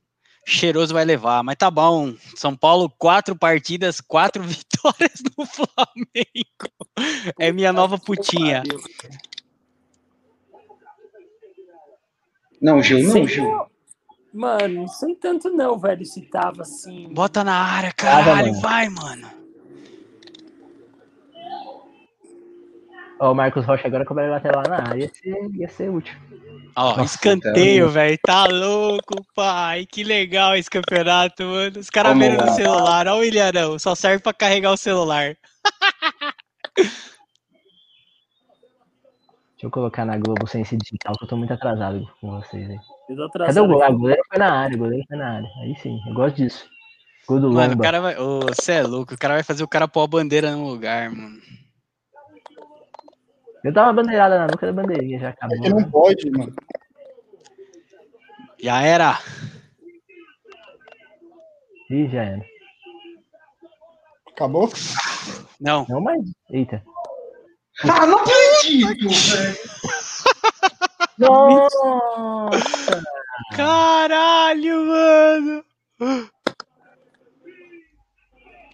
Cheiroso vai levar, mas tá bom. São Paulo, quatro partidas, quatro *laughs* vitórias no Flamengo. É minha nova putinha. Não, Gil, não, Gil. Mano, sem tanto não, velho. Se tava assim. Bota na área, caralho, mano. vai, mano. Ó, o Marcos Rocha agora cobrar lateral lá na área. Ia ser, ia ser útil. Ó, Nossa, escanteio, velho. Tá louco, pai. Que legal esse campeonato, mano. Os caras viram no celular. Ó o Ilharão. Só serve pra carregar o celular. *laughs* Deixa eu colocar na Globo sem esse digital, que eu tô muito atrasado com vocês aí. Eu tô Cadê o gol? Goleiro foi na área, o goleiro foi na área. Aí sim, eu gosto disso. Gol do Mano, o cara vai. Ô, você é louco. O cara vai fazer o cara pôr a bandeira no lugar, mano. Eu uma bandeirada na nuca da bandeirinha, já É acabou. que não pode, mano. Já era. Ih, já era. Acabou? Não. Não mais. Eita. Ah, não acredito, velho. Nossa! Caralho, mano.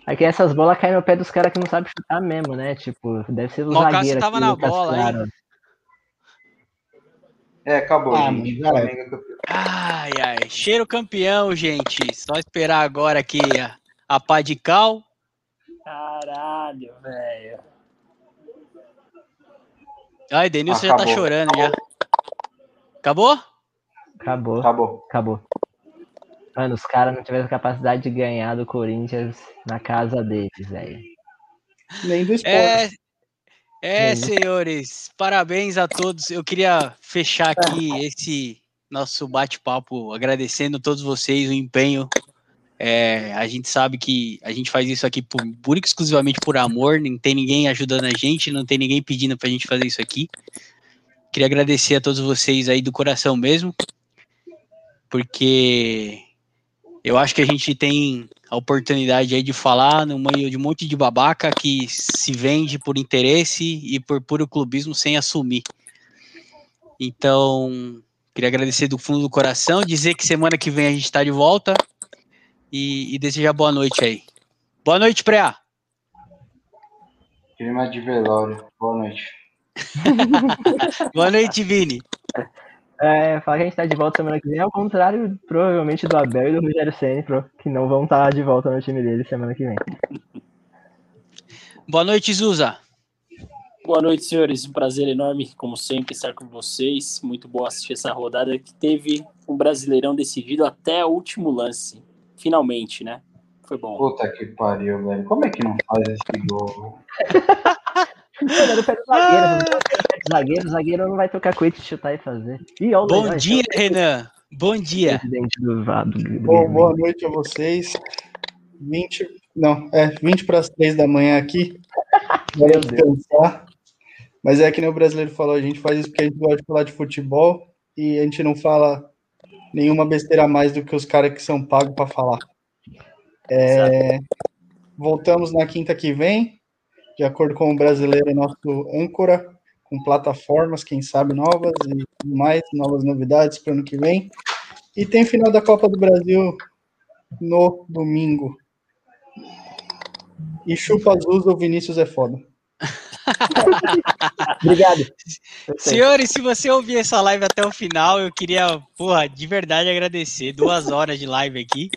É que essas bolas caem no pé dos caras que não sabem chutar mesmo, né? Tipo, deve ser o Cássio zagueiro tava aqui, na bola, hein? Claro. É, acabou, Ah, gente. é. Ai, ai. Cheiro campeão, gente. Só esperar agora aqui a, a pá de cal. Caralho, velho. Ai, Denilson já tá Acabou. chorando já. Acabou? Acabou, Acabou. acabou. Mano, os caras não tiveram capacidade de ganhar do Corinthians na casa deles, velho. Nem do esporte. É, é, senhores, parabéns a todos. Eu queria fechar aqui esse nosso bate-papo agradecendo a todos vocês o empenho. É, a gente sabe que a gente faz isso aqui por, pura e exclusivamente por amor, não tem ninguém ajudando a gente, não tem ninguém pedindo pra gente fazer isso aqui. Queria agradecer a todos vocês aí do coração mesmo, porque eu acho que a gente tem a oportunidade aí de falar no meio de um monte de babaca que se vende por interesse e por puro clubismo sem assumir. Então, queria agradecer do fundo do coração, dizer que semana que vem a gente está de volta e, e desejar boa noite aí. Boa noite, Preá. Clima de velório. Boa noite. *laughs* Boa noite, Vini. É, falar que a gente tá de volta semana que vem, ao contrário, provavelmente, do Abel e do Rogério Senna, que não vão estar de volta no time deles semana que vem. Boa noite, Zuza. Boa noite, senhores. Um prazer enorme, como sempre, estar com vocês. Muito bom assistir essa rodada que teve um brasileirão decidido até o último lance. Finalmente, né? Foi bom. Puta que pariu, velho. Como é que não faz esse gol? Mano, o zagueiro, zagueiro, zagueiro não vai tocar coito de chutar e fazer. Ih, ó, Bom dia, então, Renan. Bom dia. Presidente do VAD. Bom, boa noite a vocês. 20, não, é 20 para as 3 da manhã aqui. Bora descansar. Mas é que nem o brasileiro falou, a gente faz isso porque a gente gosta de falar de futebol e a gente não fala nenhuma besteira a mais do que os caras que são pagos para falar. É, voltamos na quinta que vem, de acordo com o brasileiro, nosso âncora, com plataformas, quem sabe novas e mais novas novidades para o ano que vem. E tem final da Copa do Brasil no domingo. E chupa azul, o Vinícius é foda. *laughs* Obrigado. Senhores, se você ouvir essa live até o final, eu queria, porra, de verdade agradecer. Duas horas de live aqui.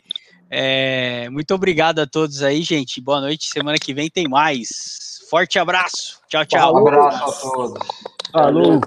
É, muito obrigado a todos aí, gente. Boa noite. Semana que vem tem mais. Forte abraço. Tchau, tchau. Um abraço a todos. Falou.